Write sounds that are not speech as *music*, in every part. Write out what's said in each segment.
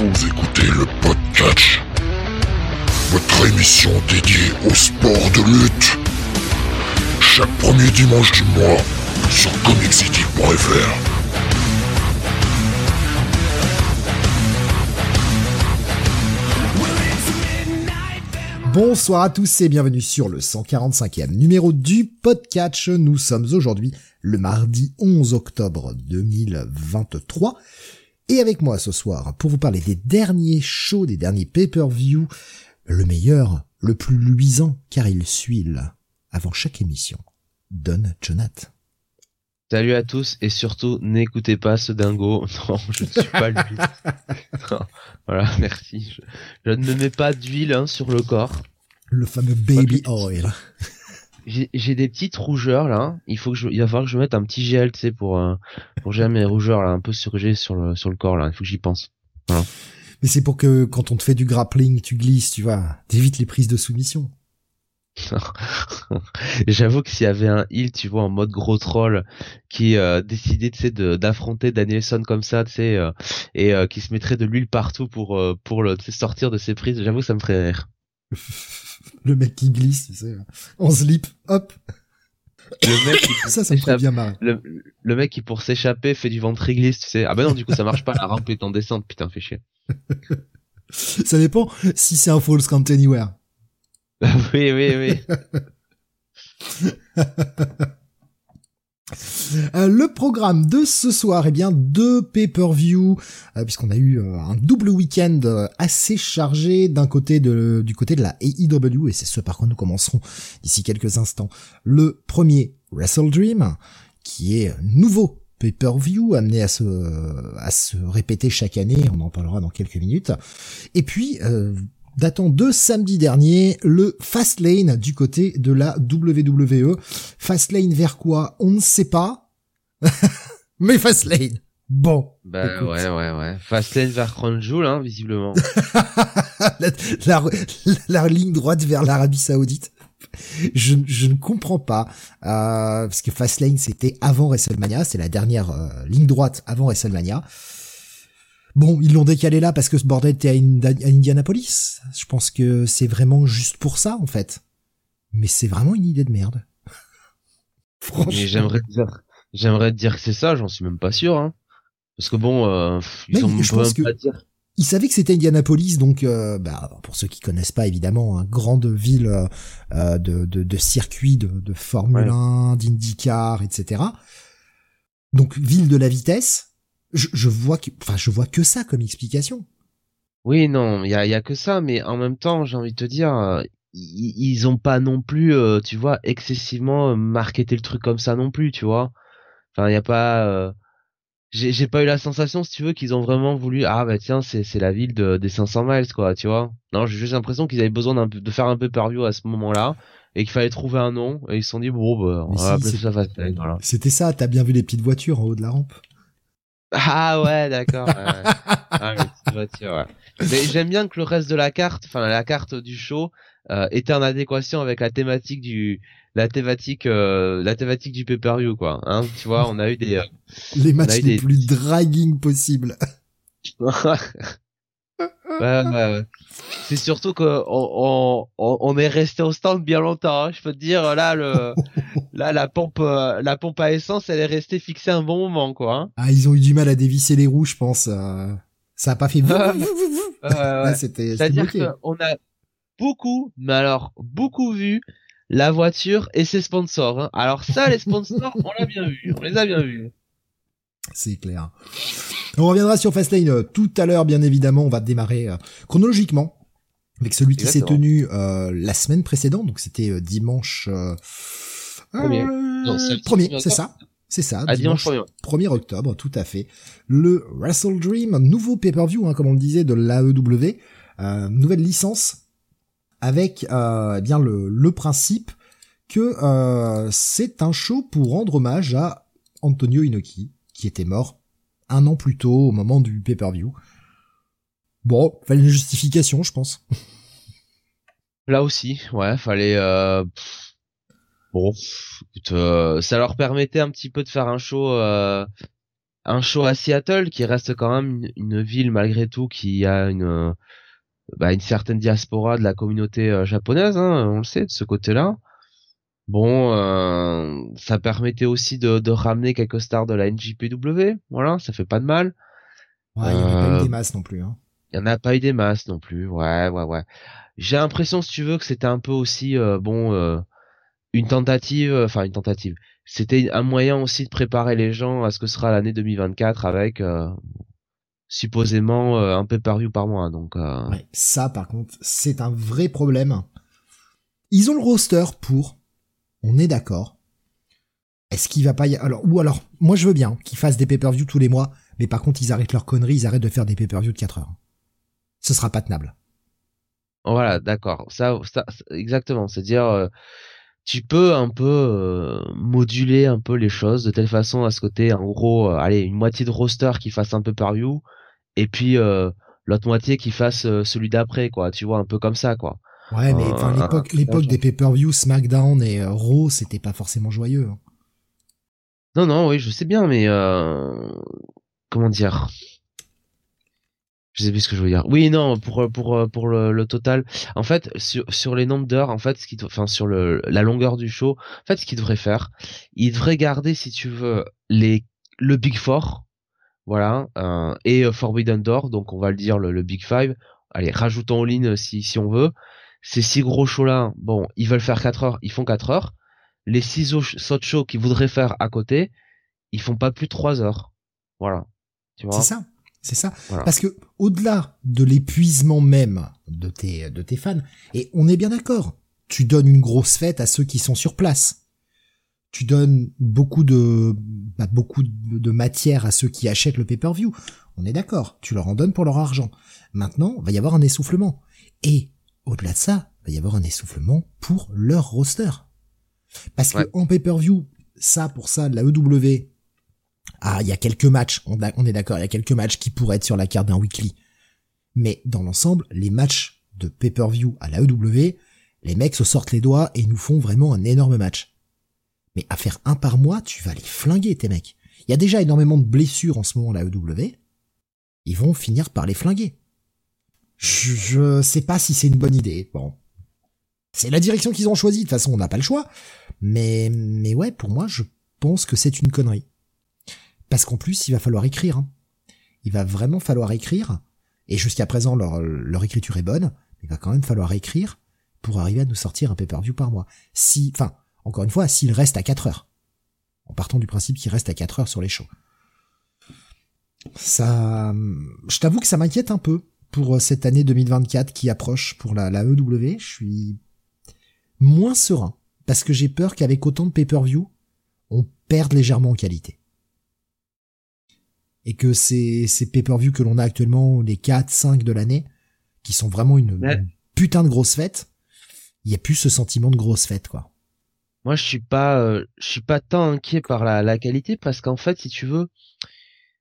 Vous écoutez le podcast, votre émission dédiée au sport de lutte. Chaque premier dimanche du mois sur comiccity.fr. Bonsoir à tous et bienvenue sur le 145e numéro du podcast. Nous sommes aujourd'hui le mardi 11 octobre 2023. Et avec moi ce soir pour vous parler des derniers shows, des derniers pay-per-view, le meilleur, le plus luisant, car il suit avant chaque émission. Don Jonathan. Salut à tous et surtout n'écoutez pas ce dingo. *laughs* Non, je ne suis pas lui. *laughs* voilà, merci. Je, ne mets pas d'huile hein, sur le corps. Le fameux baby oil. J'ai des petites rougeurs là. Il faut que je, il va falloir que je mette un petit gel, tu sais, pour euh, pour gérer mes rougeurs là, un peu surgées sur le sur le corps là. Il faut que j'y pense. Mais c'est pour que quand on te fait du grappling, tu glisses, tu vois, t'évites les prises de soumission. *laughs* J'avoue que s'il y avait un heal, tu vois, en mode gros troll, qui euh, décidait, tu sais, d'affronter Danielson comme ça, tu sais, euh, et euh, qui se mettrait de l'huile partout pour pour le sortir de ses prises, j'avoue, ça me ferait rire. *laughs* le mec qui glisse, tu sais, en slip, hop. Le mec qui *laughs* ça, ça me ferait bien marrer. Le, le, mec qui pour s'échapper fait du ventre glisse, tu sais. Ah bah non, du coup ça marche pas, la rampe est en descente, putain, fait chier. *laughs* ça dépend si c'est un false count anywhere. *laughs* oui, oui, oui. Euh, le programme de ce soir, eh bien deux pay-per-view, euh, puisqu'on a eu euh, un double week-end assez chargé d'un côté de du côté de la AEW et c'est ce par quoi nous commencerons d'ici quelques instants. Le premier Wrestle Dream, qui est nouveau pay-per-view amené à se à se répéter chaque année, on en parlera dans quelques minutes. Et puis datant de samedi dernier, le Fastlane du côté de la WWE. Fastlane vers quoi? On ne sait pas. *laughs* Mais Fastlane. Bon. Bah ouais, ouais, ouais. Fastlane vers Crown hein, visiblement. *laughs* la, la, ligne droite vers l'Arabie Saoudite. Je, je ne comprends pas. Euh, parce que Fastlane, c'était avant WrestleMania. C'est la dernière euh, ligne droite avant WrestleMania. Bon, ils l'ont décalé là parce que ce bordel était à, Indianapolis. Je pense que c'est vraiment juste pour ça, en fait. Mais c'est vraiment une idée de merde. *laughs* Franchement. j'aimerais dire, j'aimerais dire que c'est ça, j'en suis même pas sûr, hein. Parce que bon, euh, ils ont je pense que pas dire. Ils savaient que c'était Indianapolis, donc euh, bah, pour ceux qui connaissent pas évidemment, hein, grande ville euh, de, de, de circuits de, de Formule 1, d'IndyCar, etc. Donc ville de la vitesse je, je vois que, enfin, je vois que ça comme explication. Oui, non, il y a, y a que ça, mais en même temps, j'ai envie de te dire, euh, ils, ont pas non plus, euh, tu vois, excessivement marketé le truc comme ça non plus, tu vois. Enfin, il y a pas, euh, j'ai pas eu la sensation, si tu veux, qu'ils ont vraiment voulu, ah bah tiens, c'est c'est la ville de, des 500 miles, quoi, tu vois. Non, j'ai juste l'impression qu'ils avaient besoin de faire un peu per view à ce moment-là et qu'il fallait trouver un nom et ils se sont dit bon bah on va appeler ça voilà. C'était ça, t'as bien vu les petites voitures en haut de la rampe. Ah ouais, d'accord. *laughs* ah, ouais. Mais j'aime bien que le reste de la carte, enfin la carte du show, euh, était en adéquation avec la thématique du, la thématique, euh, la thématique du pay-per-view quoi. Hein, tu vois, on a eu des, euh, les matchs les plus dragging possibles. *laughs* *laughs* ouais, ouais, C'est surtout qu'on on, on, est resté au stand bien longtemps. Hein. Je peux te dire là le *laughs* là la pompe euh, la pompe à essence elle est restée fixée un bon moment quoi. Hein. Ah ils ont eu du mal à dévisser les roues je pense. Euh. Ça a pas fait. C'était. C'est-à-dire qu'on a beaucoup mais alors beaucoup vu la voiture et ses sponsors. Hein. Alors ça les sponsors on l'a bien vu, on les a bien vus. C'est clair. On reviendra sur Fastlane euh, tout à l'heure, bien évidemment. On va démarrer euh, chronologiquement avec celui qui s'est tenu euh, la semaine précédente. Donc c'était dimanche premier. premier, c'est ça. C'est ça, ah, dimanche 1er octobre, tout à fait. Le Wrestle Dream, nouveau pay-per-view, hein, comme on le disait, de l'AEW, nouvelle licence, avec eh bien le, le principe que c'est un show pour rendre hommage à Antonio Inoki, qui était mort un an plus tôt au moment du pay-per-view. Bon, fallait une justification, je pense. Là aussi, ouais, fallait. Euh... Bon, euh, ça leur permettait un petit peu de faire un show, euh... un show à Seattle qui reste quand même une, ville malgré tout qui a une bah, certaine diaspora de la communauté japonaise, hein, on le sait de ce côté-là. Bon, euh, ça permettait aussi de, de, ramener quelques stars de la NJPW, voilà, ça fait pas de mal. Ouais, il n'y en a pas eu euh, des masses non plus. Hein. Il y en a pas eu des masses non plus, ouais, ouais, ouais. J'ai l'impression, si tu veux, que c'était un peu aussi, bon, une tentative, enfin une tentative. C'était un moyen aussi de préparer les gens à ce que sera l'année 2024 avec supposément un peu par view par mois. Donc ouais, ça, par contre, c'est un vrai problème. Ils ont le roster pour on est d'accord. Est-ce qu'il va pas y... alors ou alors moi je veux bien qu'ils fassent des pay-per-view tous les mois, mais par contre ils arrêtent leur conneries, ils arrêtent de faire des pay-per-view de 4 heures. Ce sera pas tenable. Voilà, d'accord. Ça, exactement. C'est-à-dire, euh, tu peux un peu euh, moduler un peu les choses de telle façon à ce côté, en gros, euh, allez, une moitié de roster qui fasse un peu par view, et puis l'autre moitié qui fasse celui d'après, quoi. Tu vois, un peu comme ça, quoi. Ouais, mais enfin euh, l'époque, l'époque des pay-per-view SmackDown et euh, Raw, c'était pas forcément joyeux. Hein. Non, non, oui, je sais bien, mais euh... comment dire? Je sais plus ce que je veux dire. Oui, non, pour pour pour le, total. En fait, sur sur les nombres d'heures, en fait, ce qui, enfin sur le la longueur du show, en fait, ce qu'il devrait faire, il devrait garder, si tu veux, les le Big Four, voilà, euh, et Forbidden Door, donc on va le dire le, le Big Five. Allez, rajoutons en ligne si si on veut ces six gros shows là, bon, ils veulent faire 4 heures, ils font 4 heures. Les six autres shows qu'ils voudraient faire à côté, ils font pas plus de 3 heures. Voilà. Tu vois? C'est ça. C'est ça. Parce que, au-delà de l'épuisement même de tes, de tes fans, et on est bien d'accord, tu donnes une grosse fête à ceux qui sont sur place. Tu donnes beaucoup de, bah, beaucoup de matière à ceux qui achètent le pay-per-view. On est d'accord. Tu leur en donnes pour leur argent. Maintenant, va y avoir un essoufflement. Et au-delà de ça, il va y avoir un essoufflement pour leur roster. Parce que en pay-per-view, ça pour ça, la EW, ah, il y a quelques matchs, on, est d'accord, il y a quelques matchs qui pourraient être sur la carte d'un weekly. Mais dans l'ensemble, les matchs de pay-per-view à la EW, les mecs se sortent les doigts et nous font vraiment un énorme match. Mais à faire un par mois, tu vas les flinguer, tes mecs. Il y a déjà énormément de blessures en ce moment à la EW. Ils vont finir par les flinguer. Je, je sais pas si c'est une bonne idée. Bon. C'est la direction qu'ils ont choisie. De toute façon, on n'a pas le choix. Mais, mais ouais, pour moi, je pense que c'est une connerie. Parce qu'en plus, il va falloir écrire. Hein. Il va vraiment falloir écrire. Et jusqu'à présent, leur, écriture est bonne. Il va quand même falloir écrire pour arriver à nous sortir un pay-per-view par mois. Si, enfin, encore une fois, s'il reste à 4 heures. En partant du principe qu'il reste à 4 heures sur les shows. Ça, je t'avoue que ça m'inquiète un peu pour euh, cette année 2024 qui approche pour la, la EW. Je suis moins serein parce que j'ai peur qu'avec autant de pay-per-view, on perde légèrement en qualité. Et que ces, ces pay-per-view que l'on a actuellement, les 4, 5 de l'année, qui sont vraiment une, putain de grosse fête, il y a plus ce sentiment de grosse fête, quoi. Moi, je suis pas, euh, je suis pas tant inquiet par la, la qualité parce qu'en fait, si tu veux,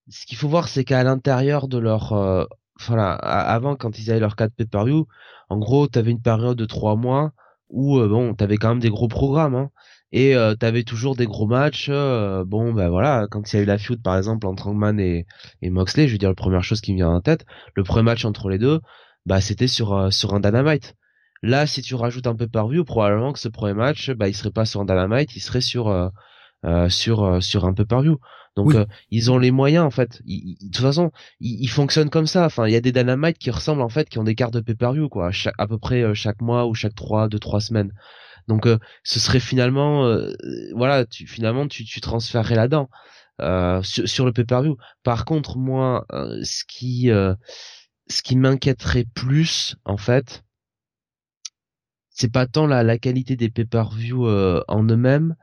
ce qu'il faut voir, c'est qu'à l'intérieur de leur euh, voilà, avant quand ils avaient leur 4 pay-per-view, en gros, t'avais une période de 3 mois où euh, bon, t'avais quand même des gros programmes hein, et euh, t'avais toujours des gros matchs. Euh, bon, ben voilà, quand il y a eu la feud par exemple entre Hangman et, Moxley, je veux dire la première chose qui me vient en tête, le premier match entre les deux, bah c'était sur euh, sur un Dynamite. Là, si tu rajoutes un pay-per-view, probablement que ce premier match, bah il serait pas sur un Dynamite, il serait sur sur sur un pay-per-view. Donc euh, ils ont les moyens en fait. de toute façon, ils, fonctionnent comme ça. Enfin, il y a des Dynamite qui ressemblent en fait, qui ont des cartes de pay-per-view quoi, à peu près euh, chaque mois ou chaque trois, deux, trois semaines. Donc euh, ce serait finalement, voilà, tu, finalement tu, tu transférerais là-dedans sur, sur, le pay-per-view. Par contre, moi, ce qui, ce qui m'inquiéterait plus en fait, c'est pas tant la, la qualité des pay-per-view en eux-mêmes,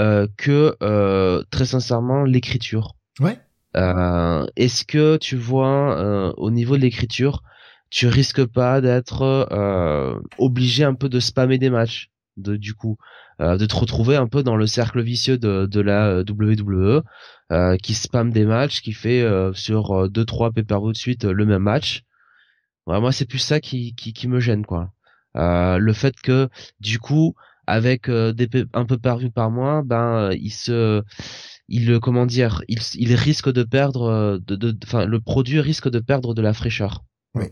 euh, que euh, très sincèrement l'écriture. Ouais. Euh, est-ce que tu vois au niveau de l'écriture, tu risques pas d'être obligé un peu de spammer des matchs, de du coup, de te retrouver un peu dans le cercle vicieux de, de la WWE qui spamme des matchs, qui fait sur deux trois pay de suite le même match. Ouais, moi c'est plus ça qui, qui, qui me gêne quoi. le fait que du coup avec euh, des un peu par vue par mois, ben euh, il se il comment dire, il, risque de perdre, de, enfin, le produit risque de perdre de la fraîcheur. Oui.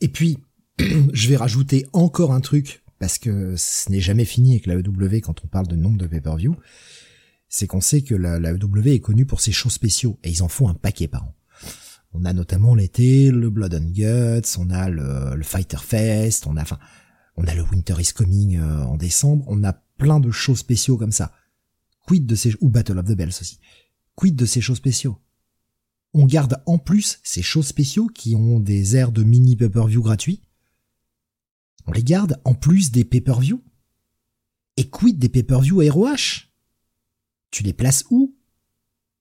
Et puis, *clears throat* je vais rajouter encore un truc parce que ce n'est jamais fini avec la EW quand on parle de nombre de pay-per-view. C'est qu'on sait que la, la EW est connue pour ses shows spéciaux et ils en font un paquet par an. On a notamment l'été le Blood and Guts, on a le, le Fighter Fest, on a enfin on a le Winter is Coming euh, en décembre, on a plein de shows spéciaux comme ça. Quid de ces ou Battle of the Bells aussi. Quid de ces shows spéciaux? On garde en plus ces shows spéciaux qui ont des airs de mini pay-per-view gratuits. On les garde en plus des pay-per-view. Et quid des pay-per-view ROH Tu les places où?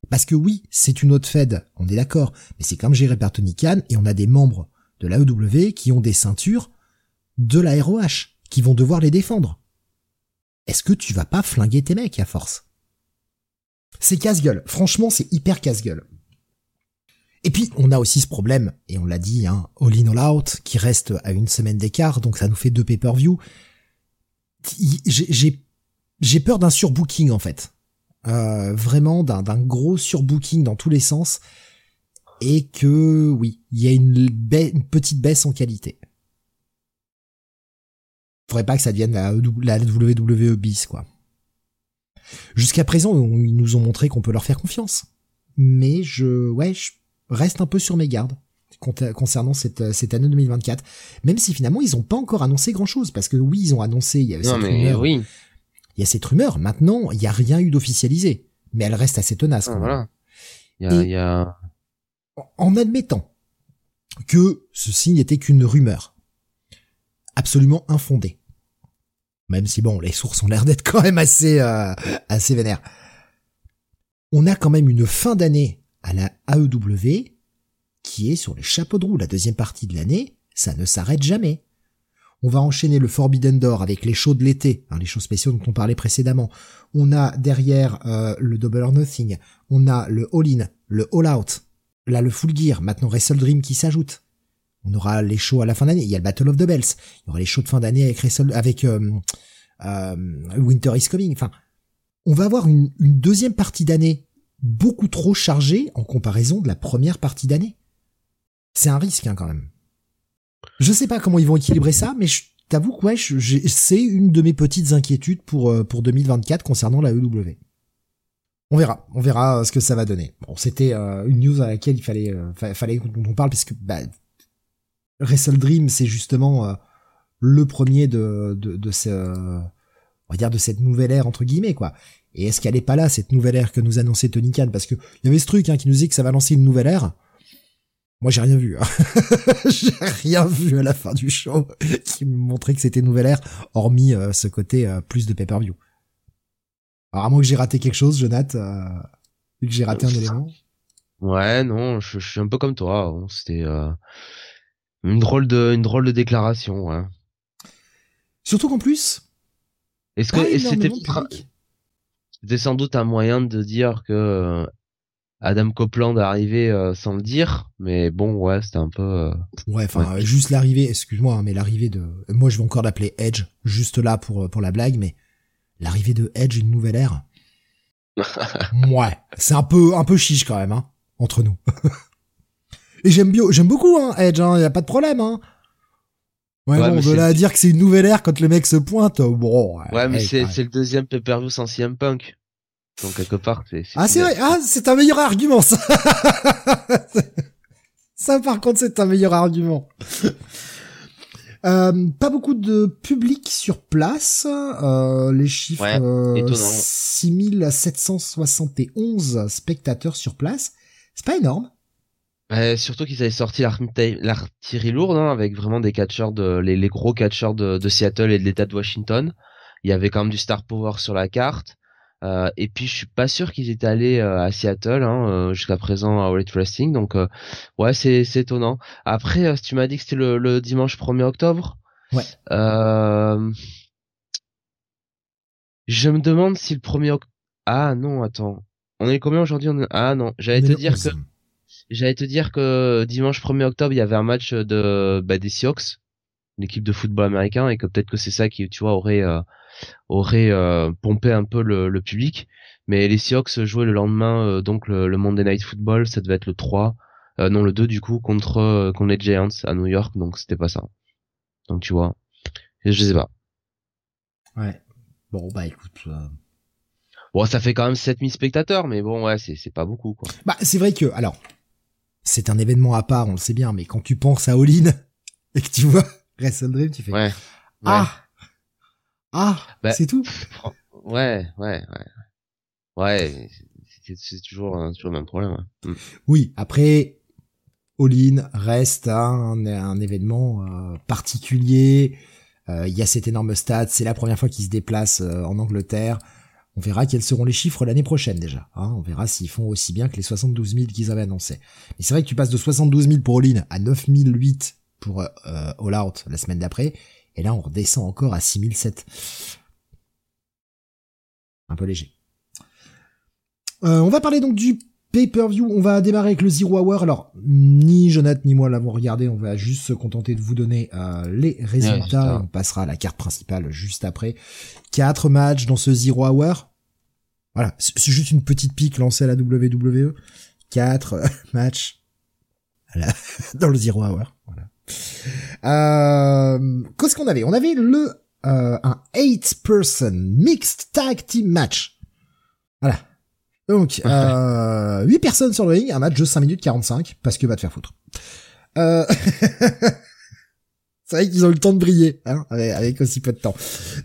Parce que oui, c'est une autre Fed, on est d'accord, mais c'est comme géré par Tony Khan et on a des membres de l'AEW qui ont des ceintures de la ROH, qui vont devoir les défendre. Est-ce que tu vas pas flinguer tes mecs à force? C'est casse-gueule. Franchement, c'est hyper casse-gueule. Et puis, on a aussi ce problème, et on l'a dit, hein, All In All Out, qui reste à une semaine d'écart, donc ça nous fait deux pay-per-view. J'ai peur d'un surbooking, en fait. Euh, vraiment d'un gros surbooking dans tous les sens. Et que, oui, il y a une, une petite baisse en qualité faudrait pas que ça devienne la, WWE bis, quoi. Jusqu'à présent, ils nous ont montré qu'on peut leur faire confiance. Mais je, ouais, je reste un peu sur mes gardes concernant cette, cette année 2024. Même si finalement, ils ont pas encore annoncé grand chose. Parce que oui, ils ont annoncé, il y avait cette rumeur. Oui. Il y a cette rumeur. Maintenant, il y a rien eu d'officialisé. Mais elle reste assez tenace, ah, voilà. Il y a... En admettant que ceci n'était qu'une rumeur absolument infondée, même si bon, les sources ont l'air d'être quand même assez, euh, assez vénères. On a quand même une fin d'année à la AEW qui est sur les chapeaux de roue. La deuxième partie de l'année, ça ne s'arrête jamais. On va enchaîner le Forbidden Door avec les shows de l'été, hein, les shows spéciaux dont on parlait précédemment. On a derrière euh, le Double or Nothing, on a le All In, le All Out, là le Full Gear, maintenant Wrestle Dream qui s'ajoute. On aura les shows à la fin d'année. Il y a le Battle of the Bells. Il y aura les shows de fin d'année avec, euh, euh, Winter is Coming. Enfin, on va avoir une, deuxième partie d'année beaucoup trop chargée en comparaison de la première partie d'année. C'est un risque hein, quand même. Je sais pas comment ils vont équilibrer ça, mais je t'avoue que ouais, c'est une de mes petites inquiétudes pour euh, pour 2024 concernant la EW. On verra, on verra ce que ça va donner. Bon, c'était une news à laquelle il fallait fallait qu'on parle parce bah, Wrestle Dream, c'est justement euh, le premier de, de, de ce, on va dire de cette nouvelle ère entre guillemets quoi. Et est-ce qu'elle est pas là cette nouvelle ère que nous annonçait Tony Khan? Parce que il y avait ce truc hein, qui nous dit que ça va lancer une nouvelle ère. Moi j'ai rien vu. Hein. *laughs* j'ai rien vu à la fin du show *laughs* qui me montrait que c'était nouvelle ère, hormis euh, ce côté euh, plus de pay-per-view. Alors à moins que j'ai raté quelque chose, Jonathan, vu que j'ai raté un élément. Ouais, non, je, je, suis un peu comme toi. Hein. C'était une drôle de, une drôle de déclaration, ouais. Surtout qu'en plus. Est-ce que c'était c'était sans doute un moyen de dire que euh, Adam Copeland est arrivé euh, sans le dire, mais bon, ouais, c'était un peu. Euh, ouais, enfin, juste l'arrivée. Excuse-moi, hein, mais l'arrivée de. Moi, je vais encore l'appeler Edge, juste là pour pour la blague, mais l'arrivée de Edge, une nouvelle ère. *laughs* ouais, c'est un peu un peu chiche quand même, hein, entre nous. *laughs* Et j'aime bien, j'aime beaucoup hein, Edge, hein, y a pas de problème. Hein. Ouais, bon, de là à dire que c'est une nouvelle ère quand le mec se pointe, bon. Ouais, mais c'est c'est le deuxième pay-per-view sans CM Punk. Donc quelque part, c'est. Ah c'est vrai, ah c'est un meilleur argument ça. *laughs* ça par contre c'est un meilleur argument. *laughs* Euh, pas beaucoup de public sur place. Euh, les chiffres ouais, euh, 6771 spectateurs sur place. C'est pas énorme. Euh, surtout qu'ils avaient sorti l'artillerie lourde hein, avec vraiment des catcheurs de les, les gros catcheurs de, de, Seattle et de l'État de Washington. Il y avait quand même du star power sur la carte. Euh, et puis je suis pas sûr qu'ils étaient allés euh, à Seattle hein, euh, jusqu'à présent à All Wrestling. Donc ouais c'est c'est étonnant. Après tu m'as dit que c'était le, le, dimanche 1er octobre. Ouais. je me demande si le 1er octobre ah non attends on est combien aujourd'hui? Ah non j'allais te dire que J'allais te dire que dimanche 1er octobre, il y avait un match de bah, des Seahawks, l'équipe de football américain, et que peut-être que c'est ça qui, tu vois, aurait euh, aurait euh, pompé un peu le, public. Mais les Seahawks jouaient le lendemain, donc le, Monday Night Football, ça devait être le 3, non le 2 du coup, contre, contre les Giants à New York, donc c'était pas ça. Donc tu vois, je sais pas. Ouais. Bon, bah écoute. Bon, ça fait quand même 7000 spectateurs, mais bon, ouais, c'est, c'est pas beaucoup, quoi. Bah, c'est vrai que, alors, c'est un événement à part, on le sait bien, mais quand tu penses à All-In *laughs* et que tu vois Wrestle Dream, tu fais ouais, ah ah bah, c'est tout. *laughs* Ouais, ouais, ouais, ouais. C'est, toujours, toujours le même problème. Mm. Oui, après All-In reste un, un événement euh, particulier. Euh, il y a cet énorme stade, c'est la première fois qu'il se déplace euh, en Angleterre. On verra quels seront les chiffres l'année prochaine déjà. Hein. on verra s'ils font aussi bien que les 72 000 qu'ils avaient annoncés. Mais c'est vrai que tu passes de 72 000 pour All-In à 9 008 pour euh, All Out la semaine d'après. Et là, on redescend encore à 6 007. Un peu léger. Euh, on va parler donc du pay-per-view. On va démarrer avec le Zero Hour. Alors, ni Jonathan ni moi l'avons regardé. On va juste se contenter de vous donner euh, les résultats. on passera à la carte principale juste après. Quatre matchs dans ce Zero Hour. Voilà, c'est juste une petite pique lancée à la WWE. Quatre euh, *laughs* matchs *laughs* dans le Zero Hour. Voilà. Euh, Qu'est-ce qu'on avait? On avait le euh, un 8 person mixed tag team match. Voilà. Donc, euh, 8 personnes sur le ring, un match de 5 minutes 45, parce que va te faire foutre. Euh... *laughs* C'est vrai qu'ils ont eu le temps de briller, hein, avec, aussi peu de temps.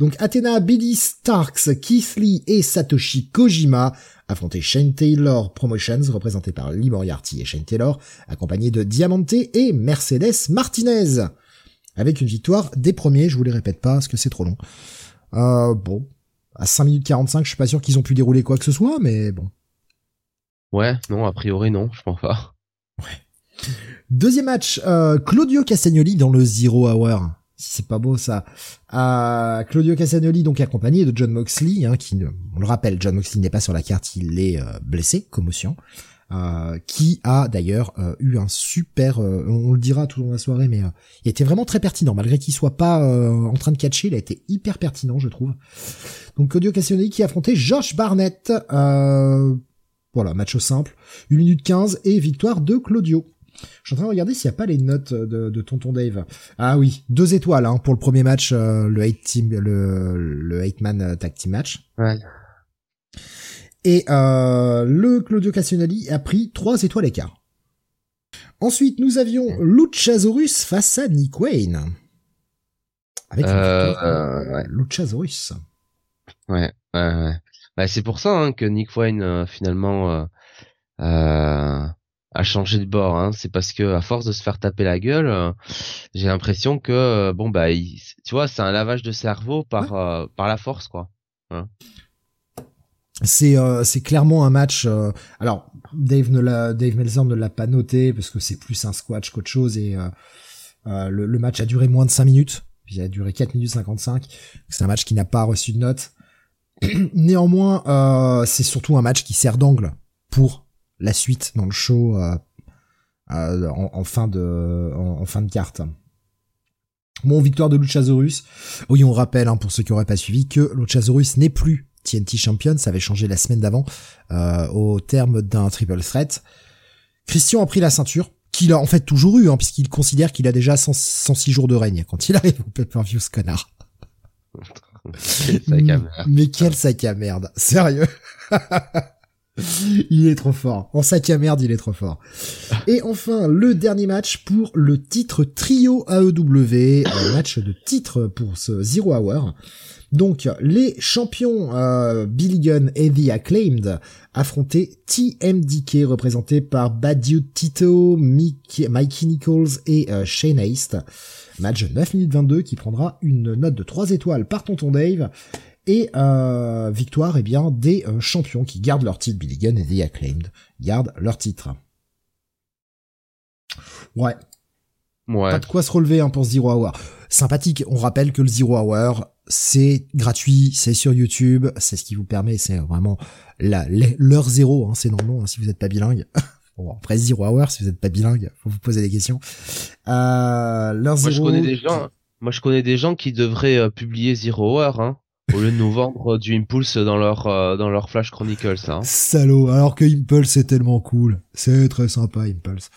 Donc Athena, Billy Starks, Keith Lee et Satoshi Kojima affrontaient Shane Taylor Promotions, représenté par Lee Moriarty et Shane Taylor, accompagnés de Diamante et Mercedes Martinez. Avec une victoire des premiers, je vous les répète pas parce que c'est trop long. Euh, bon, à 5 minutes 45, je suis pas sûr qu'ils ont pu dérouler quoi que ce soit, mais bon. Ouais, non, a priori non, je pense pas. Ouais. Deuxième match, euh, Claudio Castagnoli dans le Zero Hour. C'est pas beau ça. Euh, Claudio Castagnoli donc accompagné de John Moxley, hein, qui, on le rappelle, John Moxley n'est pas sur la carte, il est euh, blessé, commotion. Euh, qui a d'ailleurs euh, eu un super, on le dira tout au long de la soirée, mais il était vraiment très pertinent, malgré qu'il soit pas en train de catcher, il a été hyper pertinent, je trouve. Donc Claudio Castagnoli qui affrontait Josh Barnett, voilà, match simple, 1 minute 15 et victoire de Claudio. Je suis en train de regarder s'il n'y a pas les notes de, de, Tonton Dave. Ah oui, deux étoiles hein, pour le premier match, euh, le 8 team, le, le eight man euh, tag team match. Ouais. Et euh, le Claudio Cassionali a pris trois étoiles écart. Ensuite, nous avions Luchasaurus face à Nick Wayne. Avec euh, ouais. Luchasaurus. Ouais, ouais, ouais. Bah, c'est pour ça hein, que Nick Wayne finalement euh, à changer de bord. Hein. C'est parce que à force de se faire taper la gueule, euh, j'ai l'impression que euh, bon bah tu vois c'est un lavage de cerveau par euh, par la force quoi. Hein. c'est c'est clairement un match. alors Dave ne l'a Dave Meltzer ne l'a pas noté parce que c'est plus un squash qu'autre chose et le, le, match a duré moins de 5 minutes. Il a duré 4 minutes 55. C'est un match qui n'a pas reçu de note. *clears throat* Néanmoins, c'est surtout un match qui sert d'angle pour la suite dans le show euh, euh, en, fin de en, fin de carte. Bon, victoire de Luchasaurus. Oui, on rappelle, hein, pour ceux qui n'auraient pas suivi, que Luchasaurus n'est plus TNT Champion, ça avait changé la semaine d'avant, euh, au terme d'un triple threat. Christian a pris la ceinture, qu'il a en fait toujours eu, hein, puisqu'il considère qu'il a déjà 106 jours de règne quand il arrive au pay-per-view, ce connard. *laughs* Mais quel sac à merde, sérieux *laughs* il est trop fort. En sac à merde, il est trop fort. Et enfin, le dernier match pour le titre trio AEW, match de titre pour ce Zero Hour. Donc, les champions euh, Billy Gunn et The Acclaimed affrontaient TMDK, représenté par Bad Tito, Mikey Nichols et euh, Shane Haste. Match 9 minutes 22 qui prendra une note de 3 étoiles par Tonton Dave et euh, victoire, eh bien, des euh, champions qui gardent leur titre, Billy Gunn et The Acclaimed gardent leur titre. Ouais. Ouais. Pas de quoi se relever hein, pour Zero Hour. Sympathique, on rappelle que le Zero Hour, c'est gratuit, c'est sur YouTube, c'est ce qui vous permet, c'est vraiment la, l'heure zéro, hein, c'est non nom hein, si vous n'êtes pas bilingue. *laughs* bon, après Zero Hour, si vous n'êtes pas bilingue, faut vous poser des questions. Euh, l'heure zéro. Moi, je connais des gens, moi, je connais des gens qui devraient euh, publier Zero Hour, hein Au lieu de nous vendre du Impulse dans leur euh, dans leur Flash Chronicles, hein. Salaud, alors que Impulse c'est tellement cool, c'est très sympa Impulse.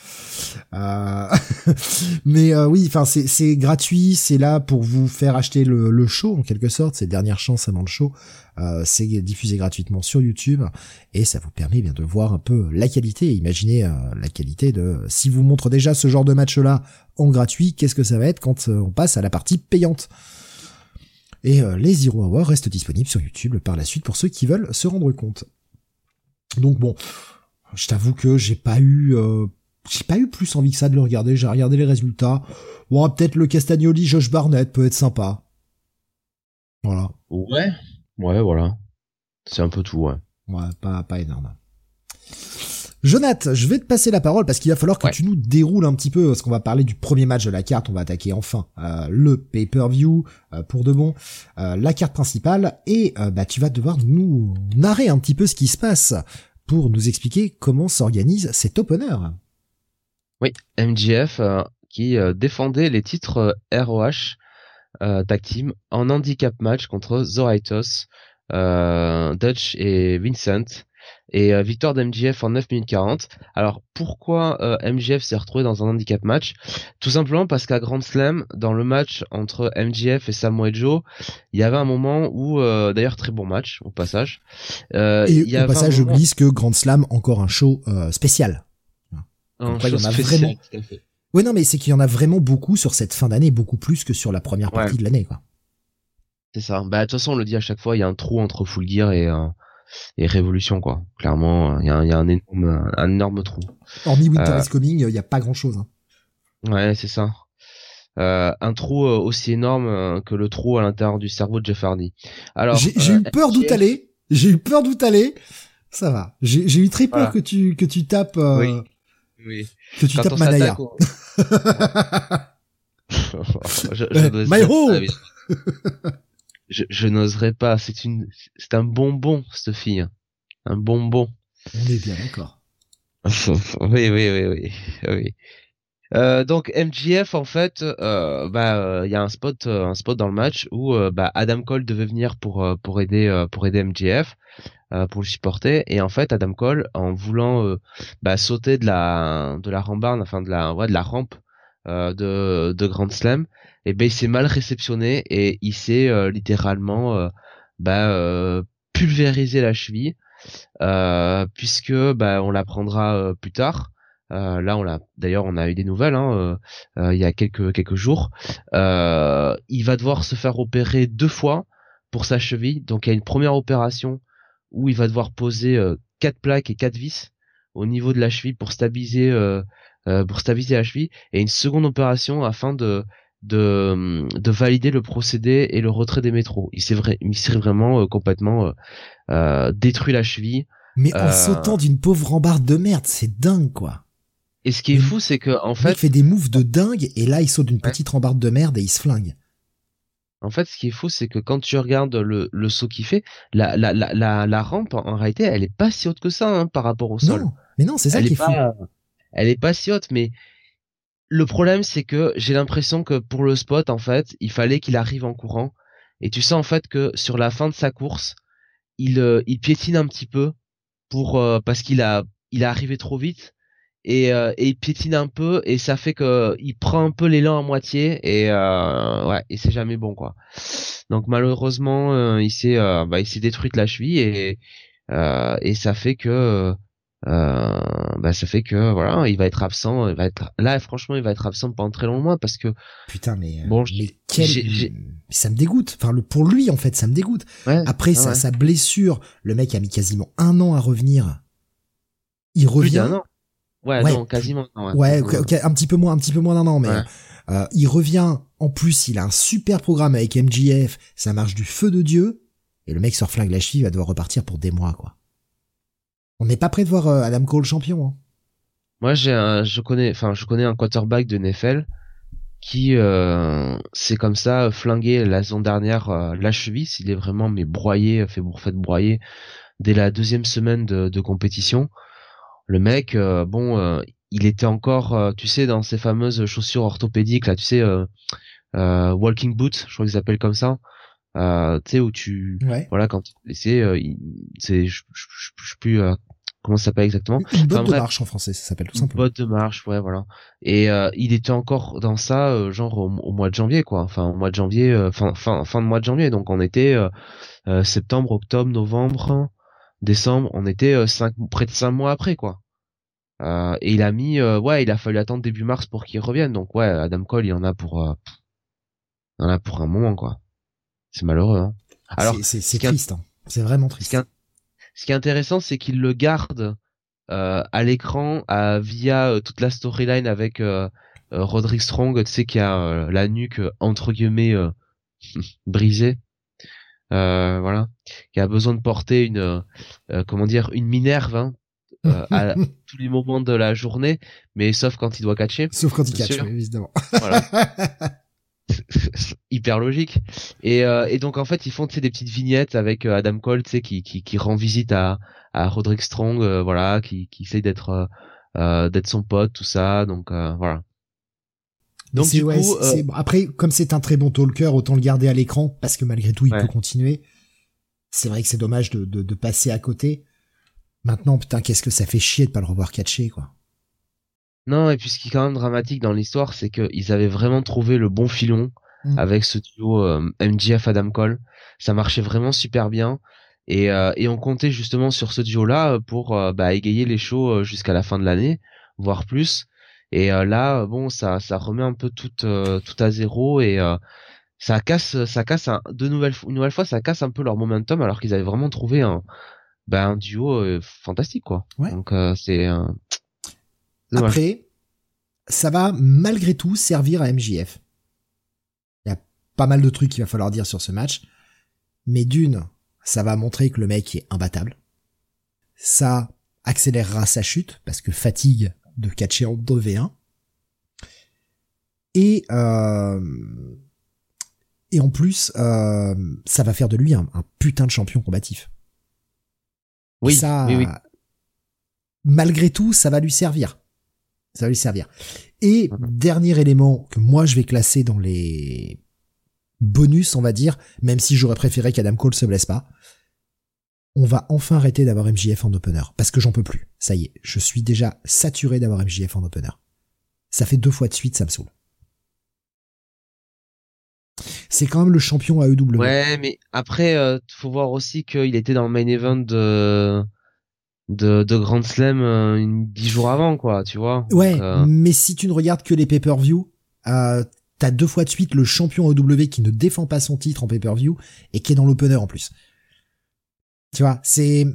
Euh... *laughs* Mais euh, oui, enfin c'est gratuit, c'est là pour vous faire acheter le, le show en quelque sorte, c'est dernière chance avant le show. Euh, c'est diffusé gratuitement sur YouTube et ça vous permet bien de voir un peu la qualité. Imaginez la qualité de si vous montre déjà ce genre de match là en gratuit, qu'est-ce que ça va être quand on passe à la partie payante? Et euh, les Zero Hour restent disponibles sur YouTube par la suite pour ceux qui veulent se rendre compte. Donc bon, je t'avoue que j'ai pas eu euh, j'ai pas eu plus envie que ça de le regarder. J'ai regardé les résultats. Bon, peut-être le Castagnoli, Josh Barnett peut être sympa. Voilà. Ouais. Ouais, voilà. C'est un peu tout, ouais. Ouais, pas, pas énorme. Jonath, je vais te passer la parole parce qu'il va falloir que tu nous déroules un petit peu, parce qu'on va parler du premier match de la carte, on va attaquer enfin euh, le pay-per-view euh, pour de bon, euh, la carte principale, et bah tu vas devoir nous narrer un petit peu ce qui se passe pour nous expliquer comment s'organise cet opener. Oui, MGF qui défendait les titres ROH tag team en handicap match contre Zoritos, Dutch et Vincent et euh, victoire d'MGF en 9 minutes 40. Alors pourquoi euh, MGF s'est retrouvé dans un handicap match? Tout simplement parce qu'à Grand Slam, dans le match entre MGF et Samoa Joe, il y avait un moment où, euh, d'ailleurs très bon match au passage. Euh, et il y au passage, je glisse que Grand Slam encore un show spécial. Un show spécial, vraiment... tout à fait. Ouais non mais c'est qu'il y en a vraiment beaucoup sur cette fin d'année, beaucoup plus que sur la première partie de l'année quoi. C'est ça. Bah de toute façon on le dit à chaque fois, il y a un trou entre Full Gear et et Révolution quoi. Clairement, il y a, y a, un énorme un énorme trou. Hormis Winter euh, is Coming, il y a pas grand chose. Hein. Ouais, c'est ça. Euh, un trou euh, aussi énorme euh, que le trou à l'intérieur du cerveau de Jeff Hardy. Alors j'ai eu peur d'où t'allais. J'ai eu peur d'où t'allais. Ça va. J'ai eu très peur que tu que tu tapes. oui. oui. Que tu tapes Manaya. *laughs* *laughs* je, je My *laughs* je, je n'oserais pas. C'est une, c'est un bonbon cette fille, un bonbon. On est bien d'accord. *laughs* oui, oui, oui, oui, oui. Euh, donc MGF en fait, euh, bah il y a un spot, euh, un spot dans le match où euh, bah, Adam Cole devait venir pour pour aider pour aider MGF, pour le supporter et en fait Adam Cole en voulant bah, sauter de la de la rambarde, enfin de la ouais, de la rampe de de Grand Slam, et ben il s'est mal réceptionné et il s'est euh, littéralement euh, euh, pulvérisé la cheville puisque bah, on l'apprendra plus tard. là, on l'a. D'ailleurs, on a eu des nouvelles hein, il y a quelques quelques jours. il va devoir se faire opérer deux fois pour sa cheville. Donc, il y a une première opération où il va devoir poser quatre plaques et quatre vis au niveau de la cheville pour stabiliser pour stabiliser la cheville, et une seconde opération afin de de, de valider le procédé et le retrait des métros. Il s'est vrai, il s'est vraiment euh, complètement euh, euh, détruit la cheville. Mais en sautant d'une pauvre rambarde de merde, c'est dingue quoi. Et ce qui est fou, c'est que en fait, il fait des moves de dingue et là il saute d'une petite rambarde de merde et il se flingue. En fait, ce qui est fou, c'est que quand tu regardes le, le saut qu'il fait, la, la, la, la, rampe, en réalité, elle est pas si haute que ça hein, par rapport au sol. Non, mais non, c'est ça qui est, fou. Elle est pas si haute, mais le problème, c'est que j'ai l'impression que pour le spot, en fait, il fallait qu'il arrive en courant. Et tu sais en fait que sur la fin de sa course, il, euh, il piétine un petit peu pour euh, parce qu'il a il est arrivé trop vite et, euh, et, il piétine un peu et ça fait que il prend un peu l'élan à moitié et ouais et c'est jamais bon quoi. Donc malheureusement il s'est bah, il s'est détruit la cheville et et ça fait que euh, bah ça fait que voilà il va être absent il va être là franchement il va être absent pendant très longtemps parce que putain mais bon mais quel... ça me dégoûte. Enfin le pour lui en fait ça me dégoûte. Après sa, sa blessure le mec a mis quasiment un an à revenir. Il revient. ouais, ouais, non quasiment ouais, un petit peu moins un petit peu moins d'un an mais euh, il revient. En plus il a un super programme avec MJF ça marche du feu de dieu. Et le mec sort flingue la cheville il va devoir repartir pour des mois quoi on n'est pas prêt de voir euh, Adam Cole champion. Hein. Moi, j'ai un, je connais, enfin, je connais un quarterback de NFL qui, euh, c'est comme ça, flingué la saison dernière euh, la cheville. S'il est vraiment mais broyé, fait fait broyer dès la deuxième semaine de, de compétition. Le mec, euh, bon, il était encore, tu sais, dans ces fameuses chaussures orthopédiques là, tu sais, walking boots, je crois qu'ils appellent comme ça. euh, tu sais où tu voilà quand euh, c'est je je sais plus euh, comment ça s'appelle exactement une botte de marche en français ça s'appelle tout simplement une botte de marche ouais voilà et euh, il était encore dans ça euh, genre au, mois de janvier quoi enfin au mois de janvier fin fin fin de mois de janvier donc on était septembre octobre novembre décembre on était cinq près de cinq mois après quoi et il a mis ouais il a fallu attendre début mars pour qu'il revienne donc ouais Adam Cole il en a pour il en a pour un moment quoi c'est malheureux. Hein. Alors, c'est triste. Hein. C'est vraiment triste. Ce qui est, intéressant, c'est qu'il le garde euh, à l'écran via euh, toute la storyline avec euh, Roderick Strong, tu sais, qui a la nuque entre guillemets *laughs* brisée. voilà, qui a besoin de porter une, comment dire, une minerve hein, à *laughs* tous les moments de la journée, mais sauf quand il doit catcher. Sauf quand il catch, évidemment. Voilà. *laughs* *laughs* hyper logique. Et, euh, et donc en fait ils font des petites vignettes avec euh, Adam Cole, tu sais, qui, qui, qui rend visite à, à Roderick Strong, euh, voilà, qui, qui essaye d'être d'être son pote, tout ça. Donc voilà. Donc du coup, après comme c'est un très bon talker, autant le garder à l'écran parce que malgré tout il peut continuer. C'est vrai que c'est dommage de, de, de passer à côté. Maintenant, putain, qu'est-ce que ça fait chier de pas le revoir catcher, quoi. Non, et puis ce qui est quand même dramatique dans l'histoire, c'est qu'ils avaient vraiment trouvé le bon filon mm. avec ce duo euh, MJF Adam Cole. Ça marchait vraiment super bien. Et, euh, et on comptait justement sur ce duo-là pour euh, bah, égayer les shows jusqu'à la fin de l'année, voire plus. Et là, bon, ça, ça remet un peu tout, tout à zéro et ça casse, ça casse un, de nouvelles, une nouvelle fois, ça casse un peu leur momentum alors qu'ils avaient vraiment trouvé un, bah, un duo fantastique, quoi. Donc c'est après, ça va malgré tout servir à MJF. Il y a pas mal de trucs qu'il va falloir dire sur ce match. Mais d'une, ça va montrer que le mec est imbattable. Ça accélérera sa chute, parce que fatigue de catcher en 2v1. Et, euh, et en plus, euh, ça va faire de lui un, putain de champion combatif. Oui, ça, oui, oui. malgré tout, ça va lui servir ça va lui servir. Et mhm. dernier élément que moi je vais classer dans les bonus, on va dire, même si j'aurais préféré qu'Adam Cole se blesse pas, on va enfin arrêter d'avoir MJF en opener, parce que j'en peux plus. Ça y est, je suis déjà saturé d'avoir MJF en opener. Ça fait deux fois de suite, ça me saoule. C'est quand même le champion AEW. Ouais, mais après, euh, faut voir aussi qu'il était dans le main event de de, de Grand Slam euh, dix jours avant, quoi, tu vois. Ouais, euh, mais si tu ne regardes que les pay-per-view, euh, t'as deux fois de suite le champion OW qui ne défend pas son titre en pay-per-view et qui est dans l'opener en plus. Tu vois, c'est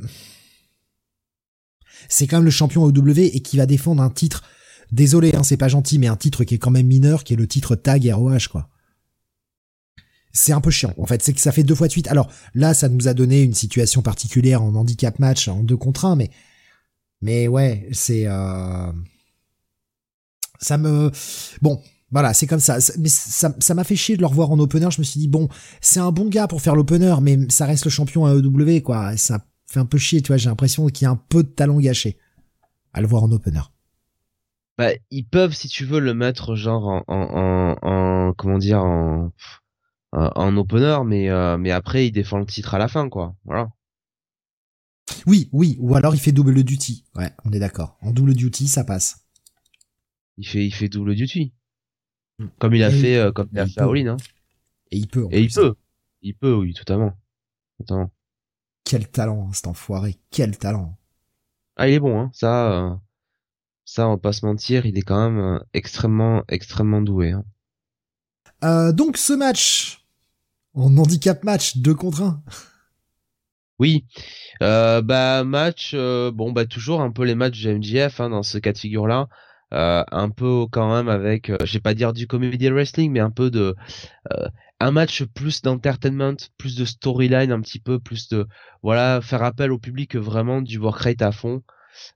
c'est quand même le champion OW et qui va défendre un titre. Désolé, hein, c'est pas gentil, mais un titre qui est quand même mineur, qui est le titre tag ROH, quoi c'est un peu chiant. En fait, c'est que ça fait deux fois de suite. Alors là, ça nous a donné une situation particulière en handicap match en deux contre un, mais mais ouais, c'est euh... ça me bon. Voilà, c'est comme ça. Mais ça, m'a fait chier de le revoir en opener. Je me suis dit bon, c'est un bon gars pour faire l'opener, mais ça reste le champion à EW, quoi. Ça fait un peu chier, tu vois. J'ai l'impression qu'il y a un peu de talent gâché à le voir en opener. Bah, ils peuvent, si tu veux, le mettre genre en, en, en, en comment dire, en en opener, mais euh, mais après il défend le titre à la fin, quoi. Voilà. Oui, oui, ou alors il fait double duty. Ouais, on est d'accord. En double duty, ça passe. Il fait, il fait double duty. Hmm. Comme il a fait, euh, comme il a fait à All hein. Et il peut. Et il peut. Il peut, oui, totalement. Totalement. Quel talent, hein, cet enfoiré. Quel talent. Ah, il est bon, hein. Ça, ça, on va pas se mentir, il est quand même extrêmement, extrêmement doué. Hein. donc ce match, en handicap match 2 contre 1. Oui, euh, bah match, euh, bon bah toujours un peu les matchs de MJF hein, dans ce cas de figure là, euh, un peu quand même avec, je vais pas dire du comedy wrestling, mais un peu de un match plus d'entertainment, plus de storyline un petit peu, plus de voilà faire appel au public vraiment du work rate à fond.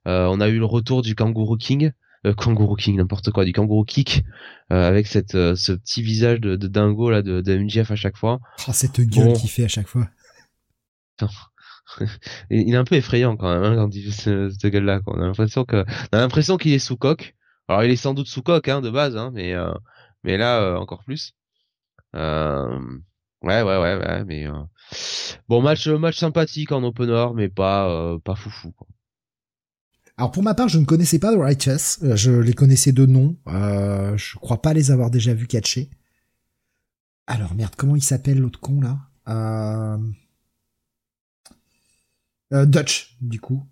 on a eu le retour du Kangaroo King, euh, kangourou king n'importe quoi du kangourou kick euh, avec cette euh, ce petit visage de, de dingo là de, de MJF à chaque fois. Oh, cette gueule qu'il fait à chaque fois. *laughs* Il est un peu effrayant quand même hein, quand il fait ce, cette gueule là on a l'impression que on a l'impression qu'il est sous coque. Alors il est sans doute sous coque hein, de base hein, mais mais là encore plus. Ouais, ouais, ouais, ouais, mais bon match, match sympathique en opener, mais pas, pas foufou. Quoi. Alors pour ma part, je ne connaissais pas The Righteous, je les connaissais de nom, euh, je crois pas les avoir déjà vus catcher. Alors merde, comment il s'appelle l'autre con là? Euh... Euh, Dutch, du coup.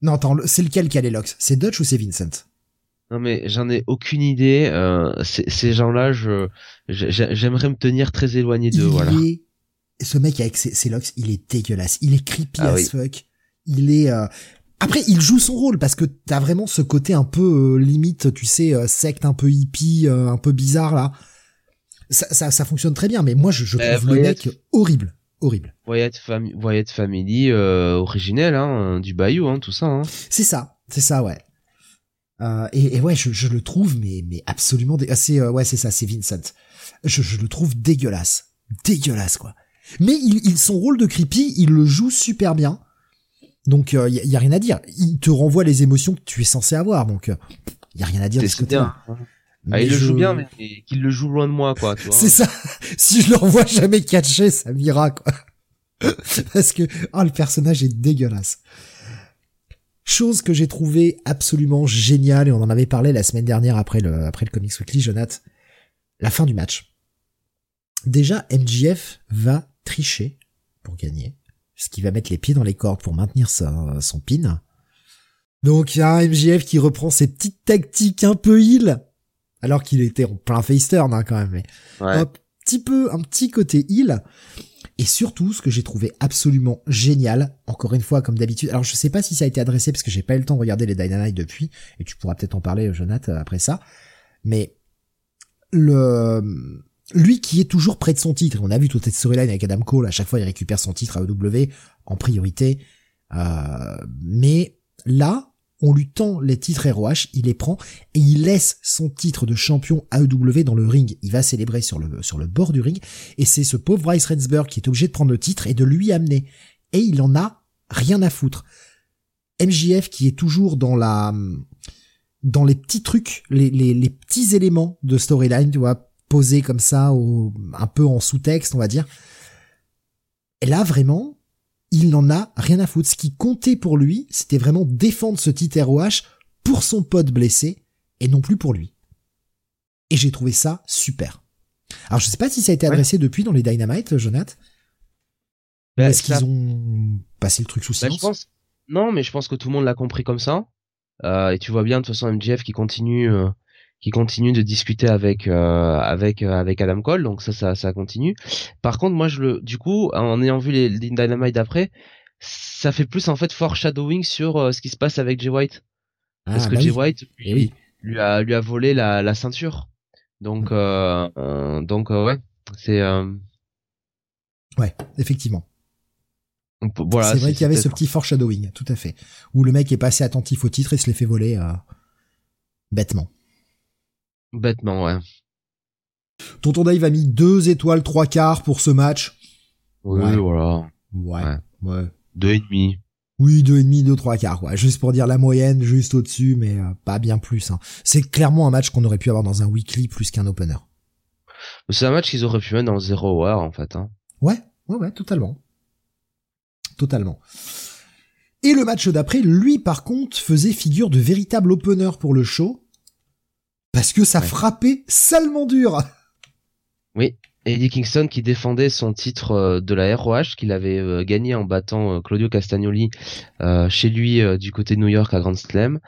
Non, attends, c'est lequel qui a les locks? C'est Dutch ou c'est Vincent? Non mais j'en ai aucune idée. Euh, ces gens-là, je j'aimerais me tenir très éloigné d'eux. Voilà. Ce mec avec ses, locks, il est dégueulasse. Il est creepy ah as fuck. Il est. Euh, après, il joue son rôle parce que t'as vraiment ce côté un peu limite, tu sais, secte, un peu hippie, un peu bizarre là ça, ça, ça, fonctionne très bien, mais moi je, je trouve le mec horrible, horrible. Wyatt, fam Wyatt Family euh, originel, hein, du Bayou, hein, tout ça. Hein. C'est ça, c'est ça, ouais. Euh, et, et, ouais, je, je, le trouve, mais mais absolument, dé... c'est euh, ouais, c'est ça, c'est Vincent. Je, je, le trouve dégueulasse, dégueulasse quoi. Mais il, il, son rôle de creepy, il le joue super bien. Donc il euh, y, y, a rien à dire. Il te renvoie les émotions que tu es censé avoir, donc il euh, y a rien à dire de ce côté-là. Ah, il le joue bien, mais qu'il le joue loin de moi, quoi. *laughs* C'est ça. *laughs* Si je le revois jamais catcher, ça m'ira, quoi. *laughs* Parce que, oh, le personnage est dégueulasse. Chose que j'ai trouvé absolument géniale, et on en avait parlé la semaine dernière après le, après le Comics Weekly, Jonath. La fin du match. Déjà, MJF va tricher pour gagner. Ce qui va mettre les pieds dans les cordes pour maintenir son, son pin. Donc, il y a un MJF qui reprend ses petites tactiques un peu heal alors qu'il était en plein face turn hein, quand même. Mais un petit peu, un petit côté heal. Et surtout, ce que j'ai trouvé absolument génial, encore une fois, comme d'habitude. Alors, je sais pas si ça a été adressé parce que j'ai pas eu le temps de regarder les Dynamite depuis, et tu pourras peut-être en parler, Jonathan, après ça. Mais le lui qui est toujours près de son titre, on a vu toute cette storyline avec Adam Cole, à chaque fois il récupère son titre à EW en priorité. Euh, mais là, on lui tend les titres ROH, il les prend et il laisse son titre de champion AEW dans le ring. Il va célébrer sur le, sur le bord du ring et c'est ce pauvre Bryce Rensburg qui est obligé de prendre le titre et de lui amener. Et il en a rien à foutre. MJF qui est toujours dans la, dans les petits trucs, les, les, les petits éléments de storyline, tu vois, posés comme ça, au, un peu en sous-texte, on va dire. Et là, vraiment, il n'en a rien à foutre. Ce qui comptait pour lui, c'était vraiment défendre ce titre ROH pour son pote blessé et non plus pour lui. Et j'ai trouvé ça super. Alors je sais pas si ça a été adressé depuis dans les Dynamite, Jonathan. Ben, Est-ce qu'ils ont passé le truc sous ben, silence Non, mais je pense que tout le monde l'a compris comme ça. Euh, et tu vois bien de toute façon MJF qui continue euh, qui continue de discuter avec euh, avec euh, avec Adam Cole donc ça, ça ça continue. Par contre moi je le du coup en ayant vu les, les Dynamite d'après ça fait plus en fait foreshadowing sur euh, ce qui se passe avec Jay White. Ah, parce que bah Jay White eh lui, lui a lui a volé la, la ceinture. Donc donc ouais c'est ouais effectivement. voilà, c'est vrai qu'il y avait ce petit foreshadowing, tout à fait, où le mec est passé attentif au titre et se l'est fait voler bêtement. Bêtement, ouais. Tonton Dave a mis deux étoiles trois quarts pour ce match. Oui, voilà. Ouais, ouais. Deux et demi. Oui, deux et demi, deux trois quarts, quoi. Juste pour dire la moyenne, juste au-dessus, mais euh, pas bien plus. Hein. C'est clairement un match qu'on aurait pu avoir dans un weekly plus qu'un opener. C'est un match qu'ils auraient pu mettre dans zero hour, en fait. Hein. Ouais, ouais, ouais, totalement. Totalement. Et le match d'après, lui, par contre, faisait figure de véritable opener pour le show parce que ça frappait salement dur. Oui, Eddie Kingston qui défendait son titre euh, de la ROH qu'il avait euh, gagné en battant euh, Claudio Castagnoli chez lui du côté de New York à Grand Slam.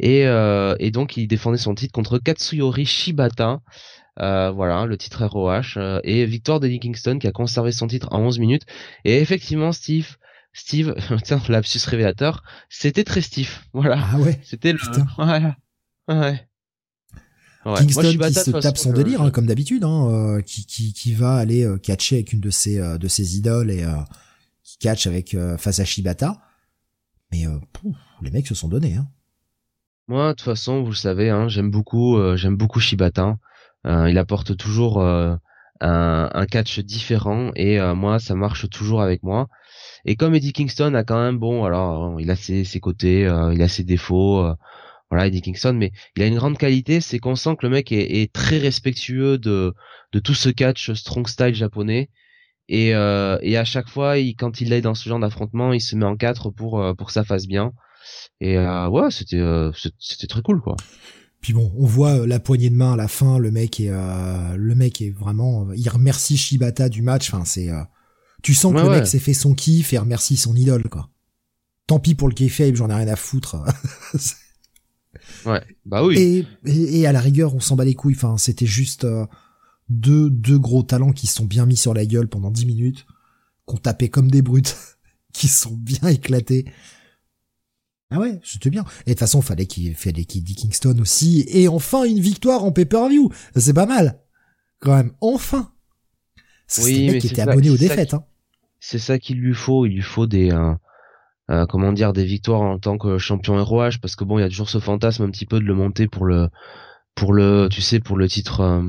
Et, et donc il défendait son titre contre Katsuyori Shibata. Voilà le titre ROH et victoire d'Eddie Kingston qui a conservé son titre en 11 minutes. Et effectivement Steve Steve *laughs* tiens lapsus révélateur c'était très stiff voilà. Ah ouais. C'était le *laughs* voilà. Ouais Kingston qui se tape son délire hein, comme d'habitude, hein, euh, qui, qui, qui va aller euh, catcher avec une de ses euh, de ses idoles et qui catch avec face à Shibata. Mais les mecs se sont donnés. Hein. Moi, de toute façon, vous le savez, hein, j'aime beaucoup j'aime beaucoup Shibata. il apporte toujours un, un, catch différent et moi, ça marche toujours avec moi. Et comme Eddie Kingston a quand même bon, alors il a ses, ses côtés, il a ses défauts voilà Eddie Kingston mais il a une grande qualité c'est qu'on sent que le mec est, très respectueux de de tout ce catch strong style japonais Et, euh, et à chaque fois, il, quand il est dans ce genre d'affrontement, il se met en quatre pour euh, pour que ça fasse bien. Et euh, ouais, c'était euh, c'était très cool quoi. Puis bon, on voit la poignée de main à la fin. Le mec est le mec est vraiment. Il remercie Shibata du match. Enfin, c'est. tu sens que le mec s'est fait son kiff et remercie son idole quoi. Tant pis pour le kayfabe, j'en ai rien à foutre. *laughs* ouais, bah oui. Et, et, et, à la rigueur, on s'en bat les couilles. Enfin, c'était juste deux, deux gros talents qui se sont bien mis sur la gueule pendant dix minutes, qu'on tapait comme des brutes, *laughs* qui sont bien éclatés. Ah ouais, c'était bien. Et de toute façon, fallait qu'il fallait qu'il dit Kingston aussi. Et enfin, une victoire en pay-per-view. C'est pas mal. Quand même, enfin. Oui, mais qui était abonné aux défaites. Hein. C'est ça qu'il lui faut. Il lui faut des, euh, euh, comment dire, des victoires en tant que champion ROH, parce que bon, il y a toujours ce fantasme un petit peu de le monter pour le, pour le, tu sais, pour le titre, euh,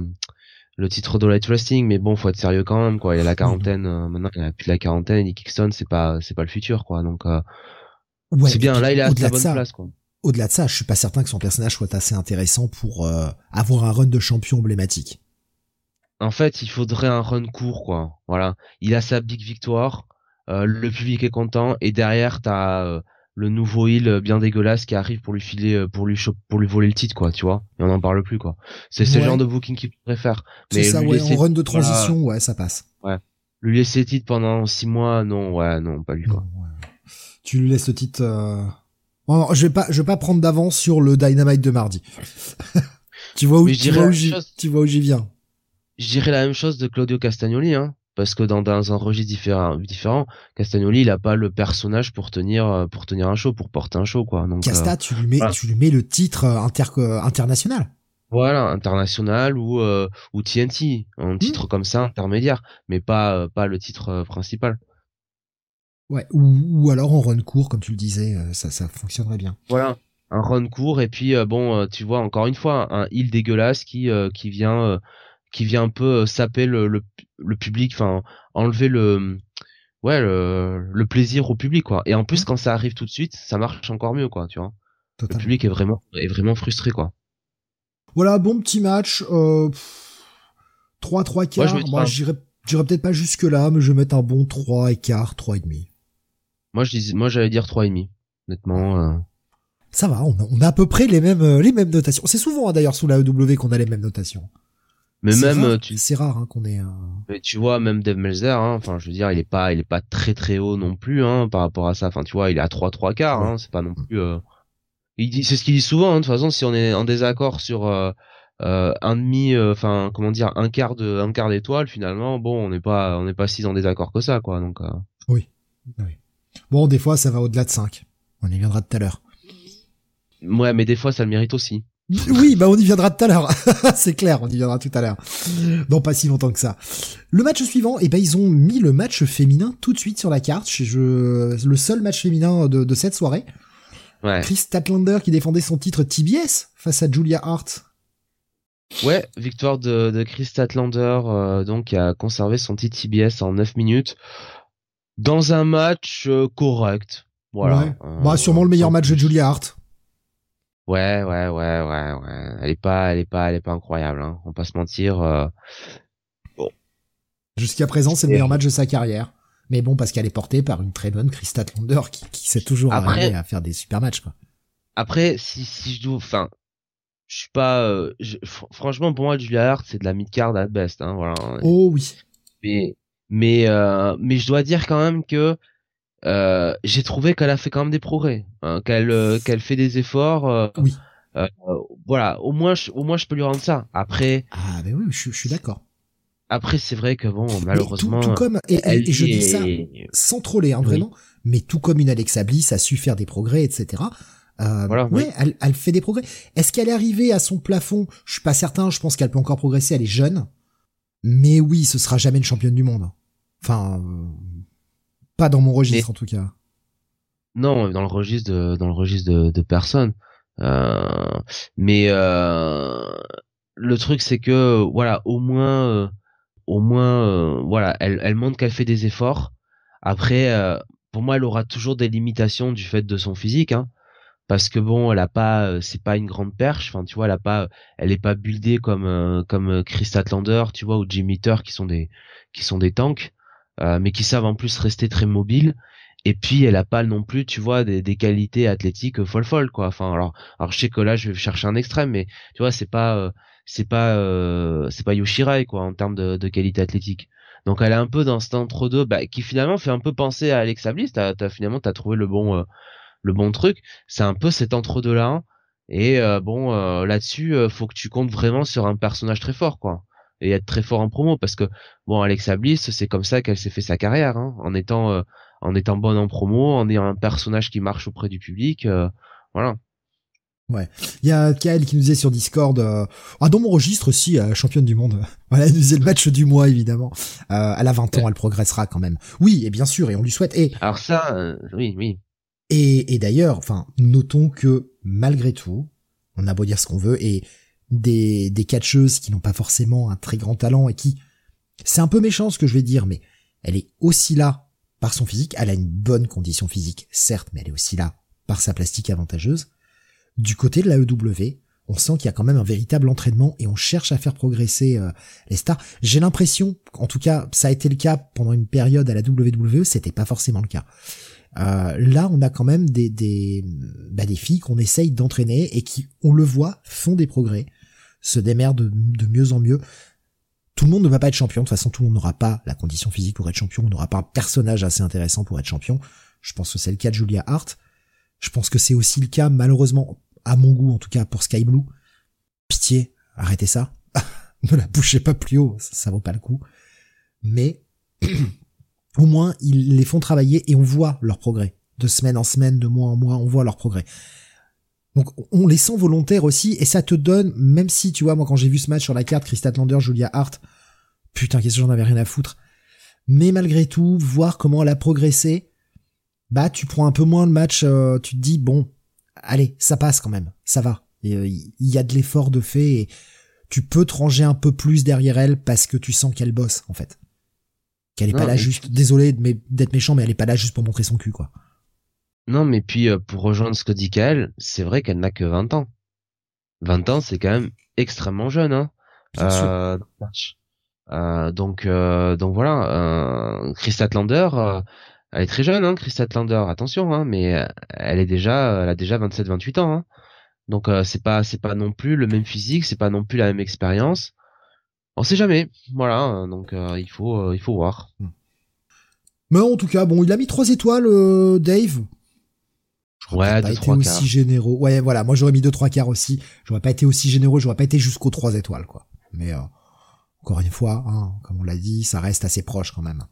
le titre de Light Wrestling, mais bon, faut être sérieux quand même, quoi. Il y a la quarantaine, euh, maintenant il y a plus de la quarantaine, et Kingston, c'est pas, c'est pas le futur, quoi. Donc, euh, c'est bien, là, il est à la bonne place, quoi. Au-delà de ça, je suis pas certain que son personnage soit assez intéressant pour euh, avoir un run de champion emblématique. En fait, il faudrait un run court, quoi. Voilà. Il a sa big victoire, le public est content, et derrière, t'as le nouveau heal bien dégueulasse qui arrive pour lui filer euh, pour lui pour lui voler le titre quoi tu vois et on n'en parle plus quoi. C'est ce genre de booking qu'il préfère. Mais ça ouais en run de transition ouais ça passe. Ouais. Lui laisser le titre pendant six mois non ouais non pas lui quoi. Tu lui laisses le titre euh... je vais pas je vais pas prendre d'avance sur le dynamite de mardi. *laughs* Tu vois où tu vois où tu vois où j'y viens. Je dirais la même chose de Claudio Castagnoli hein parce que dans, dans un registre différent, différent, Castagnoli il a pas le personnage pour tenir euh, pour tenir un show, pour porter un show quoi. Donc Casta, euh, tu lui mets tu lui mets le titre euh, inter international. Voilà, international ou ou TNT, un hmm. titre comme ça intermédiaire, mais pas pas le titre principal. Ouais, ou, ou alors en run court comme tu le disais, ça ça fonctionnerait bien. Voilà, un run court et puis bon, tu vois encore une fois un île dégueulasse qui qui vient qui vient un peu saper le, le, le public, enfin enlever le ouais le, le, plaisir au public quoi. Et en plus quand ça arrive tout de suite, ça marche encore mieux quoi, tu vois. Le public est vraiment est vraiment frustré quoi. Voilà, bon petit match. Euh, 3 3 quarts. Moi j'irais j'irais peut-être pas jusque là, mais je vais mettre un bon 3 et quart, 3 et demi. Moi je dis moi j'allais dire 3 et demi. Honnêtement euh. Ça va, on a, on a, à peu près les mêmes les mêmes notations. C'est souvent hein, d'ailleurs sous la EW qu'on a les mêmes notations. Mais même tu c'est rare hein, qu'on ait. Mais tu vois même Dave Melzer, hein, enfin je veux dire il est pas il est pas très très haut non plus hein, par rapport à ça. Enfin tu vois il est à 3 3 quarts, hein, c'est pas non plus. Euh... Il dit c'est ce qu'il dit souvent. Hein, de toute façon si on est en désaccord sur euh, euh, un demi, euh, enfin comment dire un quart de un quart d'étoile finalement bon on n'est pas on n'est pas si en désaccord que ça quoi donc. Euh. Oui. oui. Bon des fois ça va au-delà de 5 On y viendra tout à l'heure. Ouais mais des fois ça le mérite aussi. Oui, bah on y viendra tout à l'heure. *laughs* c'est clair, on y viendra tout à l'heure. Non, pas si longtemps que ça. Le match suivant, eh ben ils ont mis le match féminin tout de suite sur la carte. Je, le seul match féminin de, cette soirée. Ouais. Chris Statlander qui défendait son titre TBS face à Julia Hart. Ouais, victoire de, Chris Statlander, euh, donc qui a conservé son titre TBS en 9 minutes dans un match euh, correct. Voilà. Ouais. bah sûrement le meilleur match de Julia Hart. Ouais, ouais, ouais, ouais, ouais. Elle est pas, elle est pas, elle est pas incroyable. Hein. On va pas se mentir. Euh... Bon. Jusqu'à présent, c'est le meilleur match de sa carrière. Mais bon, parce qu'elle est portée par une très bonne Krista Lander qui, qui sait toujours Après... à faire des super matchs. Quoi. Après, si, si je dois, enfin, je suis pas, euh, franchement, pour moi, Julia Hart, c'est de la mid card at best. Hein, voilà. Oh oui. Mais, mais, euh, mais je dois dire quand même que euh, j'ai trouvé qu'elle a fait quand même des progrès, hein, qu'elle euh, qu'elle fait des efforts. Euh, oui. voilà, au moins je, au moins je peux lui rendre ça. Après. Ah ben oui, je, je suis d'accord. Après c'est vrai que bon malheureusement. Tout, comme et, je dis ça sans troller hein, vraiment, mais tout comme une Alexa Bliss a su faire des progrès, etc. Voilà, ouais, elle, elle, fait des progrès. Est-ce qu'elle est arrivée à son plafond? Je suis pas certain. Je pense qu'elle peut encore progresser. Elle est jeune, mais oui, ce sera jamais une championne du monde. Enfin, pas dans mon registre en tout cas. Non, dans le registre de, dans le registre de, de personnes. Euh, mais euh, le truc c'est que voilà, au moins, euh, au moins, voilà, elle, elle montre qu'elle fait des efforts. Après, pour moi, elle aura toujours des limitations du fait de son physique, hein, parce que bon, elle a pas, c'est pas une grande perche. Enfin, tu vois, elle a pas, elle est pas buildée comme comme Chris Atlander, tu vois, ou Jimmy Tur qui sont des qui sont des tanks. Mais qui savent en plus rester très mobiles. Et puis elle a pas non plus, tu vois, des, des qualités athlétiques folles folles quoi. Enfin alors, alors je sais que là je vais chercher un extrême, mais tu vois c'est pas c'est pas c'est pas Yoshirai quoi en termes de, de qualité athlétique. Donc elle est un peu dans cet entre-deux, bah, qui finalement fait un peu penser à Alexa Bliss. T'as, as, finalement t'as trouvé le bon, euh, le bon truc. C'est un peu cet entre-deux là. Et euh, bon, euh, là-dessus, faut que tu comptes vraiment sur un personnage très fort, quoi, et être très fort en promo, parce que bon, Alexa Bliss, c'est comme ça qu'elle s'est fait sa carrière, hein, en étant, en étant bonne en promo, en ayant un personnage qui marche auprès du public, voilà. Ouais. Il y a Kael qui nous disait sur Discord, euh, ah dans mon registre aussi, euh, championne du monde. *laughs* Voilà, elle nous disait le match du mois évidemment. Euh, elle a 20 ans, elle progressera quand même. Oui, et bien sûr, et on lui souhaite. Et alors ça, euh, oui, oui. Et, et d'ailleurs, enfin, notons que malgré tout, on a beau dire ce qu'on veut, et des des catcheuses qui n'ont pas forcément un très grand talent et qui, c'est un peu méchant ce que je vais dire, mais elle est aussi là par son physique. Elle a une bonne condition physique, certes, mais elle est aussi là par sa plastique avantageuse du côté de la EW, on sent qu'il y a quand même un véritable entraînement et on cherche à faire progresser euh, les stars. J'ai l'impression, en tout cas, ça a été le cas pendant une période à la WWE, c'était pas forcément le cas. Euh, là, on a quand même des des, bah, des filles qu'on essaye d'entraîner et qui, on le voit, font des progrès, se démerdent de, mieux en mieux. Tout le monde ne va pas être champion. De toute façon, tout le monde n'aura pas la condition physique pour être champion. On n'aura pas un personnage assez intéressant pour être champion. Je pense que c'est le cas de Julia Hart. Je pense que c'est aussi le cas, malheureusement, à mon goût en tout cas pour Sky Blue. Pitié, arrêtez ça. *laughs* ne la bouchez pas plus haut, ça, vaut pas le coup. Mais *clears throat* au moins ils les font travailler et on voit leur progrès. De semaine en semaine, de mois en mois, on voit leur progrès. Donc on les sent volontaires aussi et ça te donne, même si tu vois, moi quand j'ai vu ce match sur la carte, Christa Lander, Julia Hart, putain qu'est-ce que j'en avais rien à foutre. Mais malgré tout, voir comment elle a progressé, bah tu prends un peu moins le match, euh, tu te dis bon, allez, ça passe quand même, ça va. Euh, il y a de l'effort de fait et tu peux te ranger un peu plus derrière elle parce que tu sens qu'elle bosse en fait. Qu'elle est pas là juste, désolé d'être méchant, mais elle est pas là juste pour montrer son cul quoi. Non, mais puis euh, pour rejoindre ce que dit Kael, c'est vrai qu'elle n'a que 20 ans. 20 ans, c'est quand même extrêmement jeune, hein. Euh, donc, donc voilà, euh, Chris Atlander, elle est très jeune, hein, Chris Lander. Attention, hein, mais euh, elle est déjà, elle a déjà 27-28 ans. Hein. Donc euh, c'est pas, c'est pas non plus le même physique, c'est pas non plus la même expérience. On sait jamais. Voilà. Hein, donc euh, il faut, il faut voir. Hmm. Mais en tout cas, bon, il a mis trois étoiles, Dave. Ouais, pas été aussi généreux. Ouais, voilà. Moi, j'aurais mis deux trois quarts aussi. J'aurais pas été aussi généreux. J'aurais pas été jusqu'aux trois étoiles, quoi. Mais encore une fois, hein, comme on l'a dit, ça reste assez proche quand même.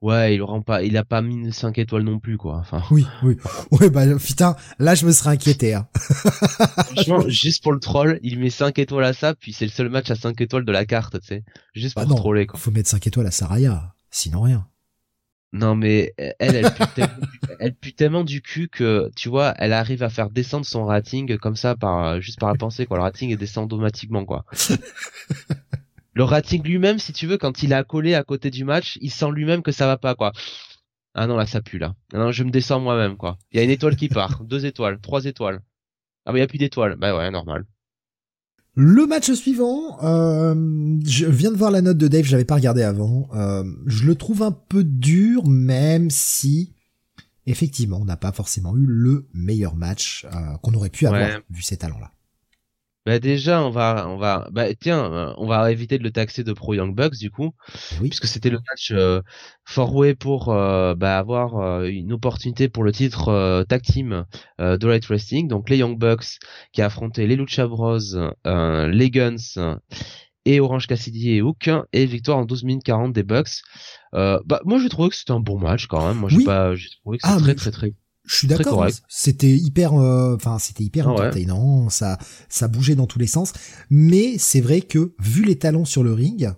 Ouais, il rend pas, il a pas mis 5 étoiles non plus, quoi. Enfin. Oui, oui. Ouais, bah, putain, là, je me serais inquiété, hein. *laughs* Franchement, juste pour le troll, il met 5 étoiles à ça, puis c'est le seul match à 5 étoiles de la carte, tu sais. Juste bah pour troller, quoi. Faut mettre 5 étoiles à Saraya. Sinon rien. Non, mais elle, elle pue, tellement, elle pue tellement du cul que, tu vois, elle arrive à faire descendre son rating comme ça par, juste par la pensée, quoi. Le rating descend automatiquement, quoi. le rating lui-même, si tu veux, quand il a collé à côté du match, il sent lui-même que ça va pas, quoi. Ah non, là, ça pue, là. Ah non, je me descends moi-même, quoi. Il y a une étoile qui part, deux étoiles, trois étoiles. Ah, mais il n'y a plus d'étoiles. Bah ouais, normal. Le match suivant, euh, je viens de voir la note de Dave, j'avais pas regardé avant. Euh, je le trouve un peu dur, même si effectivement on n'a pas forcément eu le meilleur match euh, qu'on aurait pu avoir vu ces talents-là. Bah déjà on va on va bah tiens euh, on va éviter de le taxer de pro Young Bucks du coup oui. puisque c'était le match euh, pour euh, bah, avoir euh, une opportunité pour le titre tag team de Light Wrestling. Donc les Young Bucks qui a affronté les Lucha Bros les Guns et Orange Cassidy et Hook et victoire en 12 minutes 40 des Bucks. Bah moi j'ai trouvé que c'était un bon match quand même. Moi j'ai pas j'ai trouvé que c'était ah, très, très très je suis d'accord. C'était hyper, euh, enfin, c'était hyper ah Ça, ça bougeait dans tous les sens. Mais c'est vrai que vu les talents sur le ring,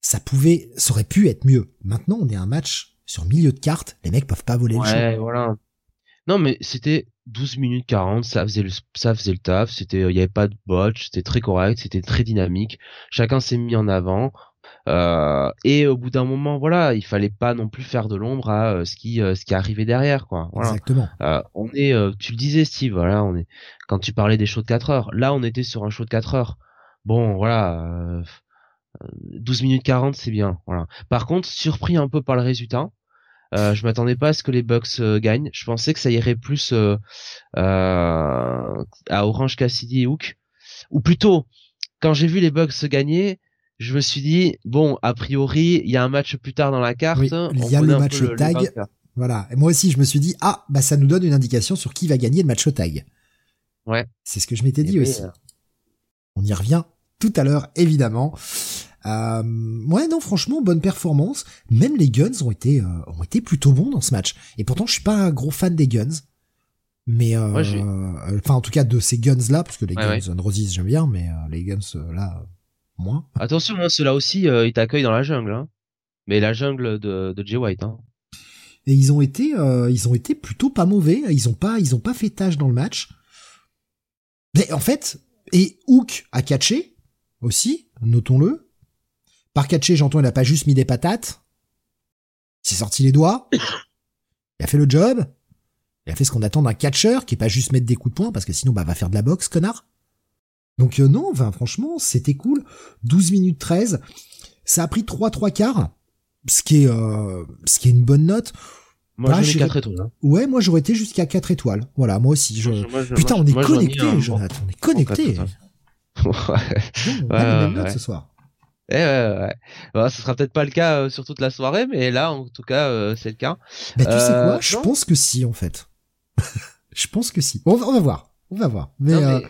ça pouvait, ça aurait pu être mieux. Maintenant, on est un match sur milieu de carte. Les mecs peuvent pas voler le jeu. voilà. Non, mais c'était 12 minutes 40, ça faisait le, ça faisait le taf, c'était, il y avait pas de botch, c'était très correct, c'était très dynamique. Chacun s'est mis en avant. Euh, et au bout d'un moment, voilà, il fallait pas non plus faire de l'ombre à euh, ce qui euh, ce qui arrivait derrière, quoi. Voilà. Exactement. on est, tu le disais, Steve, voilà, on est quand tu parlais des shows de 4 heures. Là, on était sur un show de 4 heures. Bon, voilà. 12 minutes 40, c'est bien. Voilà. Par contre, surpris un peu par le résultat. Je m'attendais pas à ce que les Bucks gagnent. Je pensais que ça irait plus à Orange Cassidy et Hook. Ou plutôt, quand j'ai vu les Bucks gagner, je me suis dit bon, a priori, il y a un match plus tard dans la carte. il y a le match tag. voilà. Et moi aussi, je me suis dit ah bah ça nous donne une indication sur qui va gagner le match tag. Ouais. C'est ce que je m'étais dit eh aussi. On y revient tout à l'heure, évidemment. Euh, ouais, non, franchement, bonne performance. Même les Guns ont été, euh, ont été plutôt bons dans ce match. Et pourtant, je suis pas un gros fan des Guns. Mais, euh, enfin, en tout cas, de ces Guns-là, parce que les Guns ouais. Roses, j'aime bien, mais les Guns, là, moins. Attention, hein, ceux-là aussi, ils t'accueillent dans la jungle. Hein. Mais la jungle de, de Jay White. Hein. Et ils ont été, ils ont été plutôt pas mauvais. Ils ont pas, ils ont pas fait tâche dans le match. Mais en fait, et Hook a catché aussi, notons-le. Par catcher, j'entends, il a pas juste mis des patates. Il s'est sorti les doigts. *coughs* Il a fait le job. Il a fait ce qu'on attend d'un catcheur, qui est pas juste mettre des coups de poing, parce que sinon, bah, va faire de la boxe, connard. Donc, euh, non, enfin, franchement, c'était cool. 12 minutes 13. Ça a pris 3 3 quarts. Ce qui est, euh, ce qui est une bonne note. Moi, bah, j'ai 4 étoiles. Hein. Ouais, moi, j'aurais été jusqu'à 4 étoiles. Voilà, moi aussi. Je... Putain, on est connectés, Jonathan. On est connectés. ouais. ouais, ouais, ce soir. Eh ouais, ouais. ce sera peut-être pas le cas euh, sur toute la soirée, mais là, en tout cas, euh, c'est le cas. Bah, tu sais quoi? Je pense que si, en fait. *laughs* je pense que si. On va, on va voir. On va voir. Mais, euh,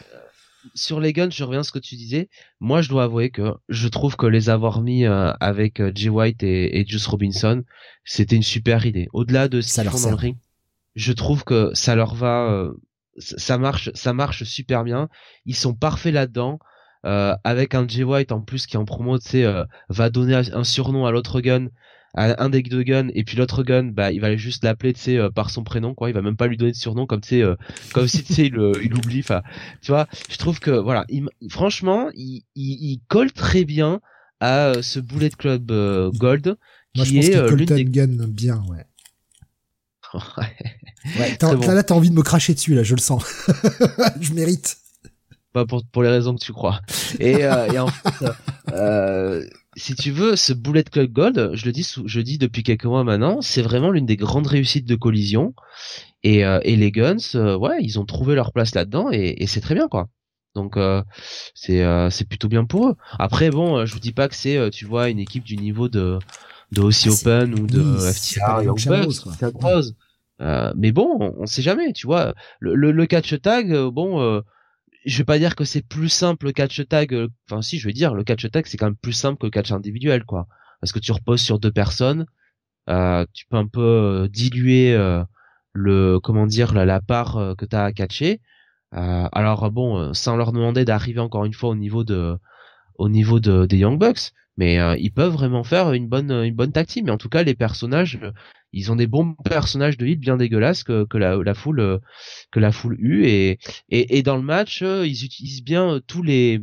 sur les guns, je reviens à ce que tu disais. Moi, je dois avouer que je trouve que les avoir mis avec Jay White et, et Juice Robinson, c'était une super idée. Au-delà de ce qu'ils font dans le ring, je trouve que ça leur va. ça marche, ça marche super bien. Ils sont parfaits là-dedans. Euh, avec un Jay White en plus qui en promo, tu sais, euh, va donner un surnom à l'autre gun, un des deux guns, et puis l'autre gun, bah, il va juste l'appeler, tu sais, euh, par son prénom, quoi. Il va même pas lui donner de surnom, comme tu sais, comme si tu sais, il, il oublie. Enfin, tu vois, je trouve que voilà, il, franchement, il, il, colle très bien à ce Bullet Club Gold, Moi, qui est l'une des gun bien, ouais. *laughs* ouais, là, t'as envie de me cracher dessus, là, je le sens. *laughs* je mérite pas pour, pour les raisons que tu crois. Et, euh, et en fait, euh, si tu veux, ce Bullet Club Gold, je le dis, je dis depuis quelques mois maintenant, c'est vraiment l'une des grandes réussites de collision. Et, euh, et les Guns, euh, ouais, ils ont trouvé leur place là-dedans et, et c'est très bien quoi. Donc euh, c'est c'est plutôt bien pour eux. Après bon, je vous dis pas que c'est tu vois une équipe du niveau de de OC ah, Open ou de FTR Young Bucks, euh, mais bon, on, on, sait jamais, tu vois. Le, le, le catch tag, bon, je vais pas dire que c'est plus simple le catch tag. Euh, enfin, si, je vais dire le catch tag c'est quand même plus simple que le catch individuel, quoi. Parce que tu reposes sur deux personnes, euh, tu peux un peu euh, diluer euh, le, comment dire, la, part que tu as à catcher. alors bon, sans leur demander d'arriver encore une fois au niveau de, au niveau de, des Young Bucks, mais ils peuvent vraiment faire une bonne, une bonne tactique. Mais en tout cas, les personnages, ils ont des bons personnages de hit bien dégueulasses que, que la, la foule euh, que la foule eut et, et, et dans le match euh, ils utilisent bien euh, tous les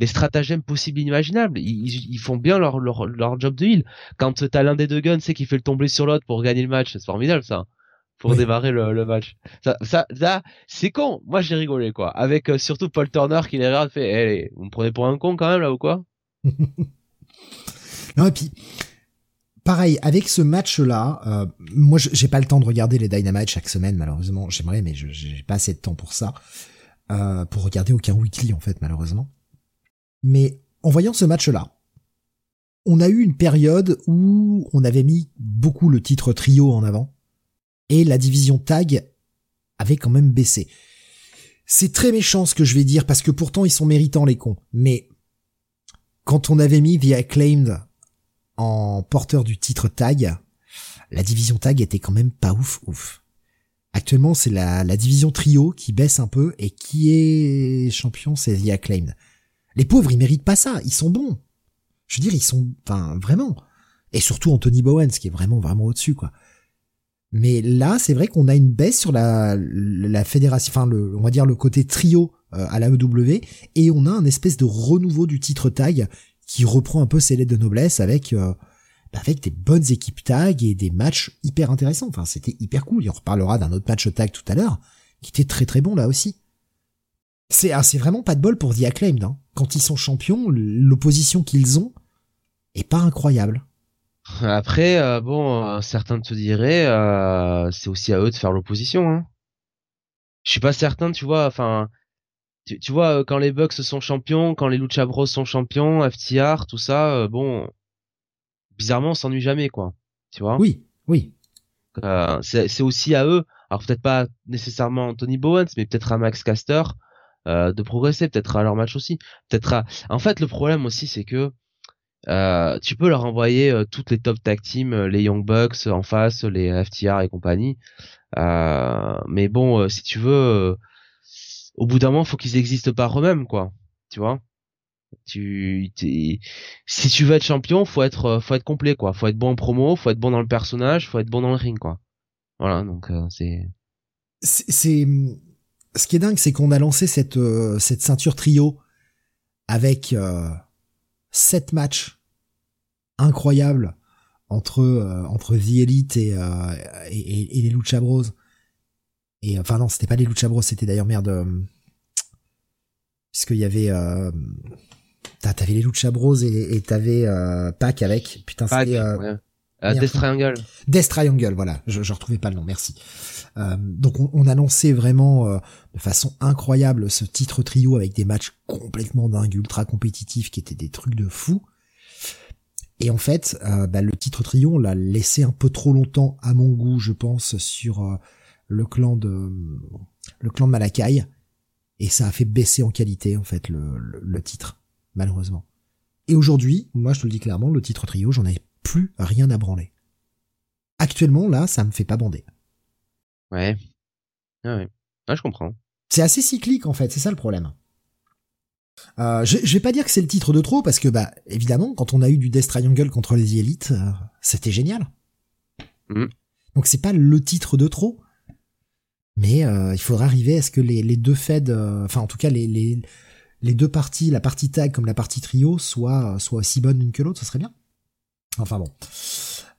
les stratagèmes possibles et inimaginables. Ils, ils font bien leur, leur, leur job de heal. Quand t'as l'un des deux guns, c'est qui fait le tomber sur l'autre pour gagner le match, c'est formidable ça. Pour démarrer le, le, match. Ça, ça, ça c'est con. Moi j'ai rigolé quoi. Avec surtout Paul Turner qui les regarde fait, hey, vous me prenez pour un con quand même là ou quoi? *laughs* Non et puis pareil, avec ce match-là, euh, moi j'ai pas le temps de regarder les Dynamite chaque semaine, malheureusement. J'aimerais, mais j'ai pas assez de temps pour ça. Euh, pour regarder aucun weekly, en fait, malheureusement. Mais en voyant ce match-là, on a eu une période où on avait mis beaucoup le titre trio en avant. Et la division tag avait quand même baissé. C'est très méchant ce que je vais dire, parce que pourtant ils sont méritants les cons. Mais quand on avait mis The Acclaimed en porteur du titre tag, la division tag était quand même pas ouf ouf. Actuellement, c'est la, la division trio qui baisse un peu et qui est champion, c'est The Acclaimed. Les pauvres, ils méritent pas ça, ils sont bons. Je veux dire, ils sont, enfin, vraiment. Et surtout Anthony Bowens, qui est vraiment, vraiment au-dessus, quoi. Mais là, c'est vrai qu'on a une baisse sur la, la fédération, enfin, le, on va dire le côté trio à la EW, et on a un espèce de renouveau du titre tag qui reprend un peu ses lettres de noblesse avec euh, bah, avec des bonnes équipes tag et des matchs hyper intéressants. Enfin, c'était hyper cool. Et on reparlera d'un autre match tag tout à l'heure, qui était très très bon là aussi. C'est ah, c'est vraiment pas de bol pour The Acclaimed. Hein. Quand ils sont champions, l'opposition qu'ils ont, est pas incroyable. Après, euh, bon, euh, certains te diraient, euh, c'est aussi à eux de faire l'opposition. Hein. Je suis pas certain, tu vois. Enfin, tu, tu, vois, quand les Bucks sont champions, quand les Lucha Bros sont champions, FTR, tout ça, bon, bizarrement, on s'ennuie jamais, quoi. Tu vois? Oui, oui. c'est aussi à eux. Alors peut-être pas nécessairement Tony Bowens, mais peut-être à Max Caster de progresser, peut-être à leur match aussi, peut-être à. En fait, le problème aussi, c'est que euh, tu peux leur envoyer euh, toutes les top tag teams, euh, les Young Bucks en face, les FTR et compagnie. mais bon, si tu veux, au bout d'un moment, faut qu'ils existent par eux-mêmes, quoi. Tu vois? Tu si tu veux être champion faut être faut être complet quoi faut être bon en promo faut être bon dans le personnage faut être bon dans le ring quoi voilà donc c'est c'est ce qui est dingue c'est qu'on a lancé cette cette ceinture trio avec sept matchs incroyables entre euh, entre The Elite et, euh, et, et, les Lucha Bros. Et enfin non, c'était pas les Lucha Bros, c'était d'ailleurs merde. Euh, puisqu'il y avait euh, t'avais les Lucha Bros et, et t'avais euh, Pac avec. Putain, c'était euh, Death Triangle. Death Triangle, voilà. Je, je retrouvais pas le nom, merci. Euh, donc on, on, a lancé vraiment euh, de façon incroyable ce titre trio avec des matchs complètement dingues, ultra compétitifs, qui étaient des trucs de fou. Et en fait, euh, bah, le titre trio, on l'a laissé un peu trop longtemps à mon goût, je pense, sur le clan de le clan de Malakai, et ça a fait baisser en qualité en fait le, le, le titre, malheureusement. Et aujourd'hui, moi je te le dis clairement, le titre trio, j'en ai plus rien à branler. Actuellement, là, ça me fait pas bander. Ouais. Ah ouais. Ah, je comprends. C'est assez cyclique en fait, c'est ça le problème. Euh, je, je, vais pas dire que c'est le titre de trop parce que bah évidemment quand on a eu du Death Triangle contre les élites, euh, c'était génial. Mm. Donc c'est pas le titre de trop, mais euh, il faudra arriver à ce que les, les deux feds, euh, enfin en tout cas les, les, les deux parties, la partie tag comme la partie trio, soient soient aussi bonnes l'une que l'autre, ce serait bien. Enfin bon.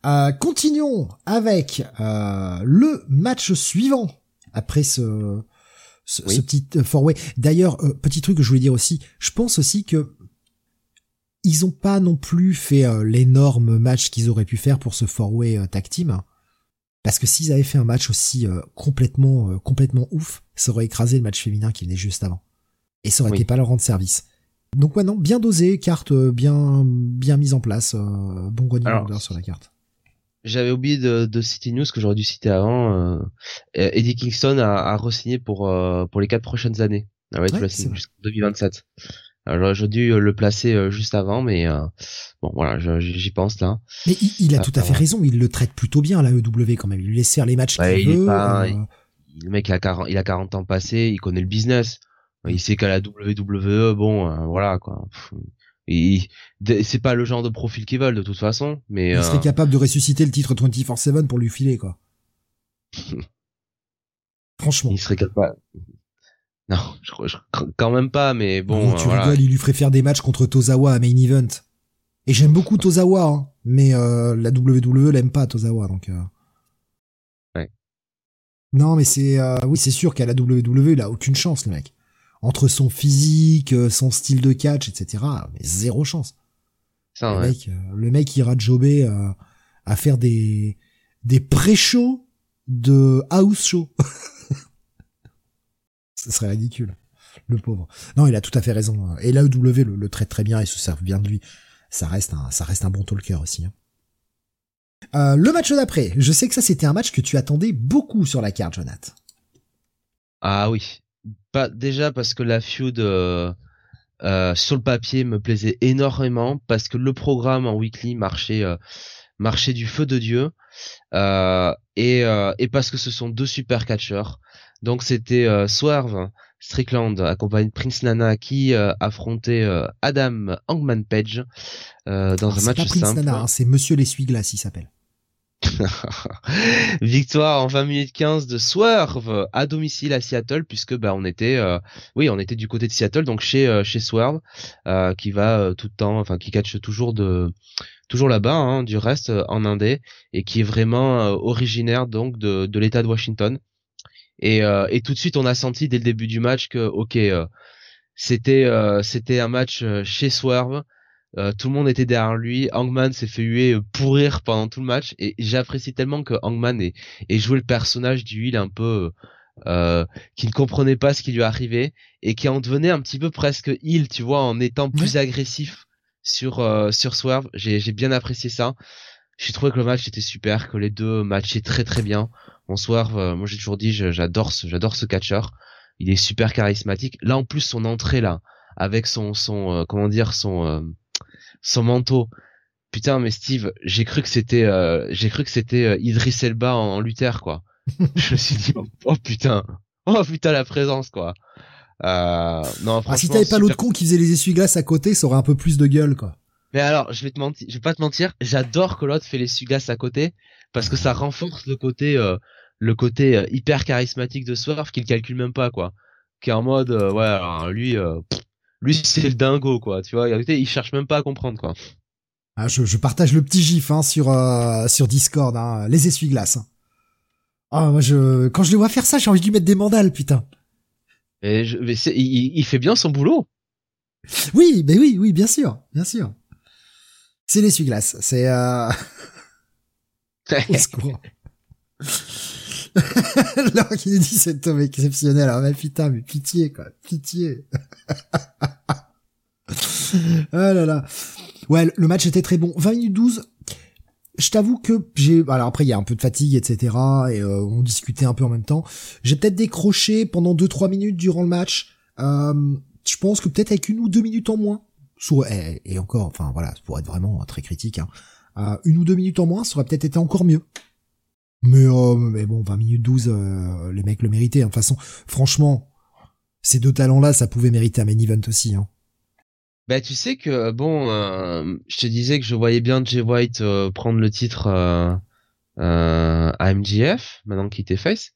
Euh, continuons avec euh, le match suivant après ce, ce, petit euh, four-way. D'ailleurs, petit truc que je voulais dire aussi, je pense aussi que ils ont pas non plus fait l'énorme match qu'ils auraient pu faire pour ce four-way tag team. Parce que s'ils avaient fait un match aussi complètement complètement ouf, ça aurait écrasé le match féminin qui venait juste avant. Et ça aurait été pas leur rendre service. Donc ouais non, bien dosé, carte bien bien mise en place, bon running sur la carte. J'avais oublié de, de, citer news que j'aurais dû citer avant. Euh, Eddie Kingston a, a re-signé pour euh, pour les quatre prochaines années. Ah ouais, ouais jusqu'en 2027. J'aurais dû le placer euh, juste avant, mais euh, bon voilà, j'y pense là. Mais il, il a tout à fait raison. Il le traite plutôt bien la EW quand même. Il lui laisse faire les matchs qu'il veut. Pas, le mec il a 40, il a 40 ans passé, il connaît le business. Il sait qu'à la WWE, bon, voilà quoi c'est pas le genre de profil qu'ils veulent de toute façon, mais il serait euh, capable de ressusciter le titre 24/7 pour lui filer quoi. *laughs* Franchement. Il serait capable. Non, je, je, quand même pas, mais bon. tu rigoles, il lui ferait faire des matchs contre Tozawa à main event. Et j'aime beaucoup Tozawa, hein, mais euh, la WWE l'aime pas Tozawa, donc. Euh... Ouais. Non, mais c'est euh, oui, c'est sûr qu'à la WWE, il a aucune chance, le mec entre son physique, euh, son style de catch, etc. Mais zéro chance. Ça, le, mec, euh, le mec ira jobber euh, à faire des des pré-shows de house show. *laughs* Ce serait ridicule. Le pauvre. Non, il a tout à fait raison. Et l'AEW le, le traite très bien et se sert bien de lui. Ça reste un, ça reste un bon talker aussi. Hein. Euh, le match d'après. Je sais que ça c'était un match que tu attendais beaucoup sur la carte, Jonathan. Ah oui, pas déjà parce que la feud euh, euh, sur le papier me plaisait énormément parce que le programme en weekly marchait du feu de dieu et parce que ce sont deux super catcheurs donc c'était Swerve Strickland accompagné de Prince Nana qui affrontait Adam Hangman Page dans ah, un match pas Prince simple. Nana, hein, c'est Monsieur l'essuie-glace il s'appelle. *laughs* Victoire en 20 minutes 15 de Swerve à domicile à Seattle puisque bah on était euh, oui on était du côté de Seattle donc chez euh, chez Swerve euh, qui va tout le temps enfin qui catch toujours de toujours là-bas hein, du reste en Indé et qui est vraiment originaire donc de, de l'État de Washington et, et tout de suite on a senti dès le début du match que ok c'était c'était un match chez Swerve Euh, tout le monde était derrière lui. Hangman s'est fait huer, euh, pourrir pendant tout le match. Et j'apprécie tellement que Hangman ait, ait, joué le personnage du heel un peu euh, qui ne comprenait pas ce qui lui arrivait et qui en devenait un petit peu presque heel, tu vois, en étant plus agressif sur euh, sur Swerve. J'ai bien apprécié ça. J'ai trouvé que le match était super, que les deux matchaient très très bien. En Swerve, euh, moi j'ai toujours dit, j'adore ce j'adore ce catcheur. Il est super charismatique. Là en plus son entrée là, avec son son euh, comment dire son son manteau. Putain mais Steve, j'ai cru que c'était j'ai cru que c'était Idris Elba en, en Luther quoi. *laughs* je me suis dit oh putain, oh putain la présence quoi. Euh, non, ah, si t'avais pas l'autre con qui faisait les essuie-glaces à côté, ça aurait un peu plus de gueule quoi. Mais alors, je vais te mentir, je vais pas te mentir, j'adore que l'autre fait les essuie-glaces à côté parce que ça renforce le côté euh, le côté euh, hyper charismatique de Swerve qu'il calcule même pas quoi. Qui est en mode euh, ouais, alors lui lui c'est le dingo quoi, tu vois, il cherche même pas à comprendre quoi. Ah, je, je partage le petit gif hein, sur sur Discord hein, les essuie-glaces. Hein. Ah, moi, je, quand je le vois faire ça, j'ai envie de lui mettre des mandales, putain. Et je, mais il, il, fait bien son boulot. Oui, mais oui, oui, bien sûr, bien sûr. C'est l'essuie-glace, c'est euh... *laughs* Au secours. *laughs* Alors qu'il dit cet homme exceptionnel, alors mais putain, mais pitié quoi, pitié. oh *laughs* là là. Ouais, le match était très bon. 20 minutes 12, je t'avoue que j'ai alors après il y a un peu de fatigue etc et euh, on discutait un peu en même temps j'ai peut-être décroché pendant 2-3 minutes durant le match euh, je pense que peut-être avec une ou deux minutes en moins et, encore enfin voilà pour être vraiment très critique hein, euh, une ou deux minutes en moins ça aurait peut-être été encore mieux mais mais bon 20 minutes 12 les mecs le méritaient hein. de toute façon franchement ces deux talents là ça pouvait mériter un main event aussi hein. Bah tu sais que bon, euh, je te disais que je voyais bien Jay White euh, prendre le titre euh, à MGF maintenant qu'il était face.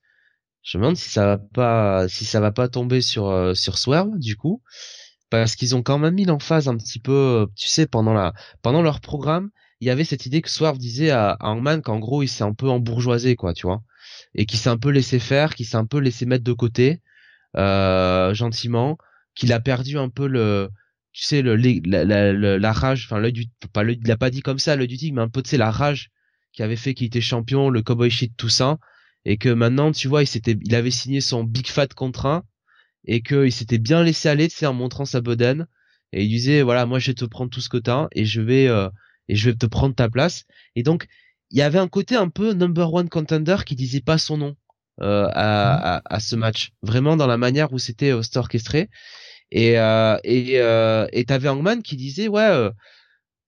Je me demande si ça va pas si ça va pas tomber sur sur Swerve du coup parce qu'ils ont quand même mis l'emphase un petit peu tu sais pendant la pendant leur programme, il y avait cette idée que Swerve disait à, à Hangman qu'en gros il s'est un peu embourgeoisé quoi, tu vois. Et qu'il s'est un peu laissé faire, qu'il s'est un peu laissé mettre de côté gentiment, qu'il a perdu un peu le tu sais le, la, la, rage enfin l'œil du pas il l'a pas dit comme ça l'œil du tigre mais un peu tu sais la rage qui avait fait qu'il était champion le cowboy shit tout ça et que maintenant tu vois il s'était il avait signé son big fat contrat et que il s'était bien laissé aller tu sais en montrant sa bedaine et il disait voilà moi je vais te prendre tout ce que t'as et je vais euh, et je vais te prendre ta place. Et donc il y avait un côté un peu number one contender qui disait pas son nom euh, à, à, à, ce match. Vraiment dans la manière où c'était euh, orchestré. Et euh, et euh, et t'avais Hangman qui disait ouais euh,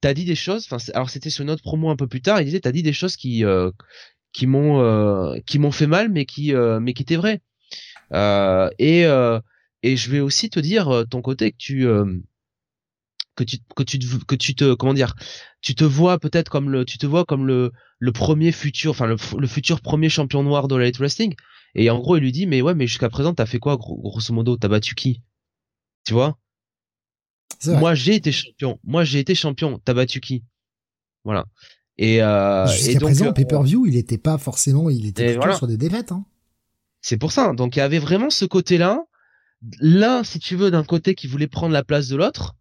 t'as dit des choses. Enfin alors c'était sur notre promo un peu plus tard. Il disait t'as dit des choses qui euh, qui m'ont euh, qui m'ont fait mal mais qui mais qui étaient vraies et et je vais aussi te dire ton côté que tu que tu que tu te, que tu te comment dire tu te vois peut-être comme le tu te vois comme le le premier futur enfin le, le futur premier champion noir de la wrestling et en gros il lui dit mais ouais mais jusqu'à présent t'as fait quoi grosso modo? T'as battu qui? Tu vois? Moi, j'ai été champion. Moi, j'ai été champion. T'as battu qui? Voilà. Et, euh, jusqu'à présent, euh, pay-per-view, il était pas forcément, il était voilà. sur des défaites. Hein. C'est pour ça. Donc, il y avait vraiment ce côté-là. L'un, si tu veux, d'un côté qui voulait prendre la place de l'autre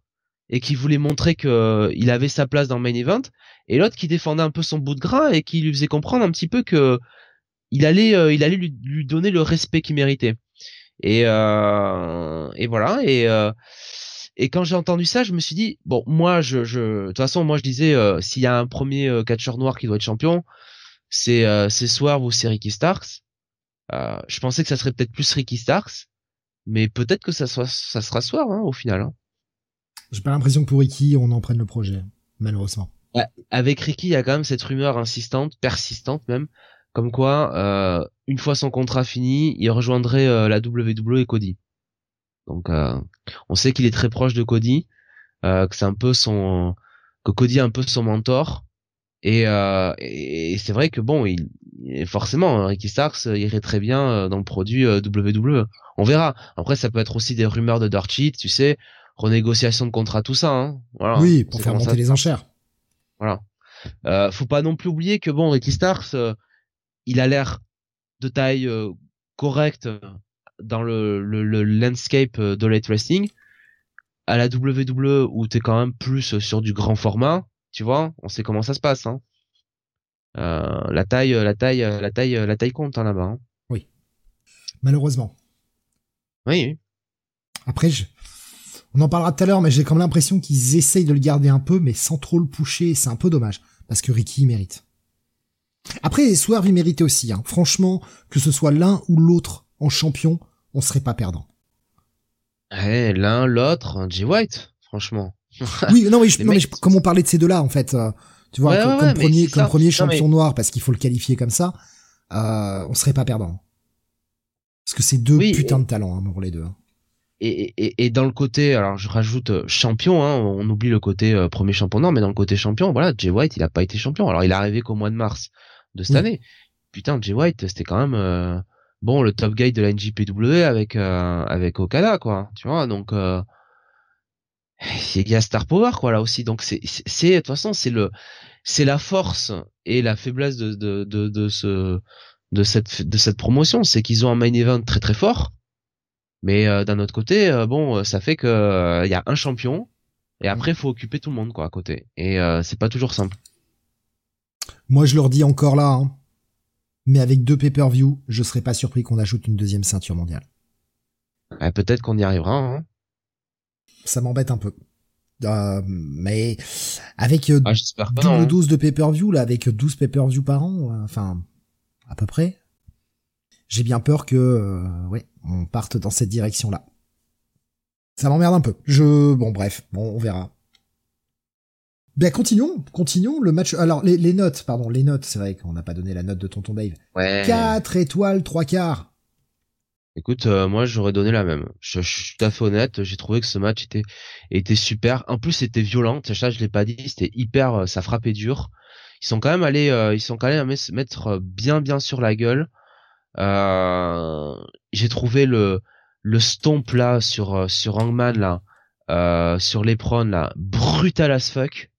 et qui voulait montrer que euh, il avait sa place dans le main event, et l'autre qui défendait un peu son bout de gras et qui lui faisait comprendre un petit peu que il allait, euh, il allait lui, donner le respect qu'il méritait. Et, euh, et voilà. Et, euh, et quand j'ai entendu ça, je me suis dit bon, moi, je, je, de toute façon, moi, je disais euh, s'il y a un premier catcheur noir qui doit être champion, c'est c'est Swerve ou c'est Ricky Starks. Euh, je pensais que ça serait peut-être plus Ricky Starks, mais peut-être que ça soit ça sera Swerve hein, au final. Hein. J'ai pas l'impression que pour Ricky, on en prenne le projet, malheureusement. Ouais, avec Ricky, il y a quand même cette rumeur insistante, persistante même, comme quoi, euh, une fois son contrat fini, il rejoindrait euh, la WWE et Cody. Donc, euh, on sait qu'il est très proche de Cody, que c'est un peu son, que Cody est un peu son mentor. Et, et c'est vrai que bon, il, forcément, hein, Ricky Starks irait très bien dans le produit WWE. On verra. Après, ça peut être aussi des rumeurs de dirt sheet, tu sais, renégociation de contrat, tout ça. Hein. Voilà. Oui, pour faire monter les enchères. Voilà. Euh, faut pas non plus oublier que bon, Ricky Starks, il a l'air de taille euh, correcte dans le, le, le, landscape euh, de late wrestling. à la WWE où t'es quand même plus sur du grand format, tu vois, on sait comment ça se passe. Hein. Euh, la taille, la taille, la taille, la taille compte hein, là-bas. Hein. Oui. Malheureusement. Oui. Après, je... on en parlera tout à l'heure, mais j'ai comme l'impression qu'ils essayent de le garder un peu, mais sans trop le pousser. C'est un peu dommage parce que Ricky mérite. Après, Swerve il méritait aussi. Hein. Franchement, que ce soit l'un ou l'autre en champion, on serait pas perdant. Eh, l'un, l'autre, Jay White, franchement. *laughs* oui, non, mais, je, non, mais comme on parlait de ces deux-là, en fait, euh, tu vois, comme, premier, comme premier champion noir, parce qu'il faut le qualifier comme ça, euh, on serait pas perdant. Parce que c'est deux putains de talents hein, pour les deux. Hein. Et, et, et, dans le côté, alors je rajoute euh, champion, hein, on oublie le côté euh, premier champion noir, mais dans le côté champion, voilà, Jay White, il a pas été champion. Alors il est arrivé qu'au mois de mars de cette année. Putain, Jay White, c'était quand même bon le top guy de la NJPW avec avec Okada, quoi. Tu vois, donc il y a Star Power quoi là aussi. Donc c'est c'est de toute façon c'est le c'est la force et la faiblesse de de de, de ce de cette de cette promotion. C'est qu'ils ont un main event très très fort. Mais euh, d'un autre côté euh, bon ça fait que il euh, y a un champion et après il faut occuper tout le monde quoi à côté. Et c'est pas toujours simple. Moi je leur dis encore là hein, mais avec deux pay-per-view je serais pas surpris qu'on ajoute une deuxième ceinture mondiale. Peut-être qu'on y arrivera hein ça m'embête un peu. Euh, mais avec euh, ah, double 12 hein. de pay-per-view là, avec 12 pay-per-view par an, euh, enfin à peu près. J'ai bien peur que, euh, ouais, on parte dans cette direction-là. Ça m'emmerde un peu. Je, bon, bref, bon, on verra. Ben continuons, continuons le match. Alors les, les notes, pardon, les notes. C'est vrai qu'on n'a pas donné la note de Tonton Dave. Ouais. 4 étoiles, 3 quarts. Écoute, euh, moi j'aurais donné la même. Je, suis tout à fait honnête, j'ai trouvé que ce match était était super. En plus, c'était violent. Ça, je l'ai pas dit. C'était hyper, euh, ça frappait dur. Ils sont quand même allés, euh, ils sont quand même allés se mettre bien bien sur la gueule. j'ai trouvé le le stomp là sur sur Hangman là, sur l'Epron là, brutal as fuck.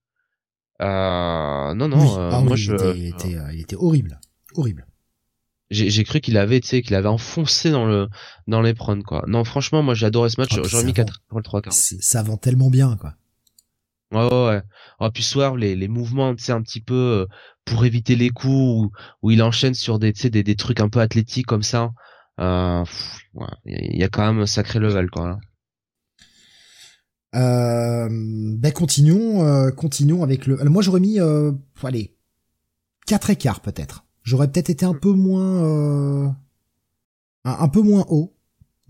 non non, ah moi je. il était, il était horrible, horrible j'ai cru qu'il avait tu sais qu'il avait enfoncé dans le dans l'éperon quoi non franchement moi j'ai adoré ce match ah, j'aurais mis 4 pour le 3 quarts ça vend tellement bien quoi ouais ouais, ouais. Oh, puis soir les les mouvements tu sais un petit peu euh, pour éviter les coups où, où il enchaîne sur des des, des trucs un peu athlétiques comme ça euh, il y a quand même un sacré level quoi là. Euh, ben continuons, euh, continuons avec le. moi j'aurais mis, allez, quatre écarts peut-être. J'aurais peut-être été un peu moins, euh, un, peu moins haut.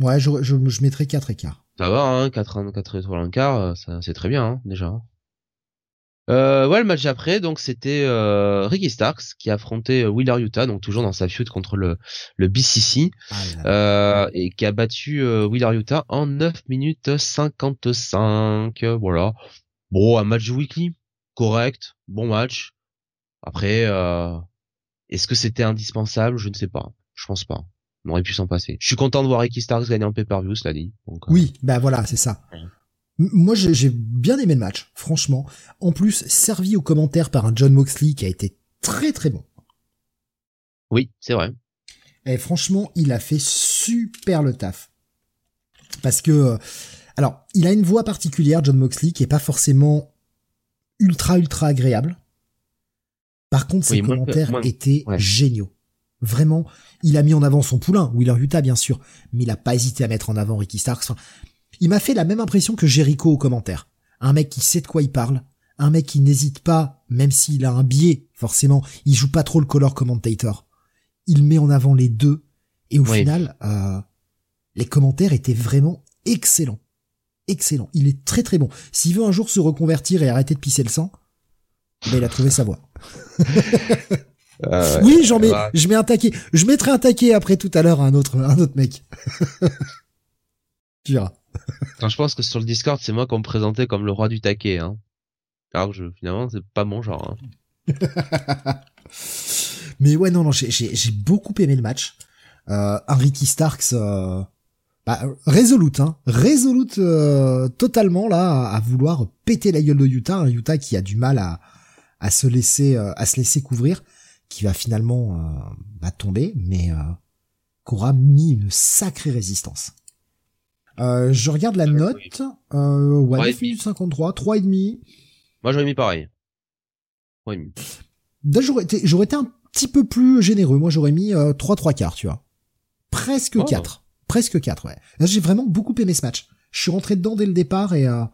Ouais, je, je, je mettrais 4 écarts. Ça va, hein, 4, 4 étoiles un quart, euh, c'est très bien, hein, déjà. Euh, ouais, le match après, donc c'était euh, Ricky Starks qui affrontait euh, Wheeler Utah, donc toujours dans sa feud contre le, le BCC, ah euh, et qui a battu euh, Wheeler Utah en 9 minutes 55. Voilà. Bon, un match weekly, correct, bon match. Après, euh, est-ce que c'était indispensable? Je ne sais pas. Je pense pas. On aurait pu s'en passer. Je suis content de voir Ricky Starks gagner en pay-per-view, cela dit. Donc, euh, Oui, bah voilà, c'est ça. Moi, j'ai bien aimé le match, franchement. En plus, servi aux commentaires par un John Moxley qui a été très très bon. Oui, c'est vrai. Et franchement, il a fait super le taf. Parce que, euh, alors, il a une voix particulière, John Moxley, qui est pas forcément ultra ultra agréable. Par contre, ses commentaires étaient géniaux. Vraiment, il a mis en avant son poulain, Wheeler Utah bien sûr, mais il a pas hésité à mettre en avant Ricky Starks. il m'a fait la même impression que Jericho aux commentaires. Un mec qui sait de quoi il parle, un mec qui n'hésite pas, même s'il a un biais, forcément, il joue pas trop le color commentator. Il met en avant les deux, et au final, euh, les commentaires étaient vraiment excellents. Excellent. Il est très très bon. S'il veut un jour se reconvertir et arrêter de pisser le sang, ben, il a trouvé sa voie. *laughs* Ah oui, j'en mets, je mets un taquet. Je mettrai un taquet après tout à l'heure à un autre, un autre mec. tu verras. Quand je pense que sur le Discord, c'est moi qu'on me présentait comme le roi du taquet, hein. Alors je, finalement, c'est pas mon genre. Hein. *laughs* Mais ouais, non, non, j'ai beaucoup aimé le match. Euh, un Ricky Starks, euh, bah, résolute, hein, résolute euh, totalement là à, vouloir péter la gueule de Utah, un Utah qui a du mal à, à se laisser euh, à se laisser couvrir, qui va finalement euh, bah, tomber, mais euh, qu'aura mis une sacrée résistance. Euh, je regarde la Ouais, note. Euh, ouais, Trois et 9 minutes 53, 3 et demi. Moi, j'aurais mis pareil. Trois et demi. Là, j'aurais été, j'aurais été un petit peu plus généreux. Moi, j'aurais mis euh, 3 3 quarts, tu vois. Presque Oh. 4. Presque 4, ouais. Là, j'ai vraiment beaucoup aimé ce match. Je suis rentré dedans dès le départ et euh,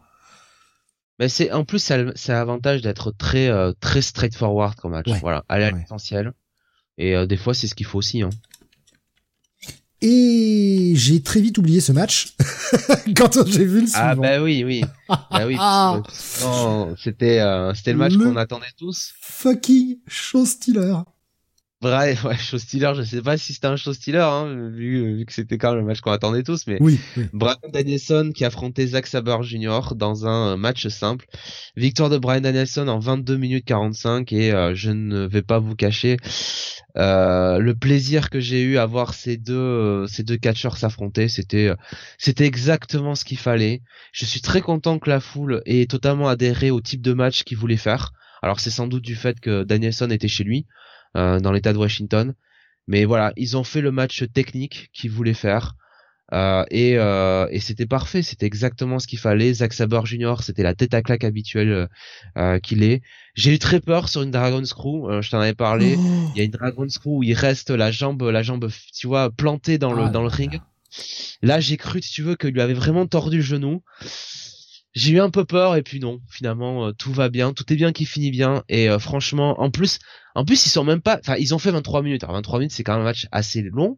Mais c'est en plus ça, ça a l'avantage d'être très euh, très straightforward comme match. Ouais. Voilà, aller à Ouais. l'essentiel. Et euh, des fois c'est ce qu'il faut aussi. Hein. et j'ai très vite oublié ce match *laughs* quand j'ai vu le suivant. Ah bah oui oui. bah oui. Ah. sinon, C'était euh, c'était le match qu'on attendait tous. Fucking show stealer. Vrai, *laughs* ouais, show stealer. Je sais pas si c'était un show stealer hein, vu, vu que c'était quand même le match qu'on attendait tous, mais Oui, oui. Brian Danielson qui affrontait Zack Saber Jr. dans un euh, match simple. Victoire de Brian Danielson en 22 minutes 45 et euh, je ne vais pas vous cacher euh, le plaisir que j'ai eu à voir ces deux euh, ces deux catcheurs s'affronter. C'était euh, c'était exactement ce qu'il fallait. Je suis très content que la foule ait totalement adhéré au type de match qu'il voulait faire. Alors c'est sans doute du fait que Danielson était chez lui dans l'état de Washington. Mais voilà, ils ont fait le match technique qu'ils voulaient faire. Euh, et et, et c'était parfait, c'était exactement ce qu'il fallait. Zack Saber Jr. c'était la tête à claque habituelle euh, qu'il est. J'ai eu très peur sur une Dragon Screw, euh, je t'en avais parlé. Oh. Il y a une Dragon Screw où il reste la jambe, la jambe, tu vois, plantée dans le Ah dans le ring. là. Là, j'ai cru, si tu veux, qu'il lui avait vraiment tordu le genou. J'ai eu un peu peur et puis non, finalement euh, tout va bien, tout est bien qui finit bien et euh, franchement, en plus, en plus ils sont même pas, enfin ils ont fait 23 minutes. Alors 23 minutes c'est quand même un match assez long,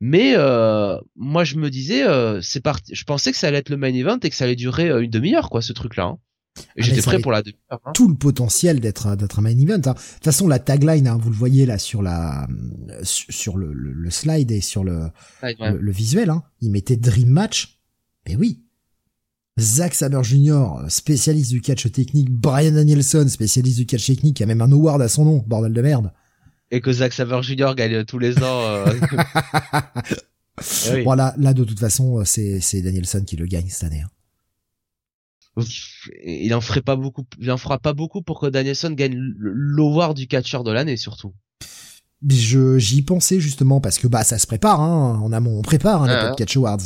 mais euh, moi je me disais, euh, c'est parti, je pensais que ça allait être le main event et que ça allait durer une demi-heure quoi, ce truc-là. hein. Et Ah, J'étais prêt pour la demi-heure. hein. tout le potentiel d'être d'être un main event. hein. De toute façon, la tagline, hein, vous le voyez là sur la sur sur le, le, le slide et sur le, Ouais, ouais. le, le visuel, hein, il mettait Dream Match. Mais oui. Zack Saber Jr., spécialiste du catch technique, Brian Danielson, spécialiste du catch technique, qui a même un award à son nom, bordel de merde. Et que Zack Saber Jr. gagne tous les ans. euh, *laughs* eh oui. Bon, là, de toute façon, euh, c'est c'est Danielson qui le gagne cette année. hein. il en ferait pas beaucoup, il en fera pas beaucoup pour que Danielson gagne l'award du catcheur de l'année surtout. Je j'y pensais justement parce que bah ça se prépare hein, en amont, on prépare hein, les Ah, Top Catch Awards.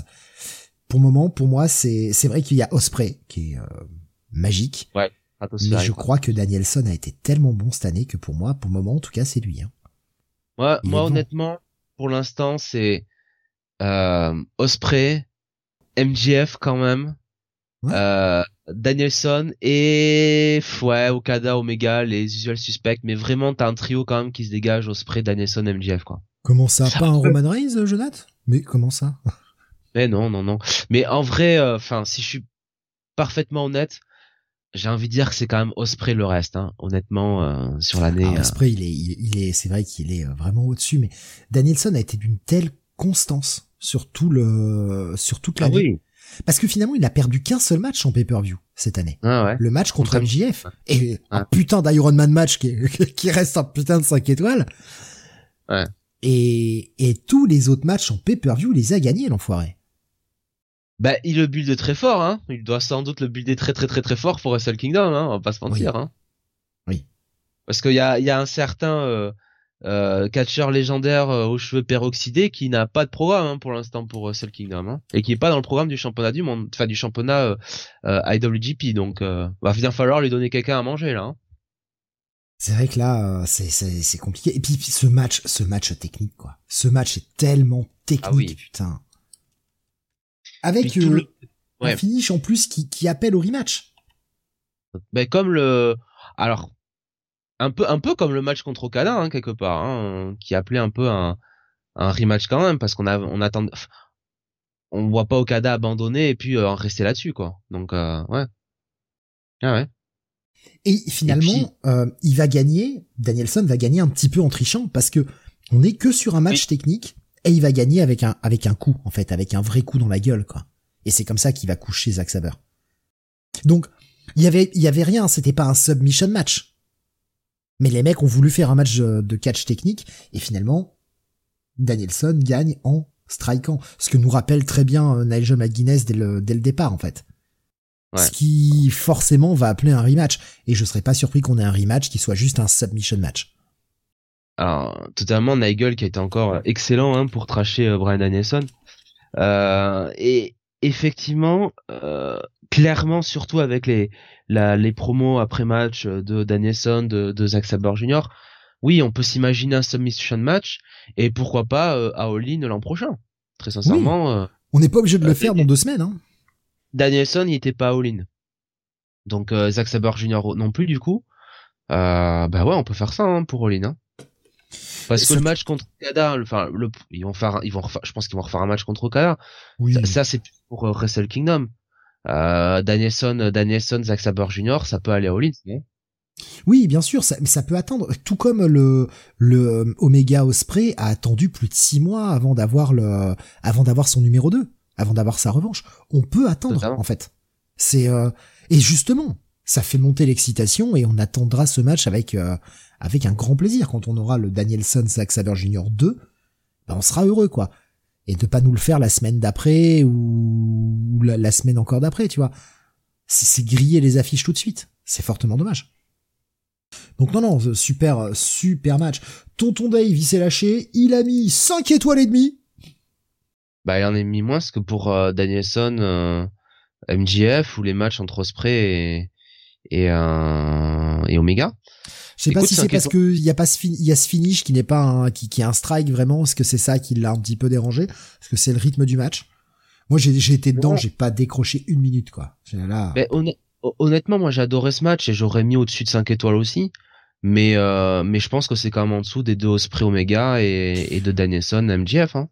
Pour le moment, pour moi, c'est c'est vrai qu'il y a Osprey qui est euh, magique, mais Stratosphérique, je quoi. crois que Danielson a été tellement bon cette année que pour moi, pour le moment en tout cas, c'est lui. Hein. Moi, Il moi bon. honnêtement, pour l'instant, c'est euh, Osprey, MJF quand même, Ouais. euh, Danielson et ouais Okada, Omega, les usual suspects. Mais vraiment, t'as un trio quand même qui se dégage Osprey, Danielson, MJF quoi. Comment ça, Ça pas un Roman Reigns, Jonathan? Mais comment ça? Mais non, non, non. Mais en vrai, enfin, si je suis parfaitement honnête, j'ai envie de dire que c'est quand même Osprey le reste. Hein. Honnêtement, euh, sur l'année. Ah, euh, Osprey, il est, il, est, c'est vrai qu'il est euh, vraiment au-dessus, mais Danielson a été d'une telle constance sur tout le, sur toute Ah l'année. oui. Parce que finalement, il a perdu qu'un seul match en pay-per-view cette année. Ah ouais. le match contre MJF et un Ouais. putain d'Iron Man match qui, *laughs* qui reste un putain de 5 étoiles. Ouais. Et, et tous les autres matchs en pay-per-view, il les a gagnés, l'enfoiré. Bah, il le build très fort, hein. Il doit sans doute le builder très très très très fort pour Wrestle Kingdom, hein. On va pas se mentir, hein. Oui. Parce qu'il y a, il y a un certain euh, euh, catcheur légendaire euh, aux cheveux peroxydés qui n'a pas de programme hein, pour l'instant pour Wrestle Kingdom, hein. Et qui est pas dans le programme du championnat du monde, enfin du championnat euh, IWGP. Donc, euh, va bien falloir lui donner quelqu'un à manger là. Hein. C'est vrai que là, c'est, c'est, c'est compliqué. Et puis, puis ce match, ce match technique, quoi. Ce match est tellement technique, Ah oui. putain. Avec euh, le- ouais. un finish en plus qui, qui appelle au rematch. Ben comme le, alors un peu un peu comme le match contre Okada hein, quelque part, hein, qui appelait un peu un un rematch quand même parce qu'on a on attend, on voit pas Okada abandonner et puis euh, en rester là-dessus quoi. Donc euh, ouais, ah ouais. Et finalement, puis- euh, il va gagner, Danielson va gagner un petit peu en trichant parce que on est que sur un match technique et il va gagner avec un, avec un coup, en fait, avec un vrai coup dans la gueule, quoi. Et c'est comme ça qu'il va coucher Zack Saber. Donc, il y avait, il y avait rien, c'était pas un submission match. Mais les mecs ont voulu faire un match de catch technique et finalement, Danielson gagne en strikant. Ce que nous rappelle très bien euh, Nigel McGuinness dès le, dès le départ, en fait. Ouais. Ce qui forcément va appeler un rematch. Et je serais pas surpris qu'on ait un rematch qui soit juste un submission match. Alors totalement Nigel qui a été encore excellent hein, pour tracher euh, Brian Danielson. Euh, et effectivement, euh, clairement, surtout avec les la, les promos après match de Danielson, de, de Zack Saber Jr. Oui, on peut s'imaginer un submission match et pourquoi pas euh, à All In l'an prochain. Très sincèrement. Euh, on n'est pas obligé de le faire dans deux semaines. Hein. Danielson, il était pas All In. Donc Zack Saber Jr. non plus du coup. bah ouais, on peut faire ça hein, pour All In. Hein. Parce que le match contre Okada, enfin, le, ils vont faire, ils vont refaire, je pense qu'ils vont refaire un match contre Okada. Oui. Ça, c'est pour euh, Wrestle Kingdom. Euh, Danielson, Danielson, Zack Saber Jr., ça peut aller au Lins, non oui, bien sûr, ça, ça peut attendre. Tout comme le le euh, Omega Osprey a attendu plus de six mois avant d'avoir le avant d'avoir son numéro 2, avant d'avoir sa revanche. On peut attendre en fait. C'est euh, et justement, ça fait monter l'excitation et on attendra ce match avec euh, avec un grand plaisir quand on aura le Danielson Zack Saber Jr 2. Ben on sera heureux quoi et de pas nous le faire la semaine d'après ou la, semaine encore d'après, tu vois. C'est griller les affiches tout de suite. C'est fortement dommage. Donc non, non, super, super match. Tonton Dave, il s'est lâché, il a mis 5 étoiles et demie. Bah, il en a mis moins que pour euh, Danielson, euh, MGF ou les matchs entre Osprey euh, et Omega. Je sais pas si c'est parce que il y a pas ce il y a ce finish qui n'est pas un, qui, qui est un strike vraiment, est-ce que c'est ça qui l'a un petit peu dérangé, parce que c'est le rythme du match. Moi j'ai j'ai été dedans, j'ai pas décroché une minute quoi. Là... Mais honnêtement, moi j'ai adoré ce match et j'aurais mis au-dessus de 5 étoiles aussi. Mais euh, mais je pense que c'est quand même en dessous des deux Osprey Omega et, et de Danielson MJF. Hein.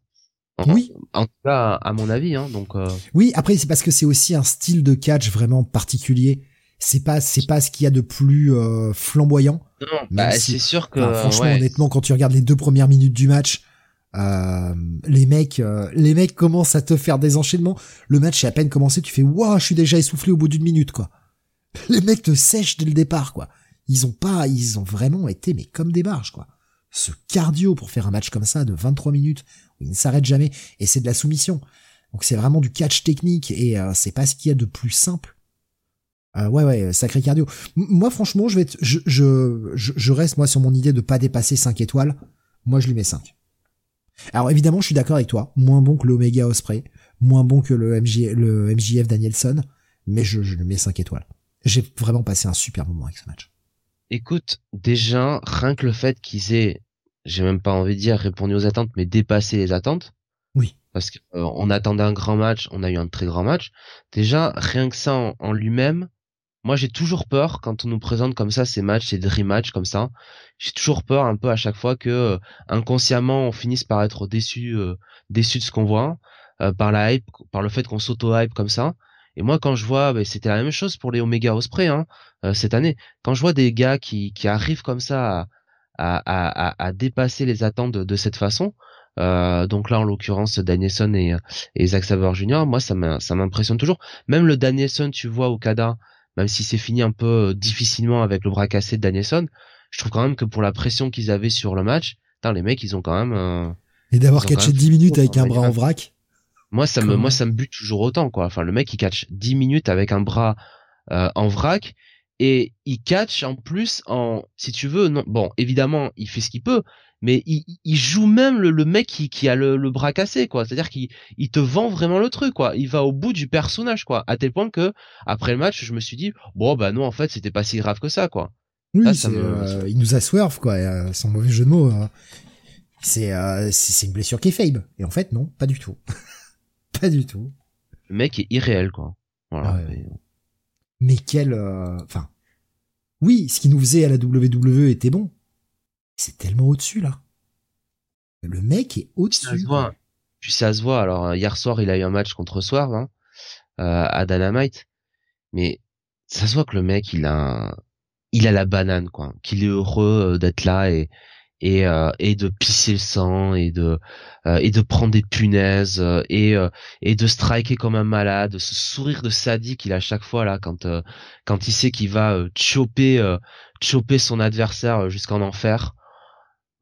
oui. En tout cas, à mon avis. Hein, donc. Euh... Oui, après c'est parce que c'est aussi un style de catch vraiment particulier c'est pas c'est pas ce qu'il y a de plus euh, flamboyant. Non, bah, c'est sûr que franchement honnêtement quand tu regardes les deux premières minutes du match, euh, les mecs euh, les mecs commencent à te faire des enchaînements. Le match est à peine commencé, tu fais waouh, je suis déjà essoufflé au bout d'une minute quoi. *laughs* Les mecs te sèchent dès le départ quoi. Ils ont pas ils ont vraiment été mais comme des barges quoi. Ce cardio pour faire un match comme ça de 23 minutes où il ne s'arrête jamais et c'est de la soumission. Donc c'est vraiment du catch technique et c'est pas ce qu'il y a de plus simple euh, ouais, ouais, sacré cardio. moi, franchement, je vais je, je, je, reste, moi, sur mon idée de pas dépasser 5 étoiles. Moi, je lui mets 5. Alors, évidemment, je suis d'accord avec toi. Moins bon que l'Omega Osprey. Moins bon que le, MJ, le MJF Danielson. Mais je, je lui mets 5 étoiles. J'ai vraiment passé un super moment avec ce match. Écoute, déjà, rien que le fait qu'ils aient, j'ai même pas envie de dire répondu aux attentes, mais dépassé les attentes. Oui. Parce qu'on attendait un grand match, on a eu un très grand match. Déjà, rien que ça en lui-même, moi, j'ai toujours peur quand on nous présente comme ça ces matchs, ces dream matchs comme ça. J'ai toujours peur un peu à chaque fois que euh, inconsciemment on finisse par être déçu, euh, déçu de ce qu'on voit, euh, par la hype, par le fait qu'on s'auto-hype comme ça. Et moi, quand je vois, bah, c'était la même chose pour les Omega Osprey hein, cette année. Quand je vois des gars qui, arrivent comme ça à, dépasser les attentes de, cette façon, donc là, en l'occurrence, Danielson et, Zack Saber Jr., moi, ça m'impressionne toujours. Même le Danielson, tu vois, au Kada, même si c'est fini un peu euh, difficilement avec le bras cassé de Danielson, je trouve quand même que pour la pression qu'ils avaient sur le match, les mecs, ils ont quand même. Euh, et d'avoir catché 10 minutes avec un bras en vrac. Moi, ça me, moi, ça me bute toujours autant, quoi. Enfin, le mec, il catch 10 minutes avec un bras euh, en vrac et il catch en plus en, si tu veux, non, bon, évidemment, il fait ce qu'il peut, mais il, il, joue même le, le mec qui, qui a le, le, bras cassé quoi. C'est à dire qu'il il te vend vraiment le truc quoi. Il va au bout du personnage quoi. À tel point que après le match je me suis dit bon bah non en fait c'était pas si grave que ça quoi. Oui ça euh, il nous a swerve quoi euh, sans mauvais jeu de mots euh, c'est c'est une blessure qui est faible. Et en fait non pas du tout. *laughs* Pas du tout. Le mec est irréel quoi. Voilà ah mais quel enfin oui ce qu'il nous faisait à la WWE était bon c'est tellement au-dessus là. Le mec est au-dessus. Puis ça se voit. Alors hier soir, il a eu un match contre Swerve hein, euh, à Dynamite, mais ça se voit que le mec, il a, il a la banane quoi. Qu'il est heureux euh, d'être là et et, euh, et de pisser le sang et de euh, et de prendre des punaises euh, et et de striker comme un malade, ce sourire de sadique qu'il a à chaque fois là quand quand il sait qu'il va choper choper son adversaire jusqu'en enfer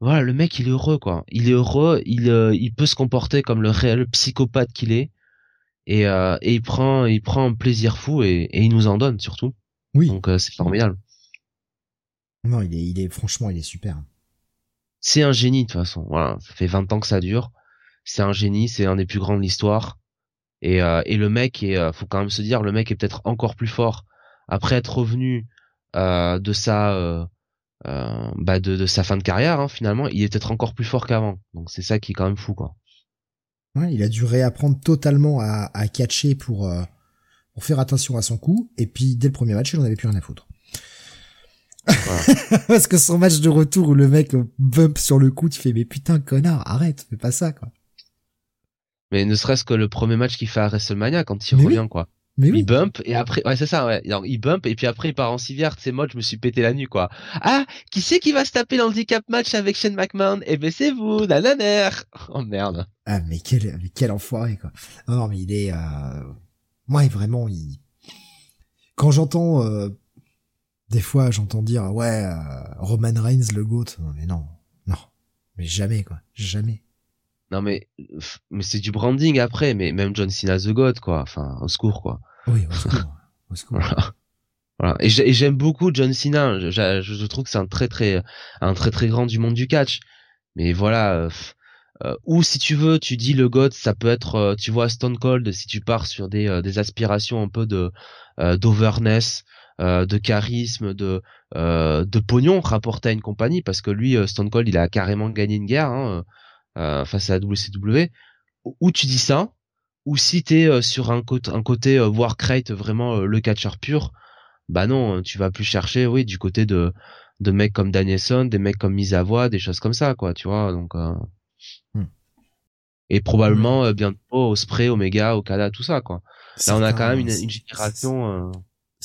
voilà, le mec, il est heureux, quoi. Il est heureux, il, euh, il peut se comporter comme le réel psychopathe qu'il est. Et, euh, et il prend, il prend un plaisir fou et, et il nous en donne surtout. Oui. Donc euh, c'est formidable. Non, il est, il est, franchement, il est super. C'est un génie de toute façon. Voilà, ça fait 20 ans que ça dure. C'est un génie, c'est un des plus grands de l'histoire. Et, euh, et le mec est, euh, faut quand même se dire, le mec est peut-être encore plus fort après être revenu euh, de sa bah de, de, sa fin de carrière. Hein, finalement, il est peut-être encore plus fort qu'avant. Donc c'est ça qui est quand même fou, quoi. Ouais, il a dû réapprendre totalement à, à catcher pour pour faire attention à son coup. Et puis dès le premier match, il en avait plus rien à foutre. *laughs* Parce que son match de retour où le mec bump sur le coup, tu fais mais putain connard, arrête, fais pas ça quoi. Mais ne serait-ce que le premier match qu'il fait à WrestleMania quand il revient quoi. Mais oui. Il bump et après ouais c'est ça ouais. Il bump et puis après il part en civière. C'est moi je me suis pété la nuit quoi. Ah qui c'est qui va se taper dans le handicap match avec Shane McMahon? Eh ben c'est vous nananer. *laughs* Oh merde. Ah mais quel mais quel enfoiré quoi. Non non mais il est euh... moi vraiment il quand j'entends euh, des fois, j'entends dire ouais, euh, Roman Reigns le goat. Non mais non, non, mais jamais quoi, jamais. Non mais mais c'est du branding après, mais même John Cena the goat quoi. Enfin, au secours quoi. Oui, au secours. au secours. voilà. Et j'aime beaucoup John Cena. Je, je, trouve que c'est un très très un très très grand du monde du catch. Mais voilà. Euh, euh, ou si tu veux, tu dis le GOAT, ça peut être, tu vois, Stone Cold, si tu pars sur des, des aspirations un peu de d'overness, euh, de charisme, de euh, de pognon rapporté à une compagnie parce que lui euh, Stone Cold il a carrément gagné une guerre hein, face à la WCW. Ou tu dis ça, ou si t'es sur un, côté un côté Warcrate vraiment le catcheur pur, bah non, tu vas plus chercher, oui, du côté de de mecs comme Danielson, des mecs comme Misawa, des choses comme ça, quoi, tu vois. Donc hmm. et probablement bientôt au Spray, Omega, Okada, tout ça, quoi. Là, on a quand même une, une génération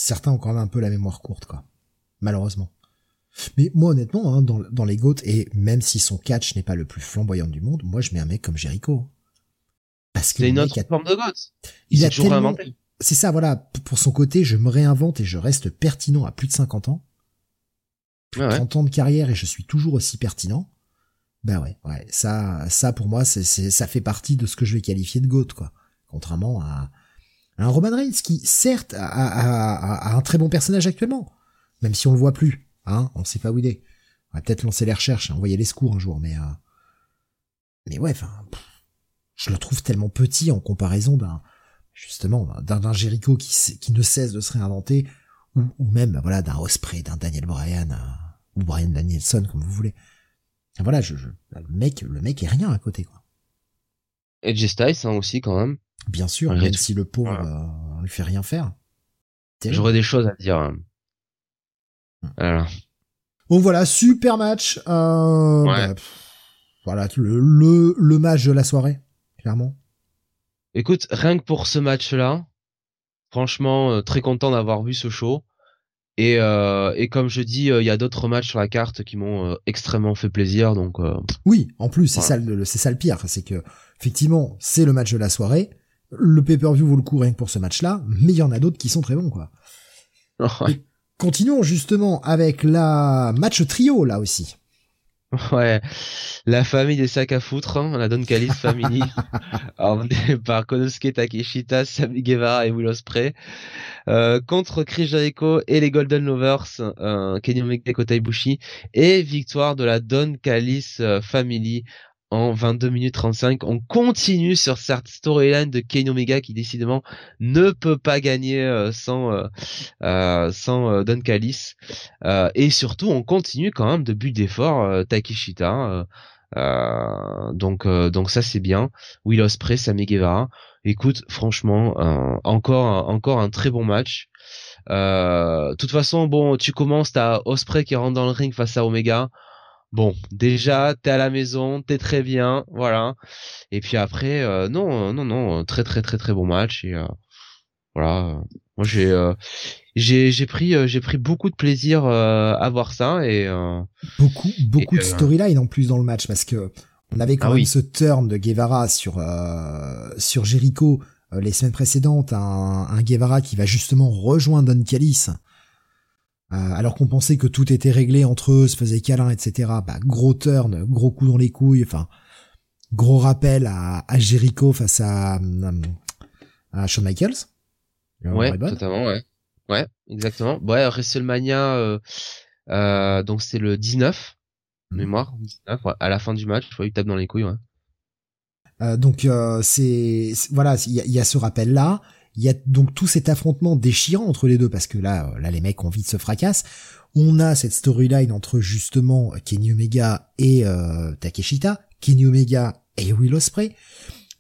certains ont quand même un peu la mémoire courte, quoi. Malheureusement. Mais moi, honnêtement, hein, dans, dans les GOAT, et même si son catch n'est pas le plus flamboyant du monde, moi, je mets un mec comme Jericho. Parce que c'est une autre forme de GOAT. Il, a toujours inventé. C'est ça, voilà. Pour son côté, je me réinvente et je reste pertinent à plus de 50 ans. Plus de 30 ans de carrière et je suis toujours aussi pertinent. Ben ouais, ouais. Ça, ça pour moi, c'est, ça fait partie de ce que je vais qualifier de GOAT, quoi. Contrairement à, un Roman Reigns qui, certes, a, un très bon personnage actuellement, même si on le voit plus, hein, on sait pas où il est. On va peut-être lancer les recherches, envoyer les secours un jour, mais euh, mais ouais, enfin, je le trouve tellement petit en comparaison d'un justement d'un Jericho qui, qui ne cesse de se réinventer, ou, même bah, voilà d'un Osprey, d'un Daniel Bryan, euh, ou Brian Danielson comme vous voulez. voilà, je, le mec, le mec est rien à côté quoi. Edge Styles hein, aussi quand même. Bien sûr, même si le pauvre voilà. euh, lui fait rien faire. J'aurais des choses à dire. Hein. Voilà. Bon voilà, super match. Euh, bah, voilà, le, le, match de la soirée, clairement. Écoute, rien que pour ce match-là, franchement, euh, très content d'avoir vu ce show. Et, euh, et comme je dis, il y a d'autres matchs sur la carte qui m'ont extrêmement fait plaisir. Donc oui, en plus c'est ça, c'est ça le pire, c'est que effectivement c'est le match de la soirée le pay-per-view vaut le coup rien que pour ce match-là, mais il y en a d'autres qui sont très bons, quoi. *laughs* continuons justement avec la match trio, là aussi. Ouais, la famille des sacs à foutre, hein, la Don Callis Family, *laughs* emmenée par Konosuke Takeshita, Sami Guevara et Will Ospreay, euh, contre Chris Jericho et les Golden Lovers, euh, Kenny Omega et Kota Ibushi, et victoire de la Don Callis euh, Family en 22 minutes 35. On continue sur cette storyline de Kenny Omega qui décidément ne peut pas gagner euh, sans euh, euh, sans Don Callis. et surtout, on continue quand même de but d'effort Takeshita. donc donc ça c'est bien. Will Ospreay, Sammy Guevara. Écoute, franchement, encore encore un très bon match. De toute façon, bon, tu commences, t'as Osprey qui rentre dans le ring face à Omega. Bon, déjà, t'es à la maison, t'es très bien, voilà. Et puis après, euh, non, non, non, très, très, très, très bon match. Et euh, voilà, moi j'ai, euh, j'ai, j'ai pris, j'ai pris beaucoup de plaisir à voir ça et beaucoup, beaucoup de storyline en plus dans le match parce que on avait quand ah même ce turn de Guevara sur sur Jericho les semaines précédentes, un, un Guevara qui va justement rejoindre Don Callis euh, alors qu'on pensait que tout était réglé entre eux, se faisait câlin, etc. Bah, gros turn, gros coup dans les couilles, enfin, gros rappel à, à Jericho face à, euh, à Shawn Michaels. Ouais, totalement, ouais. Ouais, exactement. Ouais, WrestleMania, euh, euh, donc c'est le 19, mmh. mémoire, 19, à la fin du match, il tape dans les couilles, ouais. Euh, donc euh, c'est voilà, il y a, y a, ce rappel là. Il y a donc tout cet affrontement déchirant entre les deux parce que là, là les mecs ont vite se fracasse. On a cette storyline entre justement Kenny Omega et euh, Takeshita, Kenny Omega et Will Ospreay.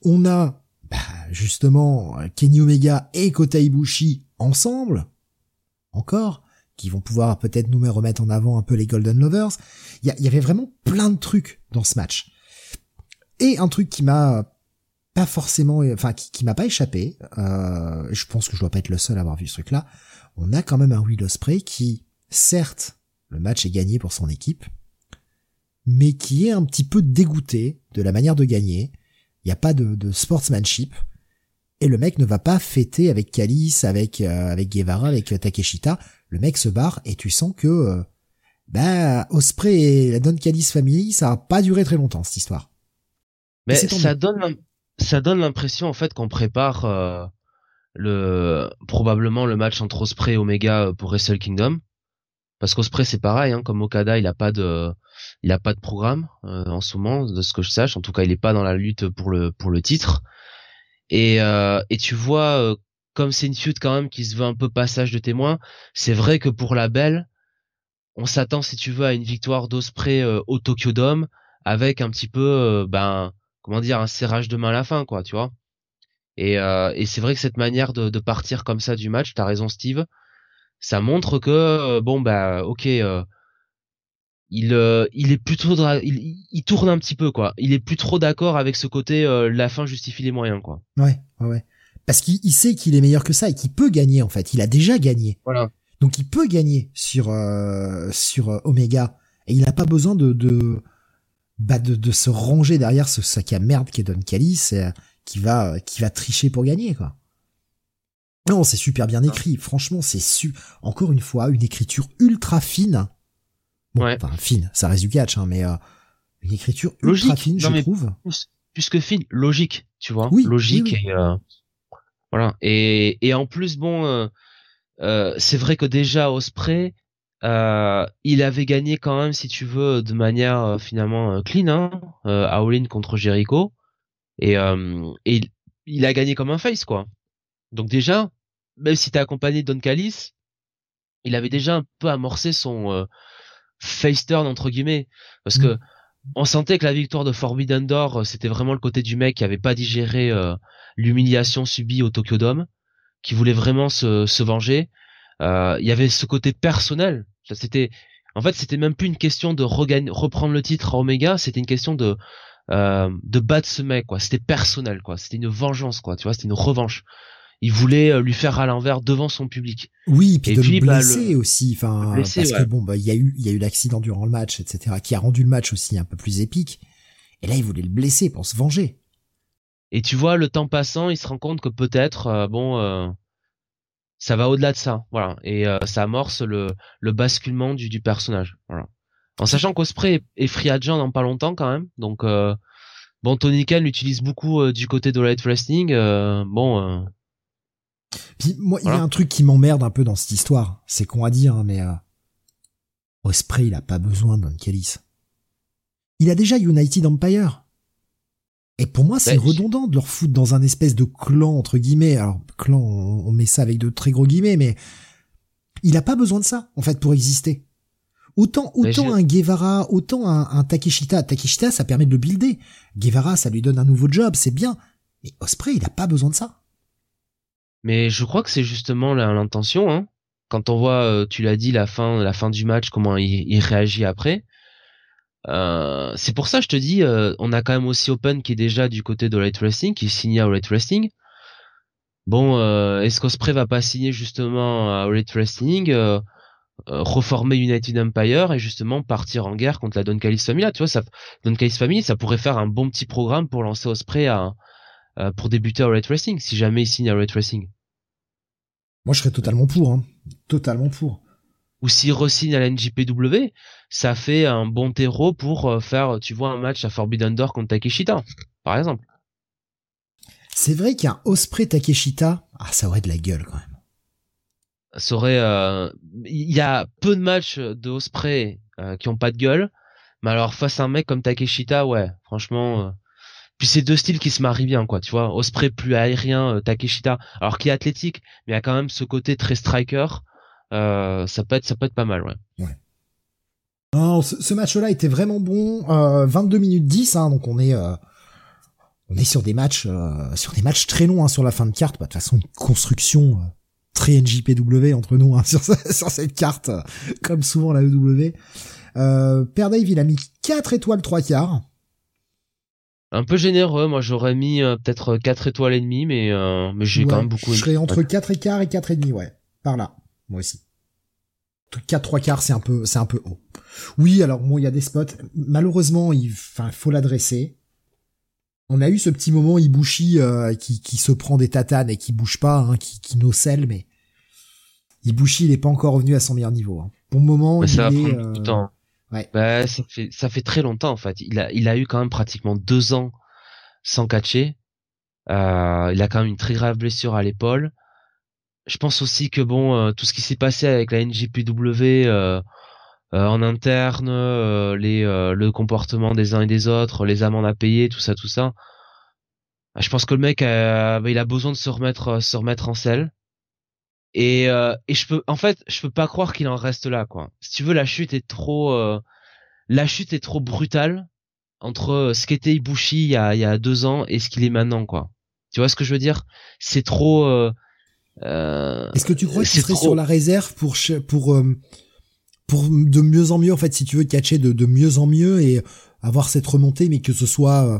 On a bah, justement Kenny Omega et Kota Ibushi ensemble, encore, qui vont pouvoir peut-être nous remettre en avant un peu les Golden Lovers. Il y, avait vraiment plein de trucs dans ce match. Et un truc qui m'a pas forcément, enfin qui, m'a pas échappé, euh, je pense que je dois pas être le seul à avoir vu ce truc-là. On a quand même un Will Ospreay qui, certes, le match est gagné pour son équipe, mais qui est un petit peu dégoûté de la manière de gagner. Il n'y a pas de, de, sportsmanship. Et le mec ne va pas fêter avec Kalis, avec euh, avec Guevara, avec Takeshita. Le mec se barre et tu sens que euh, bah Osprey et la Don Callis Family, ça a pas duré très longtemps cette histoire. Mais ça donne ça donne l'impression en fait qu'on prépare euh, le probablement le match entre Osprey et Omega pour Wrestle Kingdom. Parce qu'Osprey c'est pareil hein, comme Okada il a pas de il a pas de programme en ce moment de ce que je sache. En tout cas il est pas dans la lutte pour le pour le titre. Et, euh, et tu vois, euh, comme c'est une feud quand même qui se veut un peu passage de témoin, c'est vrai que pour la belle, on s'attend si tu veux à une victoire d'Osprey euh, au Tokyo Dome avec un petit peu, ben, comment dire, un serrage de main à la fin, quoi, tu vois. Et, et c'est vrai que cette manière de, de, partir comme ça du match, t'as raison Steve, ça montre que bon bah ok il euh, il est plutôt il, il, tourne un petit peu quoi. Il est plus trop d'accord avec ce côté euh, la fin justifie les moyens quoi. Ouais, ouais ouais. Parce qu'il sait qu'il est meilleur que ça et qu'il peut gagner en fait. Il a déjà gagné. Voilà. Donc il peut gagner sur euh, sur Omega et il n'a pas besoin de de bah de, de se ranger derrière ce sac à merde qui est Don Callis qui va qui va tricher pour gagner quoi. Non, c'est super bien écrit. Franchement, c'est su. Encore une fois, une écriture ultra fine Bon, ouais. enfin, fine, ça reste du catch, hein, mais euh, une écriture logique, ultra fine, je trouve. Plus, que fine, logique, tu vois. Oui, logique et euh, voilà. Et, et en plus, bon, euh, euh c'est vrai que déjà Osprey, euh, il avait gagné quand même, si tu veux, de manière finalement clean, hein, euh, all-in contre Jericho, et, et il, a gagné comme un face, quoi. Donc déjà, même si t'es accompagné de Don Callis, il avait déjà un peu amorcé son face turn entre guillemets parce que mm. on sentait que la victoire de Forbidden Door euh, c'était vraiment le côté du mec qui avait pas digéré euh, l'humiliation subie au Tokyo Dome qui voulait vraiment se, se venger euh, il y avait ce côté personnel c'était en fait c'était même plus une question de reprendre le titre à Omega c'était une question de de battre ce mec quoi c'était personnel quoi c'était une vengeance quoi tu vois c'était une revanche il voulait euh, lui faire à l'envers devant son public. Oui, puis de le bah, blesser aussi, enfin parce que bon bah il y a eu il y a eu l'accident durant le match, etc. qui a rendu le match aussi un peu plus épique. Et là il voulait le blesser pour se venger. Et tu vois le temps passant, il se rend compte que peut-être euh, bon euh, ça va au-delà de ça, voilà, et ça amorce le le basculement du du personnage, voilà. En sachant qu'Osprey est free agent dans pas longtemps quand même, donc bon Tony Khan l'utilise beaucoup du côté de Light Wrestling, bon puis moi, il y a un truc qui m'emmerde un peu dans cette histoire. C'est qu'on va dire, hein, mais euh, Osprey, il a pas besoin d'un Callis. Il a déjà United Empire. Et pour moi, c'est redondant de leur foutre dans un espèce de clan entre guillemets. Alors clan, on met ça avec de très gros guillemets, mais il a pas besoin de ça en fait pour exister. Autant autant un Guevara, autant un, un, Takeshita. Takeshita, ça permet de le builder. Guevara, ça lui donne un nouveau job, c'est bien. Mais Osprey, il a pas besoin de ça. Mais je crois que c'est justement l'intention. Hein. Quand on voit, euh, tu l'as dit, la fin, la fin du match, comment il, réagit après. Euh, c'est pour ça, je te dis, euh, on a quand même aussi Open qui est déjà du côté de Light Wrestling, qui est signé à Light Wrestling. Bon, euh, est-ce qu'Osprey va pas signer justement à Light Wrestling, reformer United Empire et justement partir en guerre contre la Don Callis Family Tu vois, ça, Don Callis Family, ça pourrait faire un bon petit programme pour lancer Osprey à, euh, pour débuter à Red Racing si jamais il signe à Red Racing. Moi, je serais totalement pour, hein. Totalement pour. Ou s'il re-signe à la NJPW, ça fait un bon terreau pour euh, faire, tu vois, un match à Forbidden Door contre Takeshita, par exemple. C'est vrai qu'un Osprey Takeshita, ah, ça aurait de la gueule quand même. Ça aurait, euh, il y a peu de matchs de Osprey qui ont pas de gueule, mais alors face à un mec comme Takeshita, ouais, franchement, puis c'est deux styles qui se marient bien quoi tu vois Osprey plus aérien euh, Takeshita alors qu'il est athlétique mais il y a quand même ce côté très striker euh, ça peut être ça peut être pas mal ouais, ouais. Non, ce, ce match-là était vraiment bon. Euh, 22 minutes 10, hein, donc on est euh, on est sur des matchs euh, sur des matchs très longs hein, sur la fin de carte. Bah, de toute façon, une construction euh, très NJPW entre nous hein, *laughs* sur, sur cette carte, euh, comme souvent la EW. Euh, Père Dave, il a mis 4 étoiles 3 quarts. Un peu généreux, moi j'aurais mis peut-être 4 étoiles et demie, mais mais j'ai Ouais, quand même beaucoup. Je serais entre 4 et quart et 4 et demi, ouais. Par là, moi aussi. 4 3 quarts, c'est un peu c'est un peu haut. Oui, alors bon, il y a des spots. Malheureusement, il enfin faut l'adresser. On a eu ce petit moment Ibushi euh, qui, qui se prend des tatanes et qui bouge pas, hein, qui, qui nocelle, mais Ibushi il est pas encore revenu à son meilleur niveau. Hein. Pour le moment, Mais il ça va est prendre euh, du temps. ouais. Bah, ça fait ça fait très longtemps en fait. Il a il a eu quand même pratiquement deux ans sans catcher. Euh, il a quand même une très grave blessure à l'épaule. Je pense aussi que bon, euh, tout ce qui s'est passé avec la NJPW euh, euh, en interne, le comportement des uns et des autres, les amendes à payer, tout ça, tout ça. Je pense que le mec, euh, bah, il a besoin de se remettre, se remettre en selle. Et, et je peux, en fait, je peux pas croire qu'il en reste là, quoi. Si tu veux, la chute est trop, la chute est trop brutale entre ce qu'était Ibushi il y a, a deux ans et ce qu'il est maintenant, quoi. Tu vois ce que je veux dire? C'est trop. Euh, Est-ce que tu crois qu'il c'est serait trop- sur la réserve pour pour euh, pour de mieux en mieux en fait si tu veux catcher de, de mieux en mieux et avoir cette remontée mais que ce soit euh,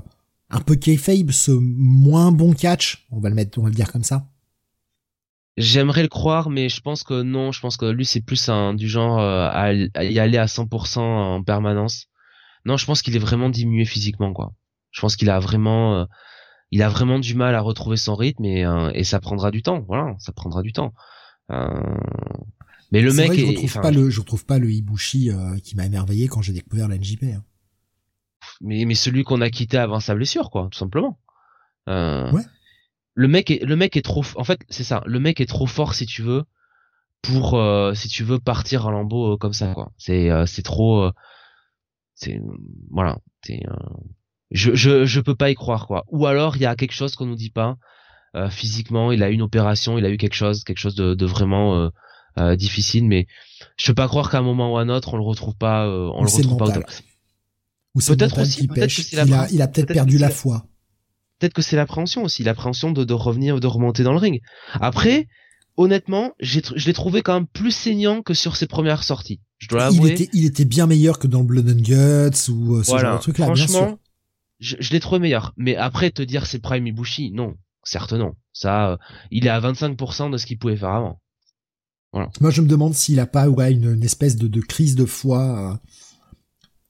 un peu kayfabe ce moins bon catch on va le mettre on va le dire comme ça? J'aimerais le croire, mais je pense que non. Je pense que lui, c'est plus un du genre euh, à, à y aller à 100% en permanence. Non, je pense qu'il est vraiment diminué physiquement, quoi. Je pense qu'il a vraiment, euh, il a vraiment du mal à retrouver son rythme et, euh, et ça prendra du temps. Voilà, ça prendra du temps. Euh, Mais le mec vrai je est, retrouve enfin, pas le je retrouve pas le Ibushi euh, qui m'a émerveillé quand j'ai découvert la NJP hein. mais mais celui qu'on a quitté avant sa blessure, quoi, tout simplement. Euh, Ouais. Le mec est, le mec est trop, en fait, c'est ça. Le mec est trop fort, si tu veux, pour, euh, si tu veux partir à lambeau euh, comme ça, quoi. C'est, euh, c'est trop, euh, c'est, voilà. C'est, euh, je, je, je peux pas y croire, quoi. Ou alors il y a quelque chose qu'on nous dit pas. Euh, physiquement, il a eu une opération, il a eu quelque chose, quelque chose de, de vraiment euh, euh, difficile, mais je peux pas croire qu'à un moment ou à un autre on le retrouve pas, euh, on le retrouve pas. mental. autant. ou Peut-être aussi, peut-être que c'est il a il a peut-être perdu la foi peut-être que c'est l'appréhension aussi, l'appréhension de, de revenir, de remonter dans le ring. Après, honnêtement, je l'ai trouvé quand même plus saignant que sur ses premières sorties. Je dois il l'avouer. était il était bien meilleur que dans Blood and Guts ou euh, ce Voilà. genre de truc là bien sûr Franchement, je, je l'ai trouvé meilleur. Mais après, te dire c'est Prime Ibushi, non. Certes non. Ça, euh, il est à 25% de ce qu'il pouvait faire avant. Moi, je me demande s'il a pas ouais, une, une espèce de, de crise de foi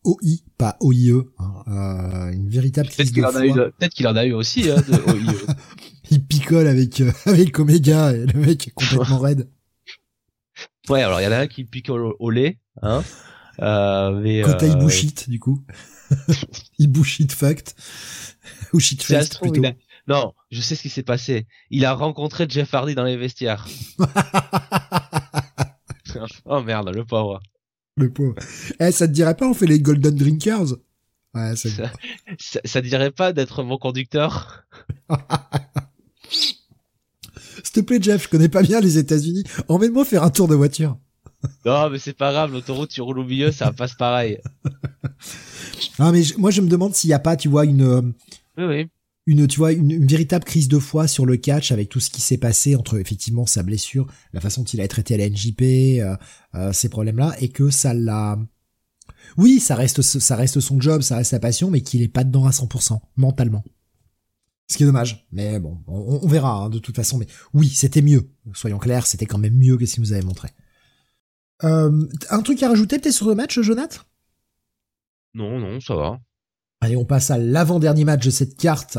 euh, OI, pas OIE, hein, euh, une véritable crise de foi. peut-être qu'il en a eu aussi, hein, de OIE. *laughs* Il picole avec euh, avec Omega et le mec est complètement raide. Ouais, alors il y en a un qui pique au, au lait, hein. Euh, mais, euh, Ibushit, du coup. *laughs* Ibushit fucked. Ou shit trouve, plutôt. a- Non, je sais ce qui s'est passé. Il a rencontré Jeff Hardy dans les vestiaires. *laughs* oh merde, le pauvre. le pauvre. Eh, ça te dirait pas, on fait les Golden Drinkers? Ouais, c'est Ça, ça, ça dirait pas d'être mon conducteur? *laughs* S'il te plaît, Jeff, je connais pas bien les États-Unis. Emmène-moi faire un tour de voiture. Non, mais c'est pas grave, l'autoroute, tu roules au milieu, ça passe pareil. Ah, mais je- moi, je me demande s'il y a pas, tu vois, une, Oui, oui. une, tu vois, une, une véritable crise de foi sur le catch avec tout ce qui s'est passé entre effectivement sa blessure, la façon dont il a été traité à la NJP, euh, euh, ces problèmes-là, et que ça l'a. Oui, ça reste, ça reste son job, ça reste sa passion, mais qu'il est pas dedans à 100% mentalement. Ce qui est dommage, mais bon, on, on verra hein, de toute façon. Mais oui, c'était mieux. Soyons clairs, c'était quand même mieux que ce qu'il nous avait montré. Euh, un truc à rajouter peut-être sur le match, Jonathan? Non, non, ça va. Allez, on passe à l'avant-dernier match de cette carte.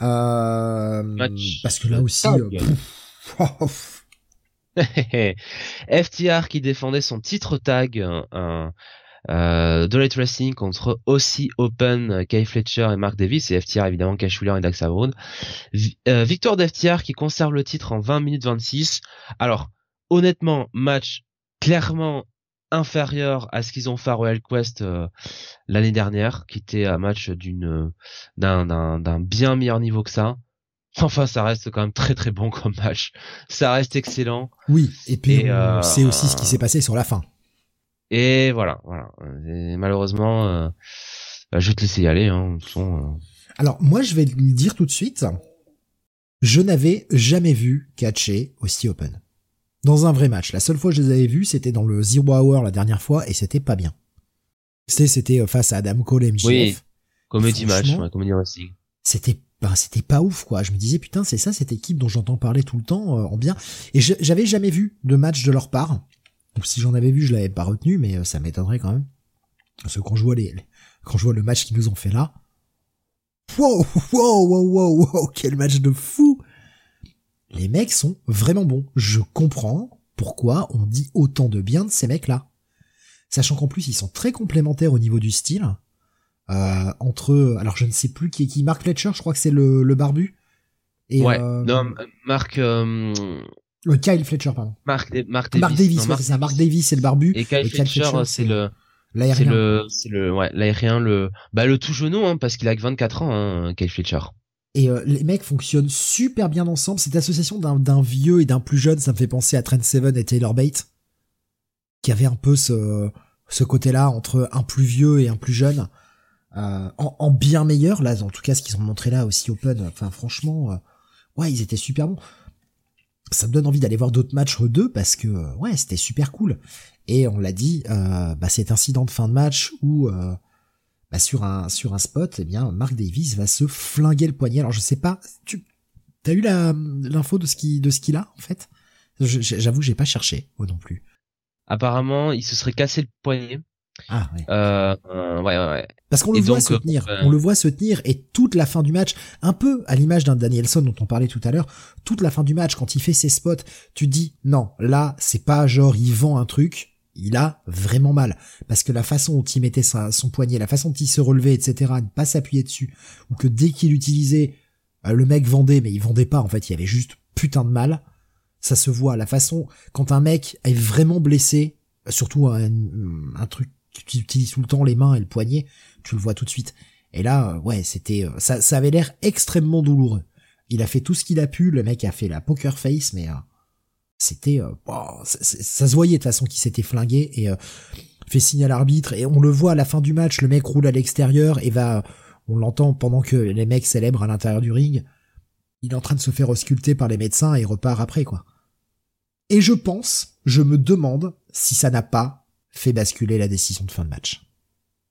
Euh, Match parce que là aussi, euh, FTR *laughs* qui défendait son titre tag euh, euh, de Light Wrestling contre aussi Open, Kay Fletcher et Mark Davis et FTR évidemment Cash Wheeler et Dax. Vi- euh, victoire d'FTR qui conserve le titre en 20 minutes 26. Alors honnêtement match clairement inférieur à ce qu'ils ont fait à Royal Quest euh, l'année dernière, qui était un match d'une d'un d'un bien meilleur niveau que ça. Enfin, ça reste quand même très très bon comme match. Ça reste excellent. Oui, et puis c'est aussi ce qui s'est passé sur la fin. Et voilà, voilà. malheureusement, euh, bah, je vais te laisser y aller. Hein, Alors moi, je vais le dire tout de suite. Je n'avais jamais vu catcher aussi open dans un vrai match. La seule fois que je les avais vus, c'était dans le Zero Hour la dernière fois, et c'était pas bien. C'était euh, face à Adam Cole et MJF. Oui, comédie match, ouais, comédie wrestling. C'était ben, c'était pas ouf quoi. Je me disais putain c'est ça cette équipe dont j'entends parler tout le temps euh, en bien. Et j'avais jamais vu de match de leur part. Donc si j'en avais vu, je l'avais pas retenu, mais euh, ça m'étonnerait quand même. Parce que quand je vois les, quand je vois le match qu'ils nous ont fait là, wow, *laughs* wow, wow, wow, wow, quel match de fou! Les mecs sont vraiment bons. Je comprends pourquoi on dit autant de bien de ces mecs-là. Sachant qu'en plus, ils sont très complémentaires au niveau du style. Euh, entre, alors je ne sais plus qui est qui, Mark Fletcher, je crois que c'est le, le barbu. Et ouais, euh, non, Mark, euh, le Kyle Fletcher, pardon. Mark, Mark Davis. Mark Davis, c'est ça. Mark Davis, c'est le barbu. Et Kyle, Fletcher, c'est le, l'aérien. C'est le, c'est le, ouais, l'aérien, le, bah, le tout genou, hein, parce qu'il a que 24 ans, hein, Kyle Fletcher. Et euh, les mecs fonctionnent super bien ensemble. Cette association d'un vieux et d'un plus jeune, ça me fait penser à Trent Seven et Taylor Bate, qui avait un peu ce, côté-là entre un plus vieux et un plus jeune, euh, en, en, bien meilleur. Là, en tout cas, ce qu'ils ont montré là aussi Open, enfin franchement, euh, ouais, ils étaient super bons. Ça me donne envie d'aller voir d'autres matchs eux deux parce que ouais, c'était super cool. Et on l'a dit, bah, cet incident de fin de match où bah, sur un sur un spot, eh bien Mark Davis va se flinguer le poignet. Alors je sais pas, tu as eu l'info de ce qui de ce qu'il a en fait? J'avoue, j'ai pas cherché moi non plus. Apparemment, il se serait cassé le poignet. Ah ouais. Euh, ouais, ouais, Parce qu'on le voit se tenir, euh, on le voit se tenir et toute la fin du match, un peu à l'image d'un Danielson dont on parlait tout à l'heure, toute la fin du match quand il fait ses spots, tu dis non, là c'est pas genre il vend un truc, il a vraiment mal. Parce que la façon dont il mettait son poignet, la façon dont il se relevait, etc., ne pas s'appuyer dessus, ou que dès qu'il utilisait, euh, le mec vendait, mais il vendait pas, en fait, il y avait juste putain de mal. Ça se voit, la façon, quand un mec est vraiment blessé, surtout un, truc qui utilise tout le temps, les mains et le poignet, tu le vois tout de suite. Et là, euh, ouais, c'était, euh, ça, ça avait l'air extrêmement douloureux. Il a fait tout ce qu'il a pu, le mec a fait la poker face, mais c'était euh, ça, se voyait de façon qu'il s'était flingué et euh, fait signe à l'arbitre et on le voit à la fin du match le mec roule à l'extérieur et va on l'entend pendant que les mecs célèbrent à l'intérieur du ring. Il est en train de se faire ausculter par les médecins et repart après quoi. Et je pense je me demande si ça n'a pas fait basculer la décision de fin de match.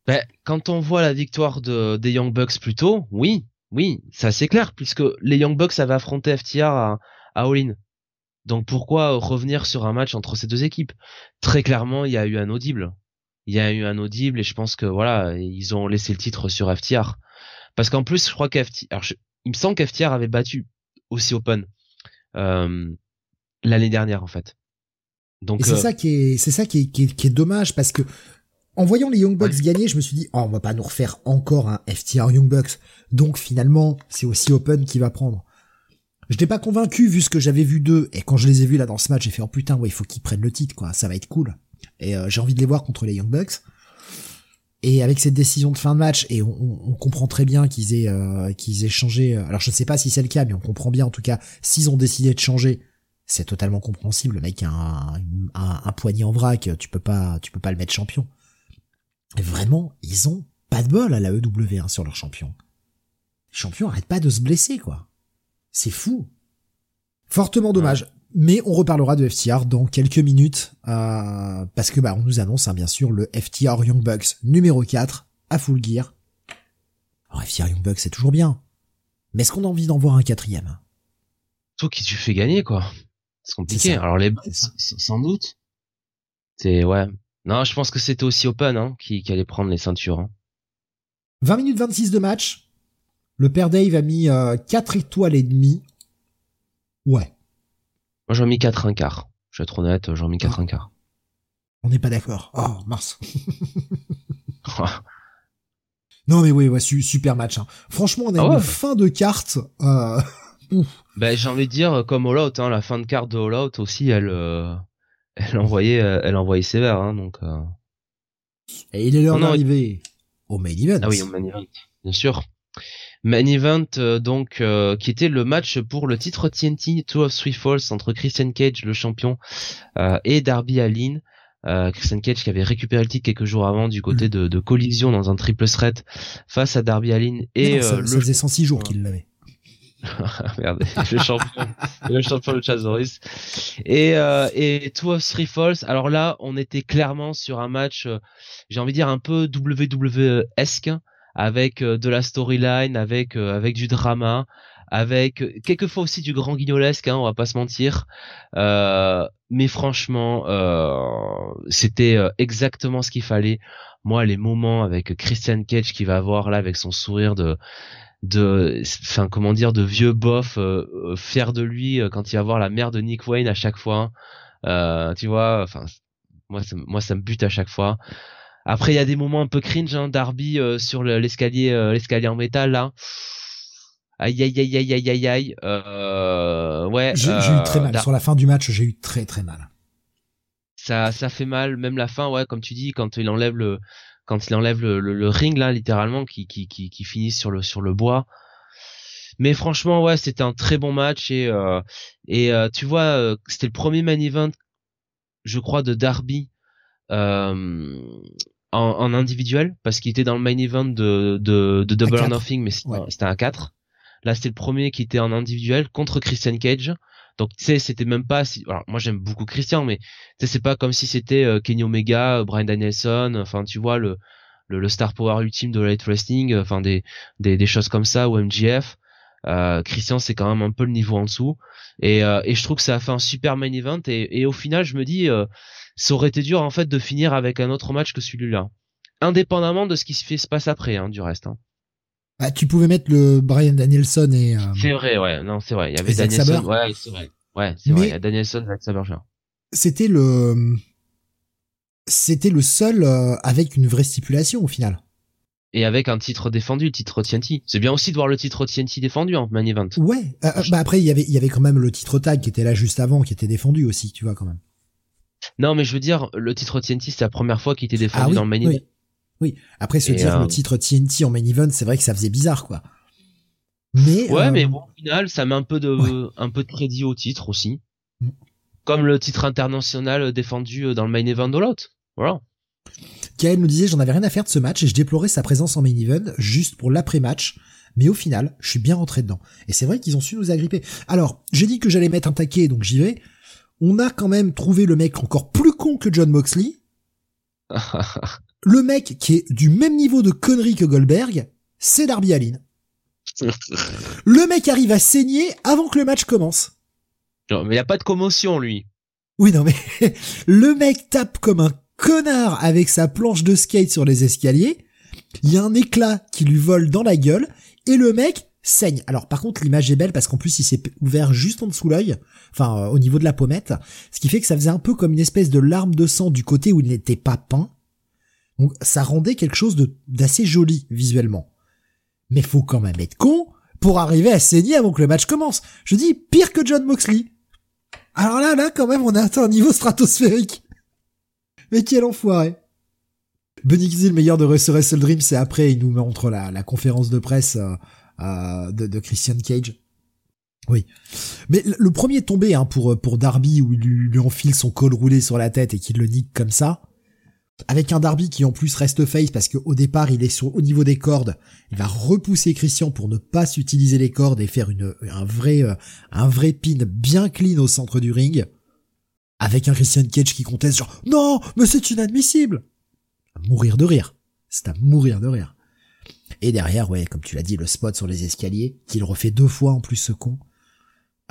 Ben, quand on voit la victoire de, des Young Bucks plus tôt, oui, oui, ça c'est clair, puisque les Young Bucks avaient affronté FTR à, à All-In. Donc pourquoi revenir sur un match entre ces deux équipes? Très clairement, il y a eu un audible. Il y a eu un audible et je pense que voilà, ils ont laissé le titre sur FTR. Parce qu'en plus, je crois qu'FTR, il me semble qu'FTR avait battu aussi Open euh, l'année dernière en fait. Donc c'est euh, ça qui est, c'est ça qui est, qui est, dommage parce que en voyant les Young Bucks gagner, je me suis dit, oh, on va pas nous refaire encore un FTR Young Bucks. Donc finalement, c'est aussi Open qui va prendre. Je n'étais pas convaincu vu ce que j'avais vu d'eux et quand je les ai vus là dans ce match, j'ai fait oh putain ouais il faut qu'ils prennent le titre quoi, ça va être cool. Et euh, j'ai envie de les voir contre les Young Bucks. Et avec cette décision de fin de match, et on, comprend très bien qu'ils aient euh, qu'ils aient changé. Euh, alors je ne sais pas si c'est le cas, mais on comprend bien en tout cas s'ils ont décidé de changer, c'est totalement compréhensible. Le mec a un, un, poignet en vrac, tu peux pas tu peux pas le mettre champion. Vraiment, ils ont pas de bol à la EW sur leur champion. Les champions pas de se blesser quoi. C'est fou. Fortement dommage. Mais on reparlera de FTR dans quelques minutes, euh, parce que bah on nous annonce hein, bien sûr le FTR Young Bucks numéro 4 à full gear. Alors FTR Young Bucks c'est toujours bien, mais est-ce qu'on a envie d'en voir un quatrième? Toi qui tu fais gagner quoi. C'est compliqué. Alors les Bucks, sans doute. C'est ouais. Non, je pense que c'était aussi Open hein, qui, allait prendre les ceintures. 20 hein. minutes 26 de match. Le père Dave a mis euh, 4 étoiles et demie. Ouais. Moi j'en ai mis 4 un quart. Je vais être honnête, j'en ai mis 4 ah. un quart. On n'est pas d'accord. Oh, Mars. *laughs* non mais oui, ouais, super match. Hein. Franchement, on a ah une fin de carte. Euh... *laughs* Ben, j'ai envie de dire comme All Out, hein, la fin de carte de All Out aussi, elle, euh, elle envoyait, elle envoyait sévère, hein, donc. Et il est l'heure d'arriver au main event. Ah oui, au main event, bien sûr. Main event donc qui était le match pour le titre TNT Two of Three Falls entre Christian Cage le champion et Darby Allin. Euh, Christian Cage qui avait récupéré le titre quelques jours avant du côté mm. de, de, collision dans un triple threat face à Darby Allin et ça, euh, ça faisait 106 jours qu'il l'avait. *laughs* Merde, *laughs* le champion, le champion de Chazoris. Et euh, et Two of Three Falls. Alors là, on était clairement sur un match, euh, j'ai envie de dire un peu WWE-esque, avec euh, de la storyline, avec avec du drama, avec quelquefois aussi du grand guignolesque, hein, on va pas se mentir. Euh, mais franchement, euh, c'était euh, exactement ce qu'il fallait. Moi, les moments avec Christian Cage qui va avoir là avec son sourire de de enfin comment dire de vieux bof euh, fier de lui quand il va voir la mère de Nick Wayne à chaque fois tu vois enfin moi ça, moi ça me bute à chaque fois après il y a des moments un peu cringe hein, Darby sur l'escalier l'escalier en métal là Aïe aïe aïe aïe aïe aïe aïe. Euh, ouais. J'ai eu très mal. Sur la fin du match, j'ai eu très très mal. Ça ça fait mal, même la fin, ouais, comme tu dis, quand il enlève le quand il enlève le, le, ring là, littéralement, qui qui qui, qui finit sur le sur le bois. Mais franchement, ouais, c'était un très bon match et euh, et euh, tu vois, euh, c'était le premier main event, je crois, de Darby. Euh, en, en, individuel parce qu'il était dans le main event de, de, de Double or Nothing mais c'était un 4 Là, c'était le premier qui était en individuel contre Christian Cage. Donc, tu sais, c'était même pas si, alors, moi, j'aime beaucoup Christian, mais, tu sais, c'est pas comme si c'était euh, Kenny Omega, euh, Brian Danielson, enfin, tu vois, le, le, star power ultime de Light Wrestling, euh, enfin, des, des, des, choses comme ça, ou MGF. Euh, Christian, c'est quand même un peu le niveau en dessous. Et, et je trouve que ça a fait un super main event. Et, et au final, je me dis, ça aurait été dur, en fait, de finir avec un autre match que celui-là. Indépendamment de ce qui se fait se passe après, hein, du reste. Hein. Bah, tu pouvais mettre le Brian Danielson et. Euh, c'est vrai, ouais, non, c'est vrai. Il y avait Danielson, ouais, c'est vrai. Ouais, c'est vrai. Il y a Danielson, Zack Saber, C'était le, c'était le seul euh, avec une vraie stipulation au final. Et avec un titre défendu, le titre TNT. C'est bien aussi de voir le titre TNT défendu en main event. Ouais. Euh, bah après, il y avait, il y avait quand même le titre tag qui était là juste avant, qui était défendu aussi, tu vois quand même. Non, mais je veux dire, le titre TNT, c'est la première fois qu'il était défendu ah dans le main event. Oui. Après, se dire le euh, titre TNT en main event, c'est vrai que ça faisait bizarre, quoi. Mais ouais, euh, mais bon, au final, ça met un peu de un peu de crédit au titre aussi, mm. comme le titre international défendu euh, dans le main event de l'autre. Voilà. Kael nous disait j'en avais rien à faire de ce match et je déplorais sa présence en main event juste pour l'après-match. Mais au final, je suis bien rentré dedans. Et c'est vrai qu'ils ont su nous agripper. Alors, j'ai dit que j'allais mettre un taquet, donc j'y vais. On a quand même trouvé le mec encore plus con que John Moxley. le mec qui est du même niveau de connerie que Goldberg, c'est Darby Allin. *laughs* le mec arrive à saigner avant que le match commence. Non, mais il y a pas de commotion, lui. Oui, non, mais *laughs* le mec tape comme un connard avec sa planche de skate sur les escaliers. Il y a un éclat qui lui vole dans la gueule et le mec saigne. Alors par contre l'image est belle parce qu'en plus il s'est ouvert juste en dessous l'œil, enfin euh, au niveau de la pommette, ce qui fait que ça faisait un peu comme une espèce de larme de sang du côté où il n'était pas peint. Donc ça rendait quelque chose d'assez joli visuellement. Mais faut quand même être con pour arriver à saigner avant que le match commence. Je dis pire que John Moxley. Alors là, là, quand même, on a atteint un niveau stratosphérique. Mais quel enfoiré. Bunny le meilleur de Wrestle Dream, c'est après, il nous montre la, la conférence de presse euh, euh, de, de, Christian Cage. Oui. Mais le premier tombé hein, pour, pour Darby, où il lui, lui enfile son col roulé sur la tête et qu'il le nique comme ça, avec un Darby qui en plus reste face parce qu'au départ il est sur, au niveau des cordes, il va repousser Christian pour ne pas s'utiliser les cordes et faire une, un vrai, euh, un vrai pin bien clean au centre du ring. Avec un Christian Cage qui conteste genre, non, mais c'est inadmissible! À mourir de rire. C'est à mourir de rire. Et derrière, ouais, comme tu l'as dit, le spot sur les escaliers, qu'il refait deux fois en plus ce con.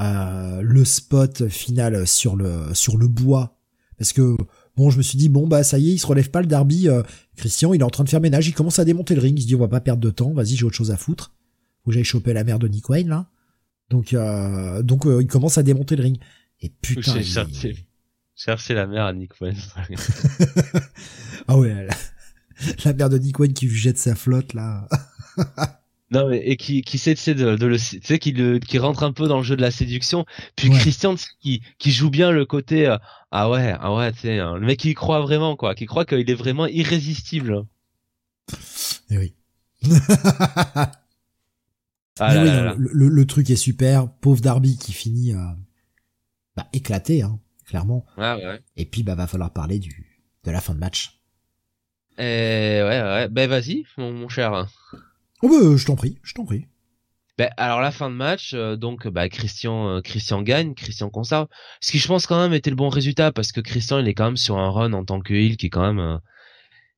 Euh, le spot final sur le, sur le bois. Parce que Bon, je me suis dit, bon, bah ça y est, il se relève pas le derby. Euh, Christian, il est en train de faire ménage, il commence à démonter le ring. Il se dit, on va pas perdre de temps, vas-y, j'ai autre chose à foutre. Faut que j'aille choper la mère de Nick Wayne, là. Donc, euh, donc euh, il commence à démonter le ring. Et putain... J'ai cherché, la mère à Nick Wayne. *laughs* ah ouais, *laughs* la, mère de Nick Wayne qui lui jette sa flotte, là. *laughs* Non mais et qui qui sait de, de le tu sais qui le qui rentre un peu dans le jeu de la séduction puis Christian qui qui joue bien le côté euh, ah ouais ah ouais tu sais hein, le mec qui croit vraiment quoi qui croit qu'il est vraiment irrésistible. Et eh oui. *laughs* ah Le, le, truc est super pauvre Darby qui finit euh, bah, éclaté hein clairement. Ah ouais. Et puis bah va falloir parler du de la fin de match. Eh ouais ouais ben vas-y mon, mon cher. Oh bah, je t'en prie, je t'en prie. Ben, alors la fin de match, euh, donc bah, Christian euh, Christian gagne, Christian conserve. Ce qui je pense quand même était le bon résultat parce que Christian il est quand même sur un run en tant que heel qui est quand même euh,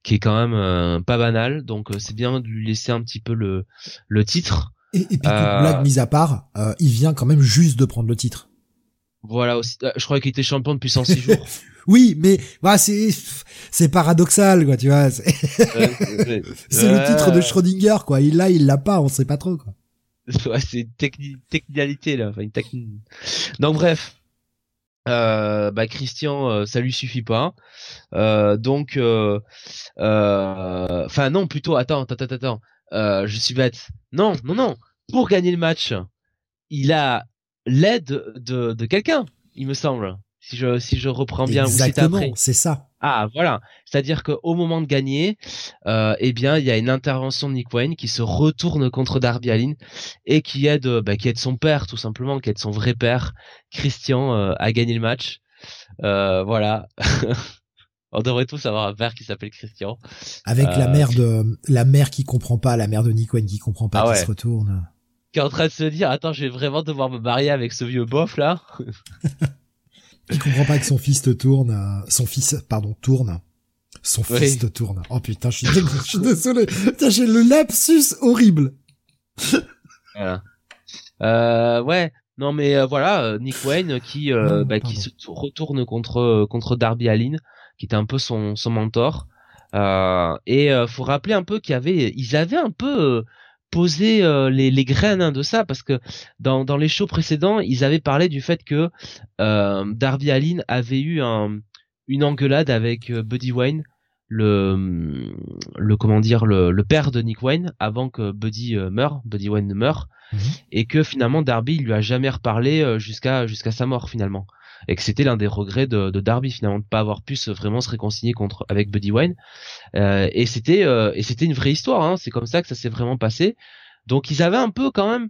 qui est quand même pas banal. Donc c'est bien de lui laisser un petit peu le le titre. Et, et puis blague mise à part, il vient quand même juste de prendre le titre. Voilà aussi. je crois qu'il était champion depuis 106 jours. *laughs* Oui, mais bah, c'est c'est paradoxal quoi, tu vois. C'est *laughs* le titre de Schrödinger quoi. Il l'a, il l'a pas, on sait pas trop quoi. *laughs* Ouais, c'est une technicalité là, enfin une technique. Donc bref, euh, bah Christian, euh, ça lui suffit pas. Euh, donc, enfin non, plutôt, attends, attends, attends, attends. Je suis bête. Non, non, non. Pour gagner le match, il a l'aide de, de quelqu'un, il me semble si je si je reprends bien Exactement, c'est ça. Ah voilà, c'est-à-dire qu'au moment de gagner, euh, eh bien il y a une intervention de Nick Wayne qui se retourne contre Darby Allin et qui aide bah, qui aide son père tout simplement, qui aide son vrai père Christian euh, à gagner le match. Euh, voilà. *laughs* On devrait tous avoir un père qui s'appelle Christian. Avec la mère de la mère qui comprend pas, la mère de Nick Wayne qui comprend pas, ah qui se retourne. Qui est en train de se dire attends je vais vraiment devoir me marier avec ce vieux bof là. *laughs* Il comprend pas que son fils te tourne, euh, son fils, pardon, tourne. Son fils te tourne. Oh putain, je suis, je suis désolé. j'ai le lapsus horrible. voilà. Euh, ouais. Non mais euh, voilà, euh, Nick Wayne qui bah, qui se retourne contre contre Darby Allin, qui était un peu son son mentor. et faut rappeler un peu qu'il y avait, ils avaient un peu poser euh, les, les, graines hein, de ça parce que dans, dans les shows précédents ils avaient parlé du fait que euh, Darby Allin avait eu un, une engueulade avec euh, Buddy Wayne le le comment dire le, le père de Nick Wayne avant que Buddy euh, meure Buddy Wayne ne meure mhm. et que finalement Darby il lui a jamais reparlé jusqu'à jusqu'à sa mort finalement et que c'était l'un des regrets de, de, Darby finalement de pas avoir pu se, vraiment se réconcilier contre avec Buddy Wayne euh, et c'était euh, et c'était une vraie histoire hein, c'est comme ça que ça s'est vraiment passé. Donc ils avaient un peu quand même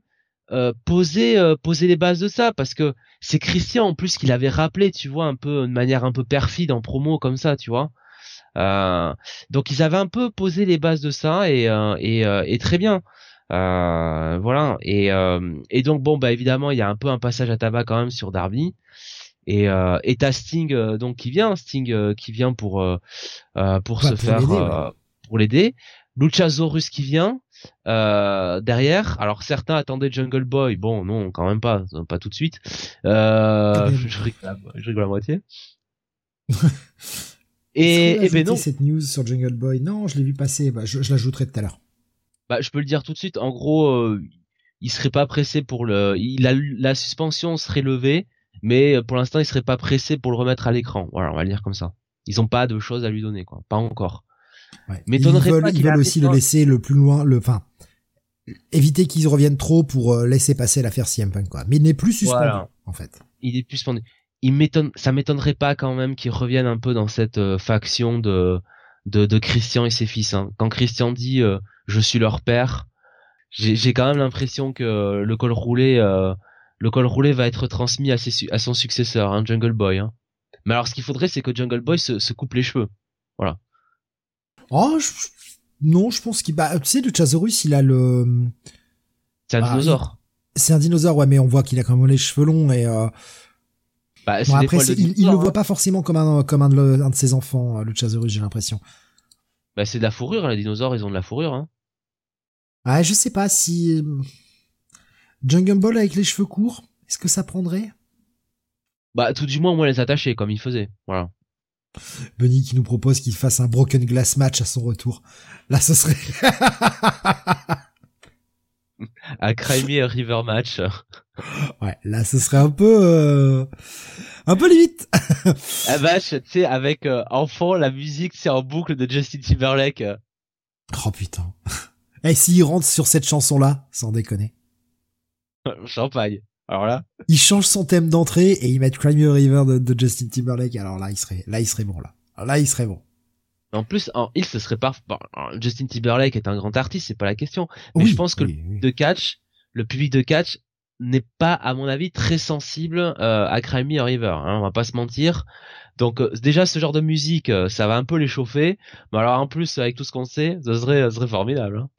euh, posé euh, posé les bases de ça parce que c'est Christian en plus qui l'avait rappelé tu vois un peu de manière un peu perfide en promo comme ça tu vois. Euh, donc ils avaient un peu posé les bases de ça et et, et très bien. Voilà. Et et donc bon bah évidemment il y a un peu un passage à tabac quand même sur Darby et euh, et t'as Sting euh, donc qui vient Sting euh, qui vient pour euh, pour se faire pour l'aider. Luchasaurus qui vient derrière. Alors certains attendaient Jungle Boy. Bon non quand même pas. Pas tout de suite. Je, je, rigole, je rigole à moitié. *laughs* Et, et ben non. cette news sur Jungle Boy? Non je l'ai vu passer. Bah, je, je l'ajouterai tout à l'heure. Bah je peux le dire tout de suite. En gros il serait pas pressé pour le il a la suspension serait levée mais euh, pour l'instant, il serait pas pressé pour le remettre à l'écran. Voilà, on va le dire comme ça. Ils ont pas de choses à lui donner, quoi. Pas encore. Ouais. Mais ils veulent, ils veulent aussi le laisser le plus loin, le, enfin, éviter qu'ils reviennent trop pour euh, laisser passer l'affaire CM Punk, quoi. Mais il n'est plus suspendu, en fait. Il est plus suspendu. Il m'étonne, ça m'étonnerait pas quand même qu'il revienne un peu dans cette euh, faction de, de, de Christian et ses fils. Hein. Quand Christian dit je suis leur père, j'ai quand même l'impression que le col roulé le col roulé va être transmis à, à son successeur, hein, Jungle Boy. Hein. Mais alors, ce qu'il faudrait, c'est que Jungle Boy se, se, coupe les cheveux. Voilà. Oh, non, je pense qu'il, bah, tu sais, le Chasaurus, il a le. C'est un ah, dinosaure. C'est un dinosaure, ouais, mais on voit qu'il a quand même les cheveux longs et. Euh... Bah, bon, après, il, il le voit hein. pas forcément comme un comme un de, un de ses enfants, euh, le Chasaurus, j'ai l'impression. Bah, c'est de la fourrure, les dinosaures, ils ont de la fourrure, hein. Ah, je sais pas si. Jungle Ball avec les cheveux courts, est-ce que ça prendrait? Bah tout du moins moi les attacher comme il faisait. Voilà. Bunny qui nous propose qu'il fasse un Broken Glass match à son retour. Là ce serait *laughs* un Crimey River match. *laughs* Ouais, là ce serait un peu euh, un peu limite. ah vache, tu sais avec euh, enfant la musique c'est en boucle de Justin Timberlake. Oh putain. *laughs* Et s'il rentre sur cette chanson-là, sans déconner. *laughs* Champagne. Alors là. Il change son thème d'entrée et il met Cry Me River de, Justin Timberlake. Alors là, il serait, là, il serait bon, là. là, il serait bon. En plus, en il ce serait pas, Justin Timberlake est un grand artiste, c'est pas la question. Mais je pense que le public de catch, le public de catch n'est pas, à mon avis, très sensible euh, à Cry Me River. Hein, on va pas se mentir. Donc euh, déjà ce genre de musique, euh, ça va un peu les chauffer. Mais alors en plus avec tout ce qu'on sait, ça serait, ça serait formidable. Hein.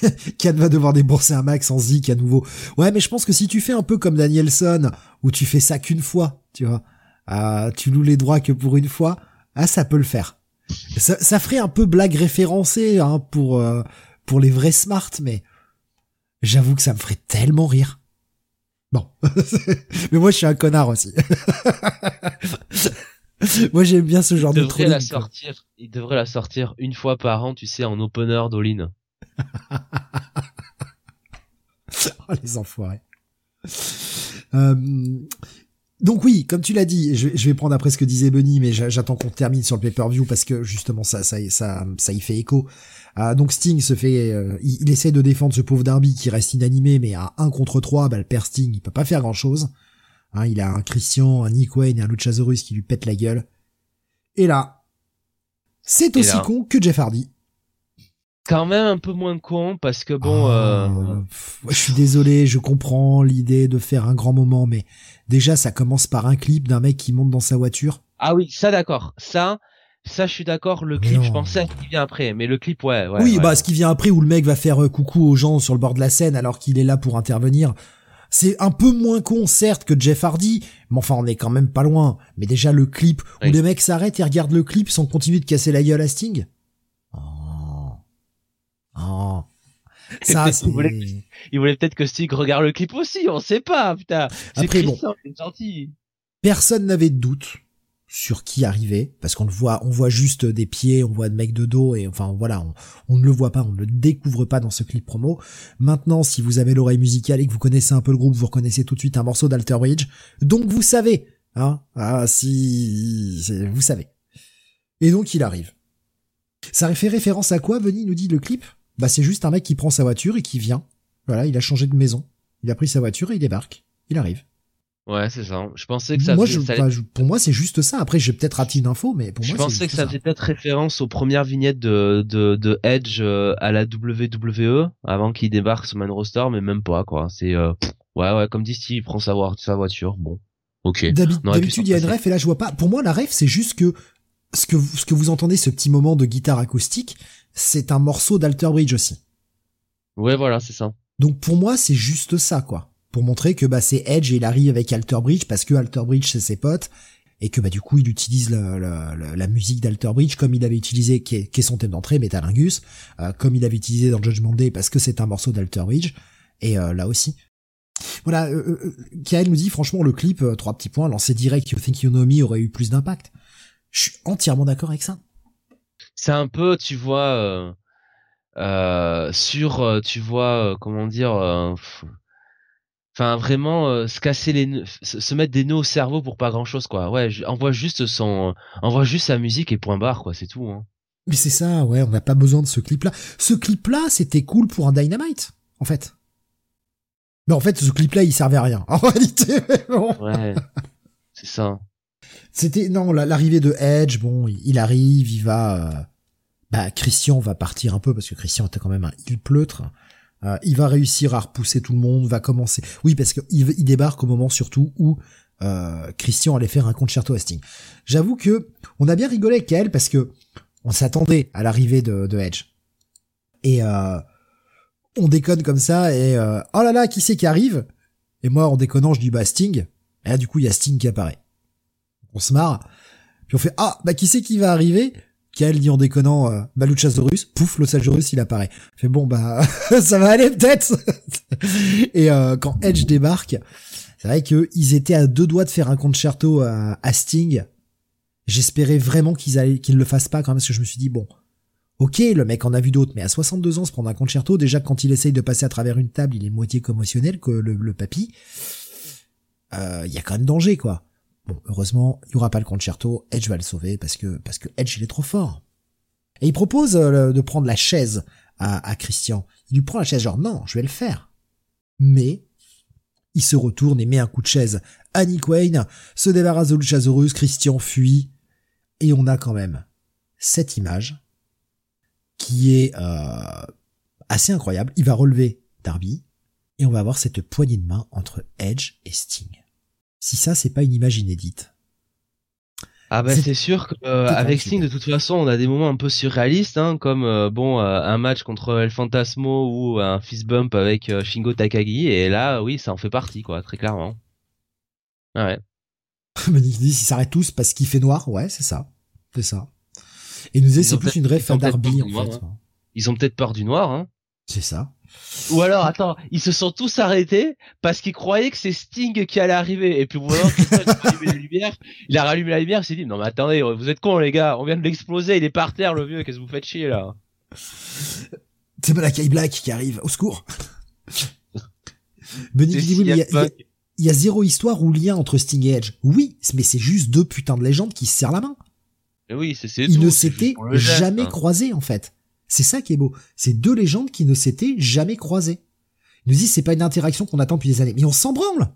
*laughs* Kat va devoir débourser un max en zik à nouveau. Ouais, mais je pense que si tu fais un peu comme Danielson, où tu fais ça qu'une fois, tu vois, euh, tu loues les droits que pour une fois, ah ça peut le faire. Ça, ça ferait un peu blague référencée hein, pour euh, pour les vrais smart, mais j'avoue que ça me ferait tellement rire. Bon, *laughs* mais moi je suis un connard aussi. *laughs* moi j'aime bien ce genre il de truc. La sortir, il devrait la sortir une fois par an, tu sais, en opener d'Olin. Oh, les enfoirés. Euh, donc oui, comme tu l'as dit, je, vais prendre après ce que disait Benny, mais j'attends qu'on termine sur le pay-per-view parce que justement ça, ça, ça, ça y fait écho. Euh, donc Sting se fait, euh, il, essaie de défendre ce pauvre Darby qui reste inanimé, mais à 1 contre 3, bah, le père Sting, il peut pas faire grand chose. Hein, il a un Christian, un Nick Wayne et un Luchasaurus qui lui pète la gueule. Et là, c'est aussi con que Jeff Hardy quand même un peu moins con parce que bon. euh... je suis désolé, je comprends l'idée de faire un grand moment, mais déjà ça commence par un clip d'un mec qui monte dans sa voiture. Ah oui, ça d'accord, ça. Ça, je suis d'accord. Le clip, je pensais à ce qui vient après, mais le clip, ouais, ouais. Oui, bah, ce qui vient après, où le mec va faire euh, coucou aux gens sur le bord de la scène alors qu'il est là pour intervenir. C'est un peu moins con, certes, que Jeff Hardy, mais enfin, on est quand même pas loin. Mais déjà, le clip, où le mec s'arrête et regarde le clip sans continuer de casser la gueule à Sting. Oh. Ça, *laughs* il voulait, il voulait peut-être que Stig regarde le clip aussi, on sait pas, putain. Après, bon. Gentil. Personne n'avait de doute sur qui arrivait, parce qu'on le voit, on voit juste des pieds, on voit de mecs de dos, et enfin voilà, on, ne le voit pas, on ne le découvre pas dans ce clip promo. Maintenant, si vous avez l'oreille musicale et que vous connaissez un peu le groupe, vous reconnaissez tout de suite un morceau d'Alter Bridge, donc vous savez, hein, ah si, vous savez. Et donc il arrive. Ça fait référence à quoi, Veni nous dit le clip? Bah c'est juste un mec qui prend sa voiture et qui vient. Voilà, il a changé de maison. Il a pris sa voiture et il débarque. Il arrive. Ouais, c'est ça. Je pensais que ça. Moi, pour moi, c'est juste ça. Après, j'ai peut-être raté une info, mais pour moi, je pensais que ça faisait peut-être référence aux premières vignettes de de, de Edge euh, à la WWE avant qu'il débarque sur Man Roster, mais même pas quoi. C'est euh, ouais, ouais, comme dit Steve, il prend sa, sa voiture. Bon, ok. D'habitude, il y a une ref et là, je vois pas. Pour moi, la ref, c'est juste que ce que ce que vous entendez, ce petit moment de guitare acoustique, c'est un morceau d'Alter Bridge aussi. Ouais, voilà, c'est ça. Donc pour moi, c'est juste ça, quoi. Pour montrer que bah c'est Edge et il arrive avec Alter Bridge parce que Alter Bridge c'est ses potes et que bah du coup il utilise la musique d'Alter Bridge comme il avait utilisé qui est, son thème d'entrée Metalingus, euh, comme il avait utilisé dans Judgment Day parce que c'est un morceau d'Alter Bridge et euh, là aussi. Voilà, euh, euh nous dit franchement le clip trois petits points lancé direct You Think You Know Me aurait eu plus d'impact. Je suis entièrement d'accord avec ça c'est un peu, tu vois, euh, euh, sur, euh, tu vois, comment dire, enfin vraiment se casser les, se mettre des nœuds au cerveau pour pas grand chose, quoi. Ouais, envoie juste son, envoie juste sa musique et point barre, quoi. C'est tout. Hein. Mais c'est ça, ouais, on n'a pas besoin de ce clip-là. Ce clip-là, c'était cool pour un Dynamite, en fait. Mais en fait, ce clip-là, il servait à rien. En réalité, Ouais, c'est ça. C'était non l'arrivée de Edge, bon, il arrive, il va bah Christian va partir un peu parce que Christian était quand même un il pleutre. Euh, il va réussir à repousser tout le monde, va commencer. Oui, parce qu'il il débarque au moment surtout où euh, Christian allait faire un concerto à Sting. J'avoue que on a bien rigolé avec elle parce que on s'attendait à l'arrivée de, de, Edge. Et euh, on déconne comme ça et euh, oh là là, qui c'est qui arrive? Et moi en déconnant, je dis bah Sting. Et là du coup il y a Sting qui apparaît. On se marre. Puis on fait ah bah qui c'est qui va arriver? Kael dit en déconnant euh, bah Luchasaurus, pouf, Luchasaurus il apparaît. Fait bon bah *laughs* ça va aller peut-être. *laughs* et euh, quand Edge débarque, c'est vrai que ils étaient à deux doigts de faire un concerto à, à Sting. J'espérais vraiment qu'ils allaient qu'ils le fassent pas quand même parce que je me suis dit bon, ok le mec en a vu d'autres, mais à 62 ans se prendre un concerto, déjà quand il essaye de passer à travers une table, il est moitié commotionnel que le, le papy. Euh, il y a quand même danger quoi. Bon, heureusement, il y aura pas le concerto, Edge va le sauver parce que Edge il est trop fort. Et il propose euh, de prendre la chaise à, à Christian. Il lui prend la chaise genre non, je vais le faire. Mais il se retourne et met un coup de chaise. Annie Quain se débarrasse de Luchasaurus, Christian fuit et on a quand même cette image qui est euh, assez incroyable. Il va relever Darby et on va avoir cette poignée de main entre Edge et Sting. Si ça, c'est pas une image inédite. Ah bah c'est sûr qu'avec Sting de toute façon on a des moments un peu surréalistes hein, comme euh, bon euh, un match contre El Fantasmo ou un fist bump avec euh, Shingo Takagi et là oui ça en fait partie quoi très clairement. Ah ouais. *laughs* dit ils s'arrêtent tous parce qu'il fait noir ouais c'est ça c'est ça. Et nous disait c'est plus une ref à Darby en fait. Hein. Ils ont peut-être peur du noir hein. C'est ça. Ou alors, attends, ils se sont tous arrêtés parce qu'ils croyaient que c'est Sting qui allait arriver. Et puis, voilà, il a rallumé la lumière. Il a rallumé la lumière. Il s'est dit, non, mais attendez, vous êtes cons, les gars. On vient de l'exploser. Il est par terre, le vieux. Qu'est-ce que vous faites chier, là? C'est Malakai Black qui arrive. Au secours. *laughs* Benny dit, il y, a, il y a zéro histoire ou lien entre Sting et Edge. Oui, mais c'est juste deux putains de légendes qui se serrent la main. oui, c'est, Ils ne s'étaient jamais hein. croisés, en fait. C'est ça qui est beau. C'est deux légendes qui ne s'étaient jamais croisées. Ils nous disent c'est pas une interaction qu'on attend depuis des années. Mais on s'en branle.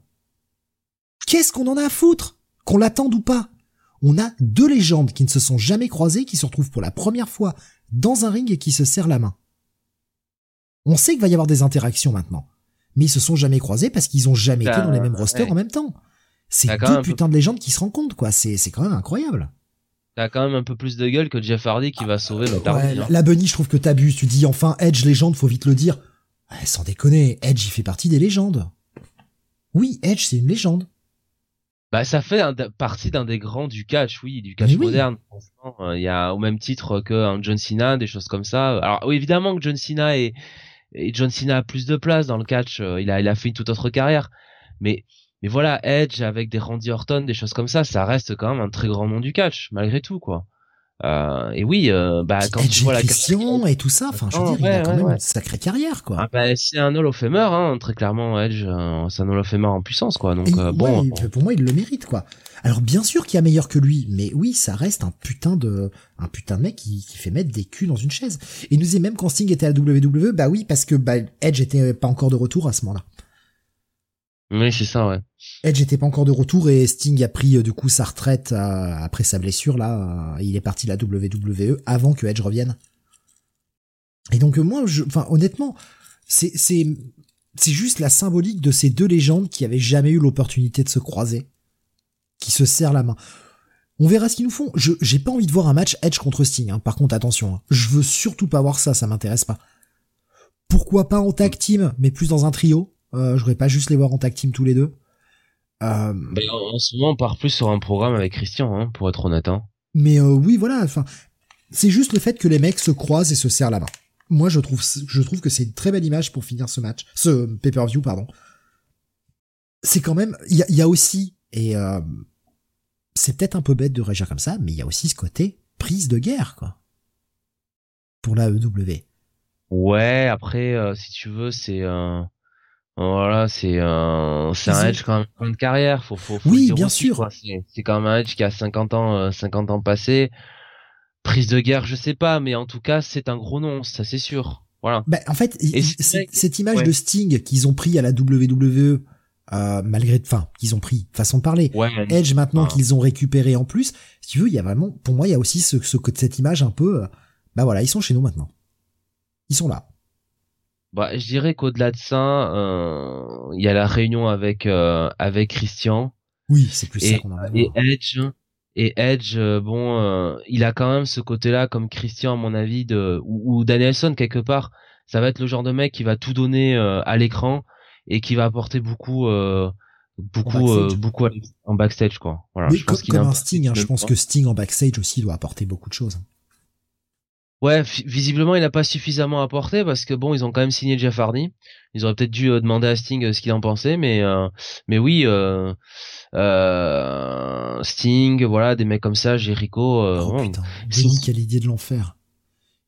Qu'est-ce qu'on en a à foutre? Qu'on l'attende ou pas? On a deux légendes qui ne se sont jamais croisées, qui se retrouvent pour la première fois dans un ring et qui se serrent la main. On sait qu'il va y avoir des interactions maintenant. Mais ils se sont jamais croisés parce qu'ils ont jamais été dans les mêmes rosters en même temps. C'est deux putains de légendes qui se rencontrent, quoi. C'est, c'est quand même incroyable. T'as quand même un peu plus de gueule que Jeff Hardy qui va sauver Matt Hardy. Hein. La Bunny, je trouve que t'abuses. Tu dis enfin Edge légende, faut vite le dire. sans déconner, Edge il fait partie des légendes. Oui, Edge c'est une légende. Bah ça fait partie d'un des grands du catch, oui, du catch moderne. Euh, il y a au même titre que John Cena, des choses comme ça. Alors oui, évidemment que John Cena et John Cena a plus de place dans le catch. Euh, il a il a fait une toute autre carrière, mais mais voilà, Edge avec des Randy Orton, des choses comme ça, ça reste quand même un très grand nom du catch, malgré tout, quoi. Euh, et oui, euh, bah quand Edge tu vois la Christian et tout ça, enfin, je veux dire, il a quand même une sacrée carrière, quoi. Ah, bah, c'est un Hall of Famer, hein, très clairement, Edge, euh, c'est un Hall of Famer en puissance, quoi. Donc euh, bon, pour moi, il le mérite, quoi. Alors bien sûr qu'il y a meilleur que lui, mais oui, ça reste un putain de, un putain de mec qui, qui fait mettre des culs dans une chaise. Et il nous dit même quand Sting était à la WWE, bah oui, parce que bah, Edge était pas encore de retour à ce moment-là. Oui, c'est ça, ouais. Edge était pas encore de retour et Sting a pris euh, du coup sa retraite euh, après sa blessure là. Euh, il est parti de la WWE avant que Edge revienne. Et donc moi, je, enfin honnêtement, c'est c'est c'est juste la symbolique de ces deux légendes qui avaient jamais eu l'opportunité de se croiser, qui se serrent la main. On verra ce qu'ils nous font. Je j'ai pas envie de voir un match Edge contre Sting. Hein. Par contre, attention, hein. je veux surtout pas voir ça. Ça m'intéresse pas. Pourquoi pas en tag team, mais plus dans un trio? Je voudrais pas juste les voir en tag team tous les deux. Euh... Ben, en ce moment, on part plus sur un programme avec Christian, hein, pour être honnête. Hein. Mais euh, oui, voilà. Enfin, c'est juste le fait que les mecs se croisent et se serrent la main. Moi, je trouve, je trouve que c'est une très belle image pour finir ce match, ce pay-per-view, pardon. C'est quand même, il y a, y a, aussi, et euh, c'est peut-être un peu bête de réagir comme ça, mais il y a aussi ce côté prise de guerre, quoi, pour la EW. Ouais, après, euh, si tu veux, c'est voilà, c'est un, c'est un Edge quand même de carrière, faut, faut, faut Oui, bien sûr. C'est quand même un Edge qui a 50 ans, 50 euh, ans passés. Prise de guerre, je sais pas, mais en tout cas, c'est un gros nom, ça c'est sûr. Voilà. Bah, en fait, cette image de Sting qu'ils ont pris à la WWE, euh, malgré, enfin, qu'ils ont pris, façon de parler. Edge maintenant qu'ils ont récupéré en plus. Si tu veux, il y a vraiment, pour moi, il y a aussi ce, ce, cette image un peu, euh, bah voilà, ils sont chez nous maintenant. Ils sont là. Bah, je dirais qu'au-delà de ça, euh, il y a la réunion avec euh, avec Christian. Oui, c'est plus et, ça qu'on a. Et Edge, et Edge, euh, bon, il a quand même ce côté-là, comme Christian à mon avis, de ou, ou, Danielson quelque part. Ça va être le genre de mec qui va tout donner à l'écran et qui va apporter beaucoup, beaucoup, beaucoup en backstage, quoi. Voilà. je pense comme, un Sting, hein, je pense que Sting en backstage aussi doit apporter beaucoup de choses. Ouais, visiblement, il n'a pas suffisamment apporté parce que bon, ils ont quand même signé Jeff Hardy. Ils auraient peut-être dû euh, demander à Sting euh, ce qu'il en pensait, mais euh, mais oui, Sting, voilà, des mecs comme ça, Jericho. oh putain, Benny, quelle idée de l'enfer.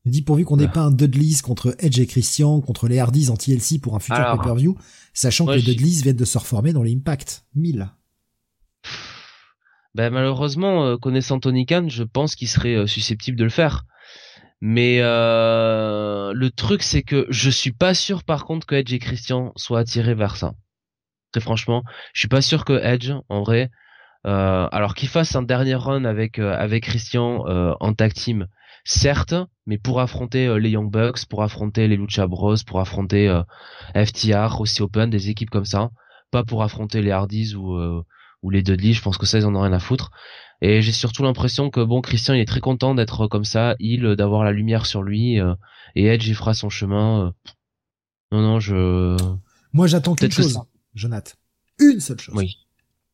Il dit pourvu qu'on n'ait pas un Dudley's contre Edge et Christian, contre les Hardys en TLC pour un futur pay-per-view, sachant que les Dudleys viennent de se reformer dans l'Impact. 1000. Ben malheureusement, connaissant Tony Khan, je pense qu'il serait susceptible de le faire Mais euh, le truc c'est que je suis pas sûr par contre que Edge et Christian soient attirés vers ça. Très franchement, je suis pas sûr que Edge en vrai euh, alors qu'il fasse un dernier run avec euh, avec Christian en tag team, certes, mais pour affronter les Young Bucks, pour affronter les Lucha Bros, pour affronter FTR aussi Open, des équipes comme ça, pas pour affronter les Hardys ou ou les Dudley, je pense que ça ils en ont rien à foutre. Et j'ai surtout l'impression que bon, Christian il est très content d'être comme ça, il d'avoir la lumière sur lui, euh, et Edge il fera son chemin. Euh. Non non, je. Moi j'attends quelque chose, Jonathan. Une seule chose. Oui.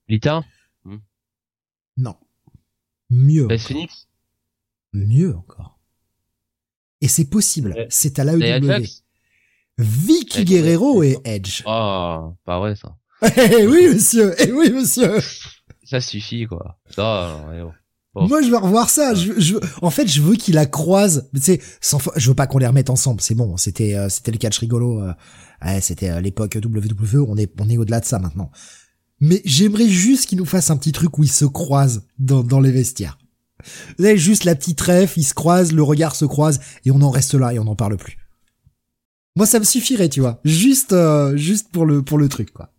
Lita? Hmm. Non. Mieux. Beth Phoenix? Mieux encore. Et c'est possible. C'est à l'AEW. Vicky Guerrero et Edge. Oh, pas vrai ça. *laughs* Eh oui monsieur, eh oui monsieur ça suffit quoi. Moi, je veux revoir ça. Je, je, en fait, je veux qu'il la croise. Tu sais, sans, je veux pas qu'on les remette ensemble. C'est bon. C'était, euh, c'était le catch rigolo. Euh, c'était euh, l'époque WWE. On est, on est au-delà de ça maintenant. Mais j'aimerais juste qu'il nous fasse un petit truc où ils se croisent dans, dans les vestiaires. Vous savez, juste la petite ref, ils se croisent, le regard se croise, et on en reste là et on n'en parle plus. Moi, ça me suffirait, tu vois. Juste, juste pour le, pour le truc, quoi.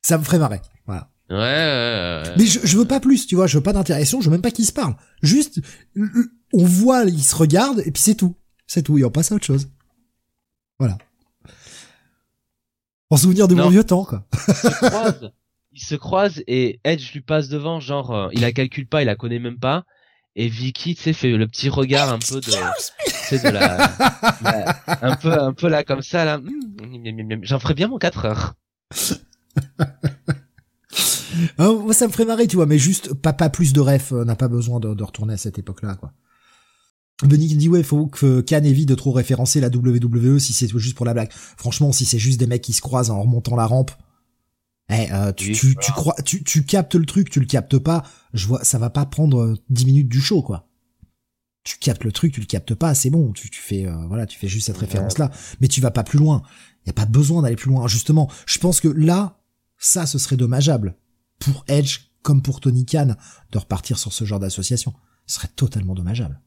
Ça me ferait marrer. Ouais, Mais je, je veux pas plus, tu vois, je veux pas d'interaction, je veux même pas qu'ils se parlent. Juste, on voit, ils se regardent, et puis c'est tout. C'est tout, et on passe à autre chose. Voilà. En souvenir de mon vieux temps, quoi. Ils se *laughs* croisent, ils se croisent et Edge lui passe devant, genre, euh, il la calcule pas, il la connaît même pas. Et Vicky, tu sais, fait le petit regard un peu de, de la, un peu, un peu là, comme ça, là. Hmm, j'en ferais bien mon 4 heures. *laughs* Hein, moi, ça me ferait marrer, tu vois, mais juste pas, pas plus de ref, euh, n'a pas besoin de, de, retourner à cette époque-là, quoi. Benny dit ouais, faut que Khan évite de trop référencer la WWE si c'est juste pour la blague. Franchement, si c'est juste des mecs qui se croisent en remontant la rampe, eh, euh, tu, tu, tu, crois, tu, tu captes le truc, tu le captes pas, je vois, ça va pas prendre 10 euh, minutes du show, quoi. Tu captes le truc, tu le captes pas, c'est bon, tu, tu fais, voilà, tu fais juste cette référence-là, mais tu vas pas plus loin. Y a pas besoin d'aller plus loin. Justement, je pense que là, ça, ce serait dommageable pour Edge comme pour Tony Khan de repartir sur ce genre d'association. Ce serait totalement dommageable.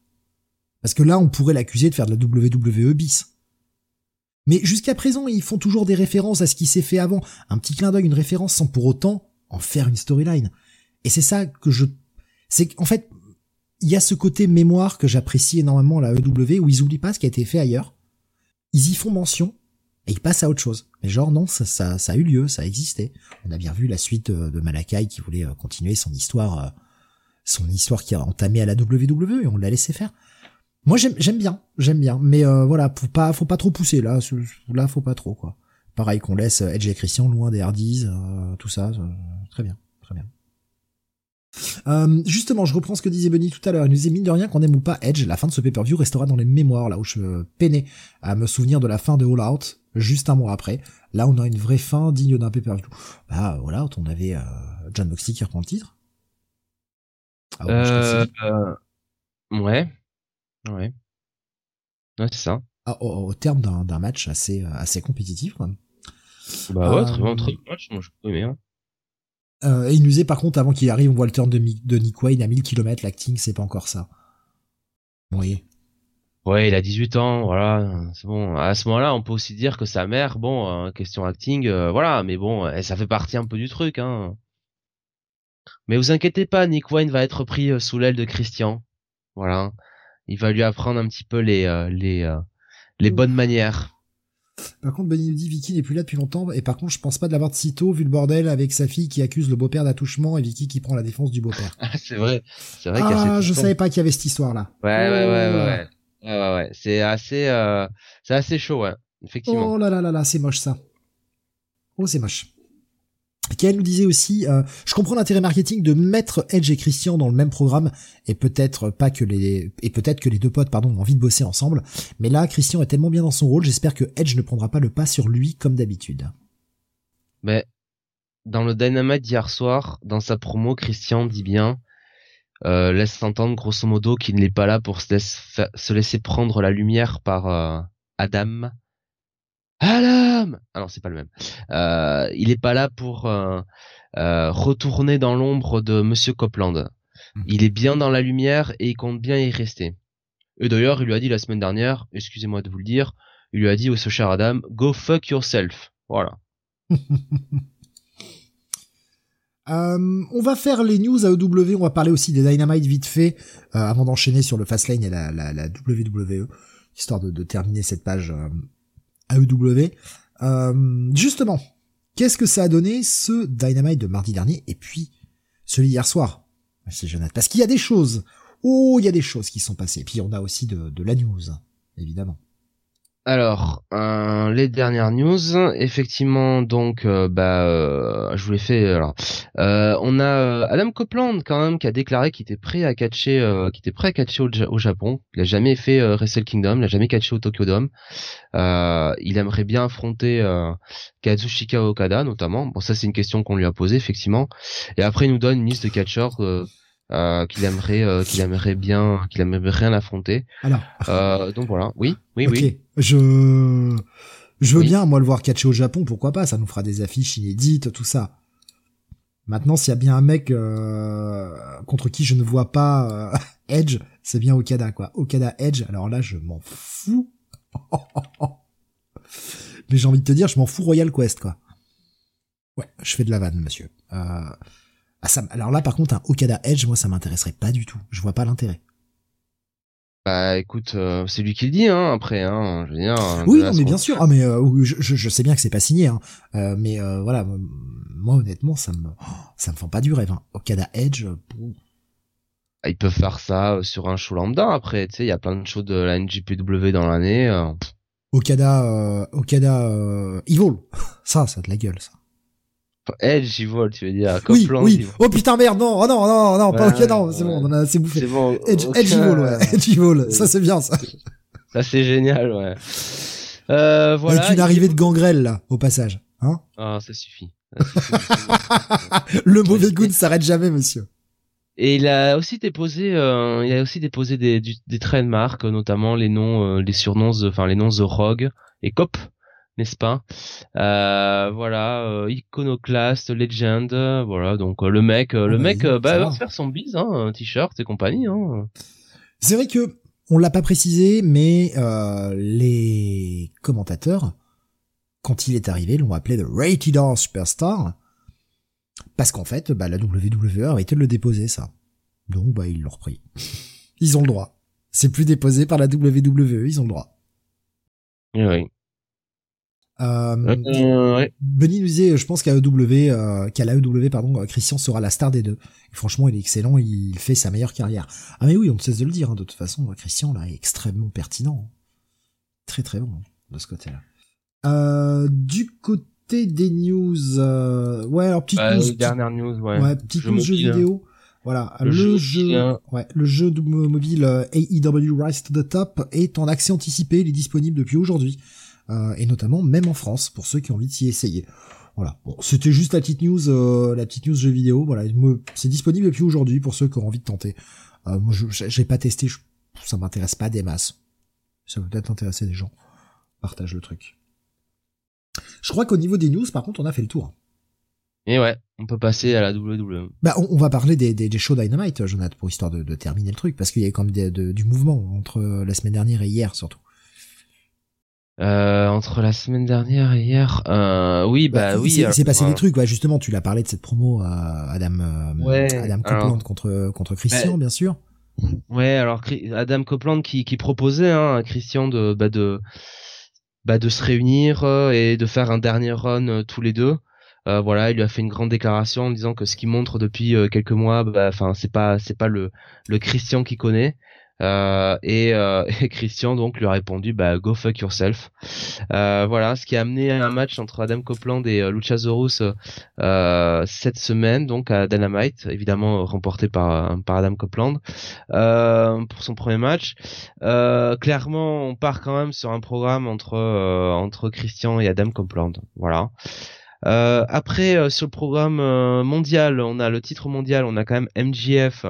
Parce que là, on pourrait l'accuser de faire de la WWE bis. Mais jusqu'à présent, ils font toujours des références à ce qui s'est fait avant. Un petit clin d'œil, une référence sans pour autant en faire une storyline. Et c'est ça que je... C'est qu'en fait, il y a ce côté mémoire que j'apprécie énormément à la EW où ils oublient pas ce qui a été fait ailleurs. Ils y font mention, et il passe à autre chose. Mais genre non, ça, ça, ça a eu lieu, ça a existé. On a bien vu la suite euh, de Malakai qui voulait euh, continuer son histoire, euh, son histoire qui a entamé à la WWE et on l'a laissé faire. Moi j'aime bien, j'aime bien, mais voilà, faut pas, faut pas trop pousser là, là faut pas trop quoi. Pareil qu'on laisse Edge et Christian loin des Hardys, tout ça, très bien. Euh, justement, je reprends ce que disait Benny tout à l'heure. Il nous disait mine de rien qu'on aime ou pas Edge, la fin de ce pay-per-view restera dans les mémoires, là où je peinais à me souvenir de la fin de All Out, juste un mois après. Là, on a une vraie fin digne d'un pay-per-view. Bah, All Out, on avait euh, John Moxley qui reprend le titre. Ah, euh, ouais. Ouais. Ouais, c'est ça. Ah, au, terme d'un match assez assez compétitif, quoi. Bah ouais, très bon, très bon match, moi je peux aimer. Hein. Euh, et il nous disait par contre avant qu'il arrive, on voit le turn de, de Nick Wayne à 1000 km, l'acting c'est pas encore ça. Oui. Ouais, il a 18 ans, voilà, c'est bon. À ce moment-là, on peut aussi dire que sa mère, bon, euh, question acting, euh, voilà, mais bon, ça fait partie un peu du truc, hein. Mais vous inquiétez pas, Nick Wayne va être pris sous l'aile de Christian, voilà. Il va lui apprendre un petit peu les les les bonnes manières. Par contre, Benny nous dit Vicky n'est plus là depuis longtemps, et par contre, je pense pas de l'avoir de sitôt, vu le bordel avec sa fille qui accuse le beau-père d'attouchement et Vicky qui prend la défense du beau-père. *laughs* Ah, c'est vrai. C'est vrai ah, je savais pas qu'il y avait cette histoire-là. Ouais, ouais, ouais, ouais, ouais. Ouais, ouais, C'est assez, euh, c'est assez chaud, ouais. Effectivement. Oh là là là là, c'est moche, ça. Oh, c'est moche. Kael nous disait aussi, euh, je comprends l'intérêt marketing de mettre Edge et Christian dans le même programme et peut-être pas que les deux potes pardon ont envie de bosser ensemble, mais là Christian est tellement bien dans son rôle, j'espère que Edge ne prendra pas le pas sur lui comme d'habitude. Mais dans le Dynamite d'hier soir, dans sa promo, Christian dit bien euh, laisse entendre grosso modo qu'il n'est pas là pour se, laisser prendre la lumière par euh, Adam Ah non, c'est pas le même. Euh, il est pas là pour euh, euh, retourner dans l'ombre de Monsieur Copeland. Mhm. Il est bien dans la lumière et il compte bien y rester. Et d'ailleurs, il lui a dit la semaine dernière, excusez-moi de vous le dire, il lui a dit au ce cher Adam, go fuck yourself. Voilà. *laughs* Euh, on va faire les news à EW, on va parler aussi des Dynamite vite fait, euh, avant d'enchaîner sur le Fastlane et la, la, la WWE, histoire de, de, terminer cette page euh, AEW. Euh, justement, qu'est-ce que ça a donné ce Dynamite de mardi dernier et puis celui d'hier soir C'est Jonathan? Parce qu'il y a des choses. Oh, il y a des choses qui sont passées. Et puis on a aussi de, de la news, évidemment. Alors, euh, les dernières news, effectivement, donc, euh, bah, euh, je vous l'ai fait. On a Adam Copeland quand même qui a déclaré qu'il était prêt à catcher, qu'il était prêt à catcher au, Japon. Il a jamais fait Wrestle Kingdom, il a jamais catché au Tokyo Dome. il aimerait bien affronter Kazushika Okada notamment. Bon, ça c'est une question qu'on lui a posée effectivement. Et après, il nous donne une liste de catcheurs euh, qu'il aimerait euh, qu'il aimerait bien qu'il aimerait rien affronter. Alors. Euh, donc voilà. Oui, oui, oui. Je je veux bien moi le voir catcher au Japon, pourquoi pas Ça nous fera des affiches inédites, tout ça. Maintenant, s'il y a bien un mec euh, contre qui je ne vois pas euh, *laughs* Edge, c'est bien Okada quoi. Okada Edge. Alors là, je m'en fous. *laughs* Mais j'ai envie de te dire, je m'en fous Royal Quest quoi. Ouais, je fais de la vanne, monsieur. Euh, ah, alors là, par contre, un Okada Edge, moi, ça m'intéresserait pas du tout. Je vois pas l'intérêt. Bah écoute, euh, c'est lui qui le dit, hein, après, hein, je veux dire. Oui, mais bien sûr. Ah, mais euh, je, sais bien que c'est pas signé, hein. Euh, mais voilà, moi honnêtement, ça me, ça me fait pas du rêve. Hein. Okada Edge. Ah, ils peuvent faire ça sur un show lambda. Après, tu sais, il y a plein de shows de la NJPW dans l'année. Okada, Okada, Evil. *laughs* ça, ça a de la gueule, ça. Edge Evil, tu veux dire Oui, oui. Oh putain merde, non, oh, non, non, non, pas ok, non, c'est bon, on a assez bouffé. C'est bon. Edge, Edge Evil, ouais. Edge Evil, ça c'est bien ça. Ça c'est génial, ouais. Euh, voilà. Avec une arrivée de gangrel là, au passage, hein Ah, ça suffit. *laughs* Le mauvais goût ne s'arrête jamais, monsieur. Et il a aussi déposé, euh, il a aussi déposé des, des trademarks, notamment les noms, euh, les surnoms, enfin les noms The Rogue et Cop n'est-ce pas? Euh, Voilà, euh, iconoclaste, legend, voilà. Donc euh, le mec, euh, le mec, bah, va se faire son bise, hein, t-shirt et compagnie. Hein. C'est vrai que on l'a pas précisé, mais les commentateurs, quand il est arrivé, l'ont appelé The Rated R Superstar, parce qu'en fait, bah, la WWE a été de le déposer ça. Donc bah ils l'ont repris. *laughs* ils ont le droit. C'est plus déposé par la WWE, ils ont le droit. oui. Euh, euh Benny nous disait, je pense qu'à EW, euh, qu'à l'AEW, pardon, Christian sera la star des deux. franchement, il est excellent, il fait sa meilleure carrière. Ah mais oui, on ne cesse de le dire, hein, de toute façon, Christian là est extrêmement pertinent, très très bon de ce côté-là. Euh, du côté des news, euh, ouais, alors petite bah, news, dernière news, ouais, ouais petite news jeu vidéo. Voilà, le, jeu, ouais, le jeu mobile AEW Rise to the Top est en accès anticipé, il est disponible depuis aujourd'hui. Euh, et notamment même en France pour ceux qui ont envie de s'y essayer. Voilà. Bon, c'était juste la petite news, euh, la petite news jeu vidéo. Voilà, c'est disponible depuis aujourd'hui pour ceux qui ont envie de tenter. Euh, moi, je j'ai pas testé, je, ça m'intéresse pas des masses. Ça peut peut-être intéresser des gens. Partage le truc. Je crois qu'au niveau des news, par contre, on a fait le tour. Et ouais, on peut passer à la WWE. Bah, on, va parler des, des, des, shows Dynamite, Jonathan, pour histoire de, de terminer le truc, parce qu'il y a quand même du mouvement entre la semaine dernière et hier, surtout. Euh, entre la semaine dernière et hier, euh, oui, bah, bah oui. Il s'est passé des trucs, ouais, justement, tu l'as parlé de cette promo à Adam, euh, Adam Copeland contre contre Christian, bien sûr. Ouais, alors Adam Copeland qui, qui proposait hein, à Christian de bah de bah de se réunir euh, et de faire un dernier run euh, tous les deux. Euh, voilà, il lui a fait une grande déclaration en disant que ce qu'il montre depuis quelques mois, bah, enfin c'est pas c'est pas le le Christian qu'il connaît. Euh, et, euh, *laughs* et, Christian donc lui a répondu bah go fuck yourself. Euh, voilà, ce qui a amené un match entre Adam Copeland et euh, Luchasaurus euh, cette semaine donc à Dynamite, évidemment remporté par par Adam Copeland pour son premier match. clairement, on part quand même sur un programme entre entre Christian et Adam Copeland. Voilà. Euh, après, sur le programme mondial, on a le titre mondial, on a quand même MJF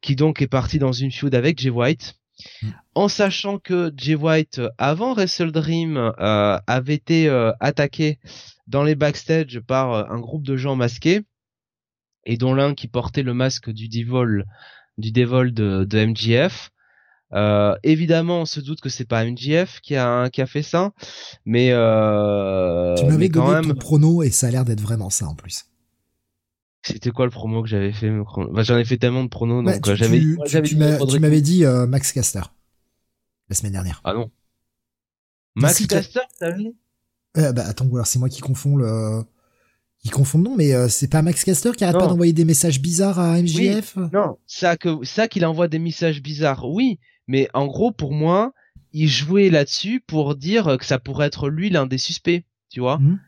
qui donc est parti dans une feud avec Jay White. Mm. En sachant que Jay White, avant Wrestle Dream, euh, avait été euh, attaqué dans les backstage par euh, un groupe de gens masqués, et dont l'un qui portait le masque du Devil, du Devil de, de MGF. Euh, évidemment, on se doute que c'est pas MJF qui a qui a fait ça, mais euh, tu m'avais donné même... ton prono et ça a l'air d'être vraiment ça en plus. C'était quoi le promo que j'avais fait bah, J'en ai fait tellement de pronos, bah, donc tu, j'avais. Tu, tu m'avais dit euh, Max Caster la semaine dernière. Ah non. Max si Caster, t'as vu? Euh, Bah attends, alors c'est moi qui confonds le. Qui confond non, mais euh, c'est pas Max Caster qui arrête pas d'envoyer des messages bizarres à MJF Non, ça que ça qu'il envoie des messages bizarres, oui, mais en gros pour moi, il jouait là-dessus pour dire que ça pourrait être lui l'un des suspects, tu vois. Mmh.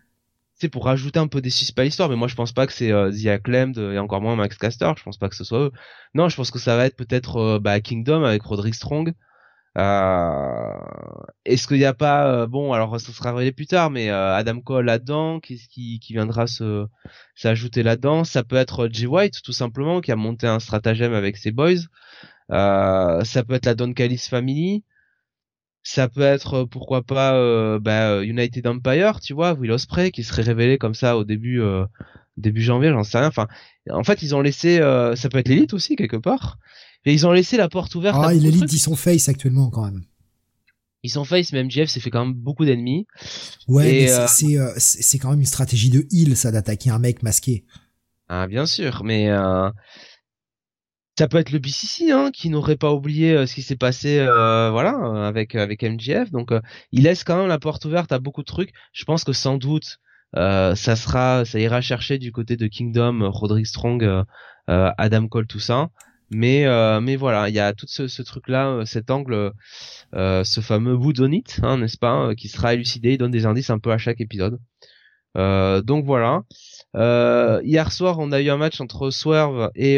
Pour rajouter un peu des suspects à l'histoire, mais moi je pense pas que c'est euh, The Acclaimed et encore moins Max Caster, je pense pas que ce soit eux. Non, je pense que ça va être peut-être euh, bah, Kingdom avec Roderick Strong. Euh, Est-ce qu'il n'y a pas euh, bon alors ça sera révélé plus tard mais euh, Adam Cole là-dedans qui, qui, qui viendra se s'ajouter là-dedans? Ça peut être Jay White tout simplement qui a monté un stratagème avec ses boys euh, ça peut être la Don Callis Family ça peut être pourquoi pas bah, United Empire tu vois Will Ospreay qui serait révélé comme ça au début début janvier j'en sais rien enfin en fait ils ont laissé ça peut être l'élite aussi quelque part et ils ont laissé la porte ouverte. Ah, il élite dit son face actuellement quand même. Ils sont face, même Jeff s'est fait quand même beaucoup d'ennemis. Ouais, mais euh... c'est c'est quand même une stratégie de heal, ça, d'attaquer un mec masqué. Ah, bien sûr, mais euh... ça peut être le BCC, hein, qui n'aurait pas oublié euh, ce qui s'est passé, euh, voilà, avec avec MJF. Donc, il laisse quand même la porte ouverte à beaucoup de trucs. Je pense que sans doute, ça sera, ça ira chercher du côté de Kingdom, Roderick Strong, Adam Cole, tout ça mais euh, mais voilà il y a tout ce, truc là cet angle euh, ce fameux boudonite hein, n'est-ce pas qui sera élucidé il donne des indices un peu à chaque épisode euh, donc voilà hier soir on a eu un match entre Swerve et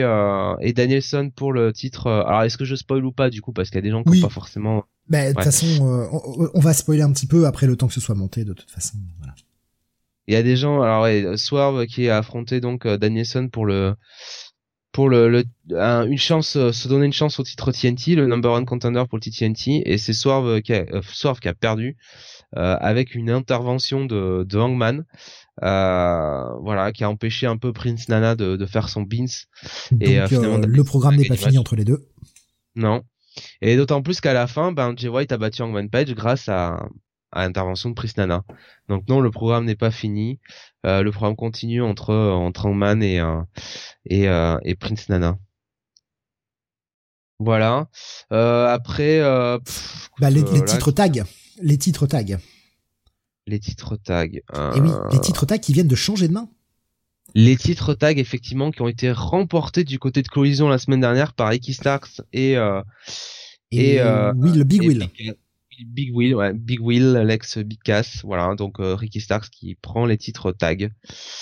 et Danielson pour le titre alors est-ce que je spoil ou pas du coup parce qu'il y a des gens qui oui. pas forcément bah, de toute façon on, on, va spoiler un petit peu après le temps que ce soit monté de toute façon voilà. Il y a des gens alors ouais, Swerve qui a affronté donc Danielson pour le pour le, le un, une chance euh, se donner une chance au titre TNT le number one contender pour le titre TNT et c'est Swerve qui a, euh, Swerve qui a perdu euh, avec une intervention de, de Hangman voilà qui a empêché un peu Prince Nana de, de faire son beans et finalement, le programme n'est pas fini entre les deux non et d'autant plus qu'à la fin ben Jay White a battu Hangman Page grâce à à l'intervention de Prince Nana. Donc non, le programme n'est pas fini. Euh, le programme continue entre entre Hangman et euh, et, euh, et Prince Nana. Voilà. Euh, après, euh, pff, bah, les, titres tags, les titres tags. Les titres tags. Et oui, les titres tags qui viennent de changer de main. Les titres tags effectivement qui ont été remportés du côté de Collision la semaine dernière par Ricky Starks et euh, et, et Will Big et Will. Big, Big Will, ouais, Big Will, l'ex Big Cass, voilà, donc euh, Ricky Starks qui prend les titres tag.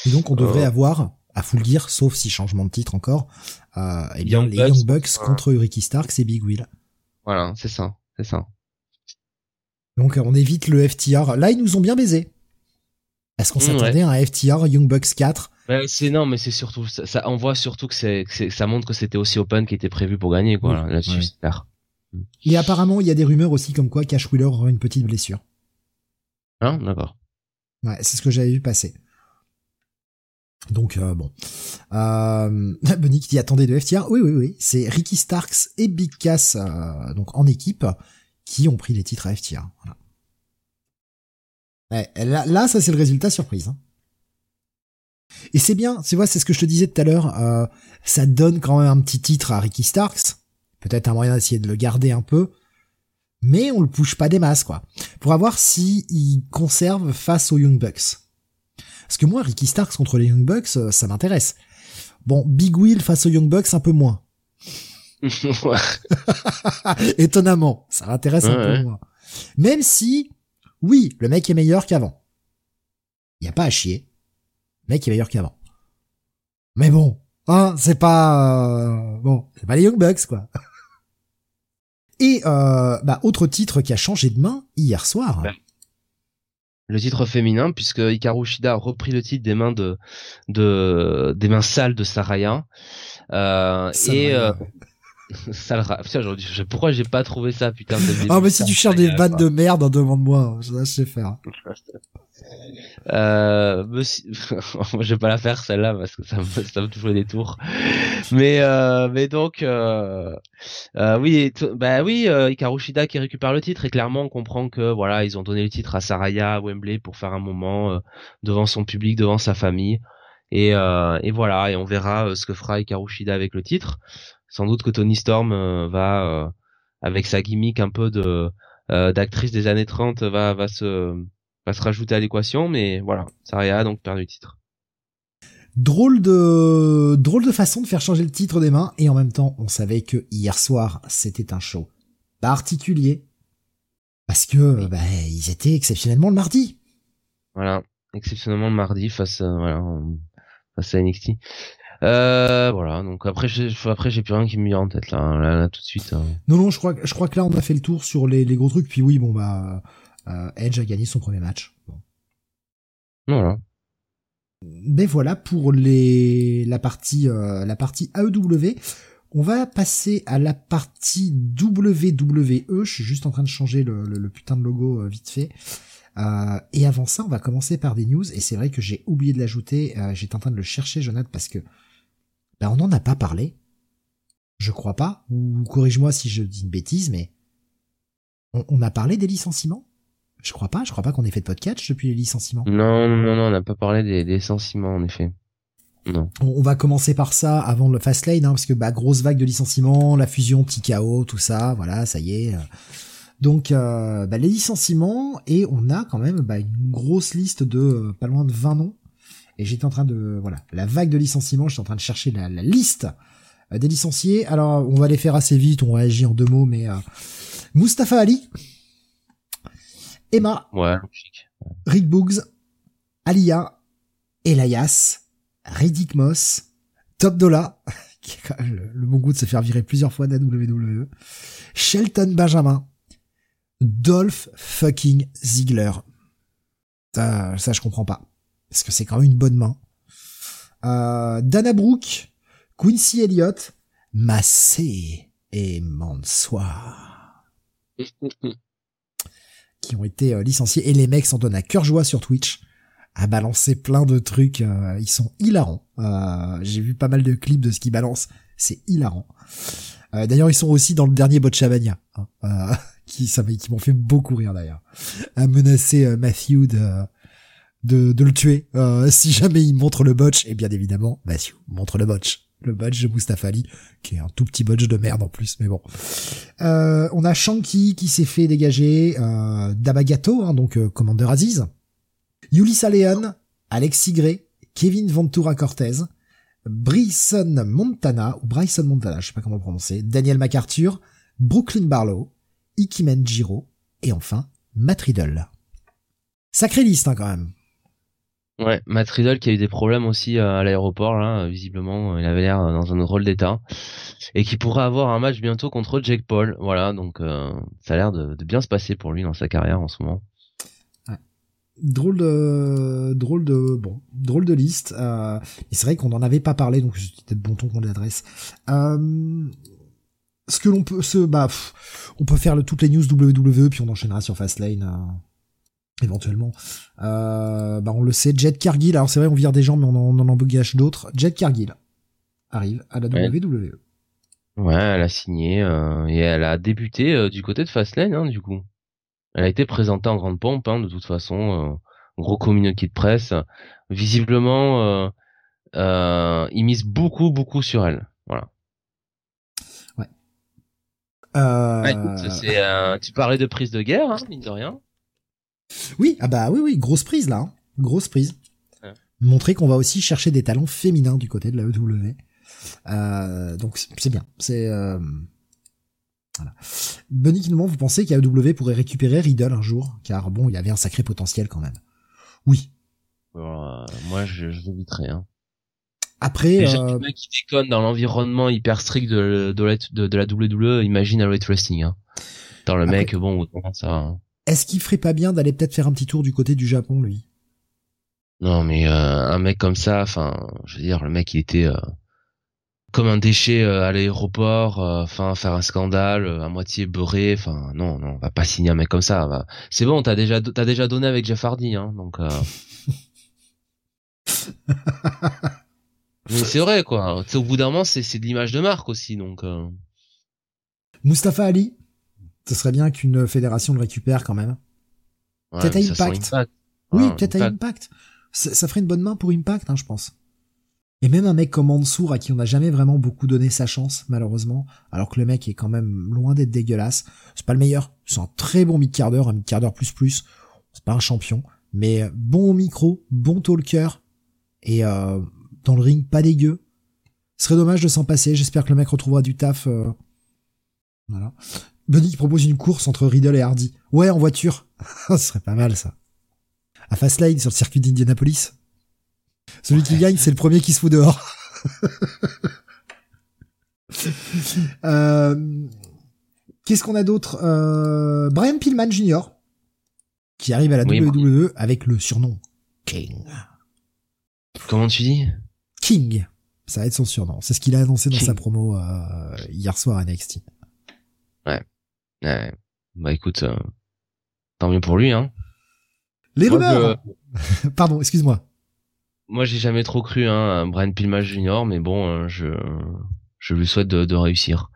Et donc on devrait Euh. avoir, à full dire, sauf si changement de titre encore, euh, eh bien Young les Bucks, Young Bucks contre Ricky Starks et Big Will. Voilà, c'est ça, c'est ça. Donc on évite le FTR. Là ils nous ont bien baisé. Est-ce qu'on Mm, s'attendait à un FTR Young Bucks 4 Ouais, c'est non, mais c'est surtout ça, voit surtout que c'est, ça montre que c'était aussi Open qui était prévu pour gagner quoi. Oui, Là-dessus, ouais. Et apparemment il y a des rumeurs aussi comme quoi Cash Wheeler aura une petite blessure. Hein, d'accord. Ouais, c'est ce que j'avais vu passer. Donc euh, bon. Euh, *laughs* Bunny qui dit attendez de FTR. Oui oui oui, c'est Ricky Starks et Big Cass euh, donc en équipe qui ont pris les titres à FTR. Là, là, ça c'est le résultat surprise. hein. Et c'est bien, tu vois, c'est ce que je te disais tout à l'heure. euh, ça donne quand même un petit titre à Ricky Starks. Peut-être un moyen d'essayer de le garder un peu. Mais on le push pas des masses, quoi. Pour voir si il conserve face aux Young Bucks. Parce que moi, Ricky Starks contre les Young Bucks, euh, ça m'intéresse. Bon, Big Will face aux Young Bucks, un peu moins. *laughs* Ouais. *laughs* Étonnamment, ça m'intéresse un peu ouais. moins. Même si, oui, le mec est meilleur qu'avant. Il y a pas à chier. Le mec est meilleur qu'avant. Mais bon, hein, c'est pas euh, bon, c'est pas les Young Bucks quoi. *laughs* Et euh, bah autre titre qui a changé de main hier soir. Ouais. le titre féminin puisque Hikaru Shida a repris le titre des mains de, de des mains sales de Saraya. Euh, et Saraya. euh, ça le rap. je... pourquoi j'ai pas trouvé ça, putain. Ah, mais si tu cherches des vannes de merde, demande-moi. Je sais faire. euh, *laughs* je vais pas la faire celle-là parce que ça me, ça me touche des tours. Mais, euh, mais donc, euh, euh, oui, bah oui, euh, Ikarushida qui récupère le titre et clairement on comprend que voilà, ils ont donné le titre à Saraya à Wembley pour faire un moment euh, devant son public, devant sa famille. Et, euh, et voilà, et on verra ce que fera Ikarushida avec le titre sans doute que Tony Storm euh, va euh, avec sa gimmick un peu de euh, d'actrice des années 30 va va se va se rajouter à l'équation mais voilà. Saraya a donc perdu le titre. Drôle de drôle de façon de faire changer le titre des mains et en même temps on savait que hier soir c'était un show particulier. Parce que bah, ils étaient exceptionnellement le mardi. Voilà. Exceptionnellement le mardi face voilà face à NXT euh, voilà. Donc après, j'ai, après, j'ai plus rien qui me vient en tête là, là, tout de suite. Hein. Non, non, je crois, je crois que là, on a fait le tour sur les, les gros trucs. Puis oui, bon bah, euh, Edge a gagné son premier match. Voilà. Mais voilà pour les la partie euh, la partie AEW. On va passer à la partie WWE. Je suis juste en train de changer le, le, putain de logo euh, vite fait. Euh, et avant ça, on va commencer par des news. Et c'est vrai que j'ai oublié de l'ajouter. Euh, J'étais en train de le chercher, Jonathan, parce que ben, on n'en a pas parlé. Je crois pas. Ou corrige-moi si je dis une bêtise, mais on, a parlé des licenciements? Je crois pas. Je crois pas qu'on ait fait de podcast depuis les licenciements. Non, non, non, on n'a pas parlé des, licenciements, en effet. Non. On, va commencer par ça avant le fast lane, hein, parce que bah grosse vague de licenciements, la fusion TKO, tout ça, voilà, ça y est. Donc euh, bah, les licenciements et on a quand même bah, une grosse liste de euh, pas loin de 20 noms et j'étais en train de voilà la vague de licenciements, j'étais en train de chercher la, liste euh, des licenciés. Alors on va les faire assez vite, on réagit en deux mots, mais euh, Mustafa Ali, Emma, ouais, Rick Boogs, Alia, Elias, Riddick Moss, Top Dollar, *laughs* qui a quand même le, bon goût de se faire virer plusieurs fois de la WWE, Shelton Benjamin, Dolph fucking Ziggler. Ça, ça je comprends pas parce que c'est quand même une bonne main. Euh, Dana Brooke, Quincy Elliott, Massé et Mansoir. *laughs* qui ont été euh, licenciés et les mecs s'en donnent à cœur joie sur Twitch à balancer plein de trucs. Euh, ils sont hilarants. Euh, j'ai vu pas mal de clips de ce qu'ils balancent. C'est hilarant. d'ailleurs, ils sont aussi dans le dernier Botchamania, hein, *laughs* qui, ça, qui m'ont fait beaucoup rire d'ailleurs. À menacer Matthew de, de, le tuer. Euh, si jamais il montre le botch et bien évidemment bah montre le botch. Le botch de Mustafa Ali qui est un tout petit botch de merde en plus mais bon. Euh, on a Shanky qui s'est fait dégager euh, Dabagato hein, donc euh, Commander Aziz. Yulissa Leon Alexis Gray Kevin Ventura Cortez Bryson Montana ou Bryson Montana je sais pas comment le prononcer Daniel MacArthur Brooklyn Barlow Ikimen Jiro et enfin Matt Riddle. Liste hein, quand même Ouais, Matt Riddle qui a eu des problèmes aussi euh, à l'aéroport là, visiblement, il avait l'air euh, dans un rôle d'état et qui pourrait avoir un match bientôt contre Jake Paul. Voilà, donc euh, ça a l'air de, bien se passer pour lui dans sa carrière en ce moment. Drôle de drôle de bon drôle de liste. et c'est vrai qu'on n'en avait pas parlé, donc c'était bon ton qu'on l'adresse. ce que l'on peut, se bah, on peut faire toutes les news WWE puis on enchaînera sur Fastlane *laughs* éventuellement. Euh, bah on le sait, Jet Cargill, alors c'est vrai on vire des gens mais on en, on en d'autres. Jet Cargill arrive à la WWE. Ouais, elle a signé euh, et elle a débuté euh, du côté de Fastlane hein, du coup. Elle a été présentée en grande pompe hein, de toute façon, gros communiqué de presse. Visiblement, ils misent beaucoup beaucoup sur elle. Voilà. Ouais. ouais tu parlais de prise de guerre, hein, mine de rien. Oui, ah bah oui, oui, grosse prise là, hein. grosse prise. Montrer qu'on va aussi chercher des talents féminins du côté de la EW. Euh, donc c'est bien, c'est euh... voilà. Bunny qui vous pensez qu'AEW pourrait récupérer Riddle un jour, car bon, il y avait un sacré potentiel quand même. Oui. Euh, moi, je, je l'éviterai. Hein. Après, euh... mec qui déconne dans l'environnement hyper strict de, de, de, de la WWE, imagine à Wrestling. Hein. Dans le mec, bon, ça. Est-ce qu'il ferait pas bien d'aller peut-être faire un petit tour du côté du Japon, lui? Non, mais euh, un mec comme ça, enfin, je veux dire, le mec, il était, euh, comme un déchet à l'aéroport, enfin faire un scandale, à moitié beurré, enfin non non, on va pas signer un mec comme ça. C'est bon, t'as déjà t'as déjà donné avec Jeff Hardy, hein, donc. *laughs* c'est vrai quoi. au bout d'un moment, c'est c'est de l'image de marque aussi, donc. Mustafa Ali, ce serait bien qu'une fédération le récupère quand même. peut-être Impact. Oui, peut-être à Impact. Ça, ferait une bonne main pour Impact, hein, je pense. Et même un mec comme Mansour à qui on n'a jamais vraiment beaucoup donné sa chance, malheureusement, alors que le mec est quand même loin d'être dégueulasse. C'est pas le meilleur. C'est un très bon mid-carder, un mid-carder plus plus. C'est pas un champion, mais bon au micro, bon talker, et euh, dans le ring, pas dégueu. Ce serait dommage de s'en passer. J'espère que le mec retrouvera du taf. Euh... Voilà. Bunny propose une course entre Riddle et Hardy. Ouais, en voiture. *laughs* Ce serait pas mal, ça. À Fastlane, sur le circuit d'Indianapolis. Celui qui gagne, c'est le premier qui se fout dehors. *laughs* euh... Qu'est-ce qu'on a d'autre euh... Brian Pillman Jr. qui arrive à la WWE avec le surnom King. Comment tu dis? King. Ça va être son surnom. C'est ce qu'il a annoncé dans sa promo euh, hier soir à NXT. Ouais. Ouais. Bah écoute, euh, tant mieux pour lui, hein. Les rumeurs. *laughs* Pardon, excuse-moi. Moi, j'ai jamais trop cru hein, à Brian Pillman Jr., mais bon, euh, je je lui souhaite de, de, réussir.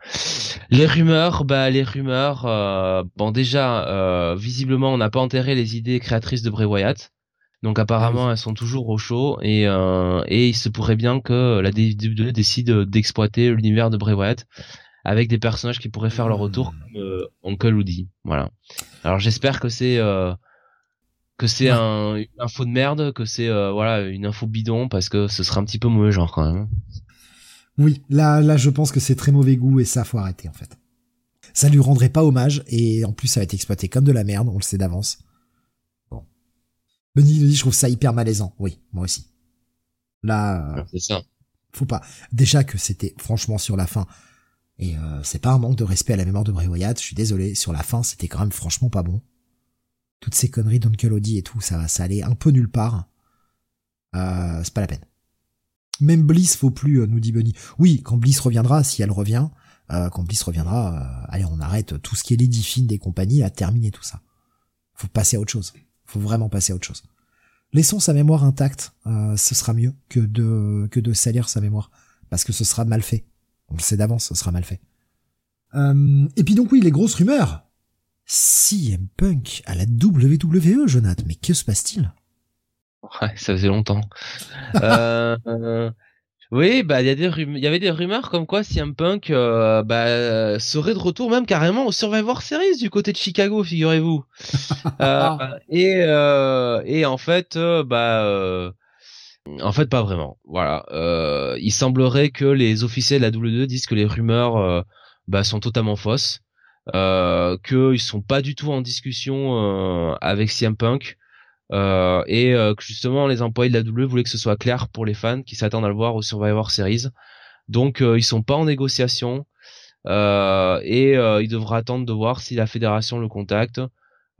Les rumeurs, bah les rumeurs. Euh, bon, déjà, euh, visiblement, on n'a pas enterré les idées créatrices de Bray Wyatt. Donc apparemment, ah elles sont toujours au chaud et et il se pourrait bien que la WWE décide d'exploiter l'univers de Bray Wyatt avec des personnages qui pourraient faire leur retour hmm. comme euh, Uncle Woody. Voilà. Alors j'espère que c'est euh, que c'est un, une info de merde, que c'est euh, voilà une info bidon parce que ce serait un petit peu mauvais genre quand même. Oui, là là je pense que c'est très mauvais goût et ça faut arrêter en fait. Ça lui rendrait pas hommage et en plus ça va être exploité comme de la merde, on le sait d'avance. Bon. Benny dit je trouve ça hyper malaisant. Oui, moi aussi. Là, c'est ça. Faut pas. Déjà que c'était franchement sur la fin, et euh, c'est pas un manque de respect à la mémoire de Wyatt, je suis désolé, sur la fin c'était quand même franchement pas bon. Toutes ces conneries d'Uncle Odie et tout, ça, ça allait un peu nulle part. Euh, c'est pas la peine. Même Bliss faut plus, euh, nous dit Bunny. Oui, quand Bliss reviendra, si elle revient, euh, quand Bliss reviendra, euh, allez, on arrête tout ce qui est Lady Finn des compagnies, à terminer tout ça. Faut passer à autre chose. Faut vraiment passer à autre chose. Laissons sa mémoire intacte, ce sera mieux que de que de salir sa mémoire, parce que ce sera mal fait. On le sait d'avance, ce sera mal fait. Euh, et puis donc oui, les grosses rumeurs. CM Punk à la WWE, Jonathan, mais que se passe-t-il? Ouais, ça faisait longtemps. *laughs* euh, oui, bah il y a des il y avait des rumeurs comme quoi CM Punk euh, bah, serait de retour même carrément au Survivor Series du côté de Chicago, figurez-vous. *laughs* euh, et euh, et en fait, euh, bah en fait, pas vraiment. Voilà. Euh, il semblerait que les officiels de la WWE disent que les rumeurs euh, bah, sont totalement fausses, euh, qu'ils sont pas du tout en discussion euh, avec CM Punk, et que justement les employés de la WWE voulaient que ce soit clair pour les fans qui s'attendent à le voir au Survivor Series. Donc ils sont pas en négociation et il devra attendre de voir si la fédération le contacte.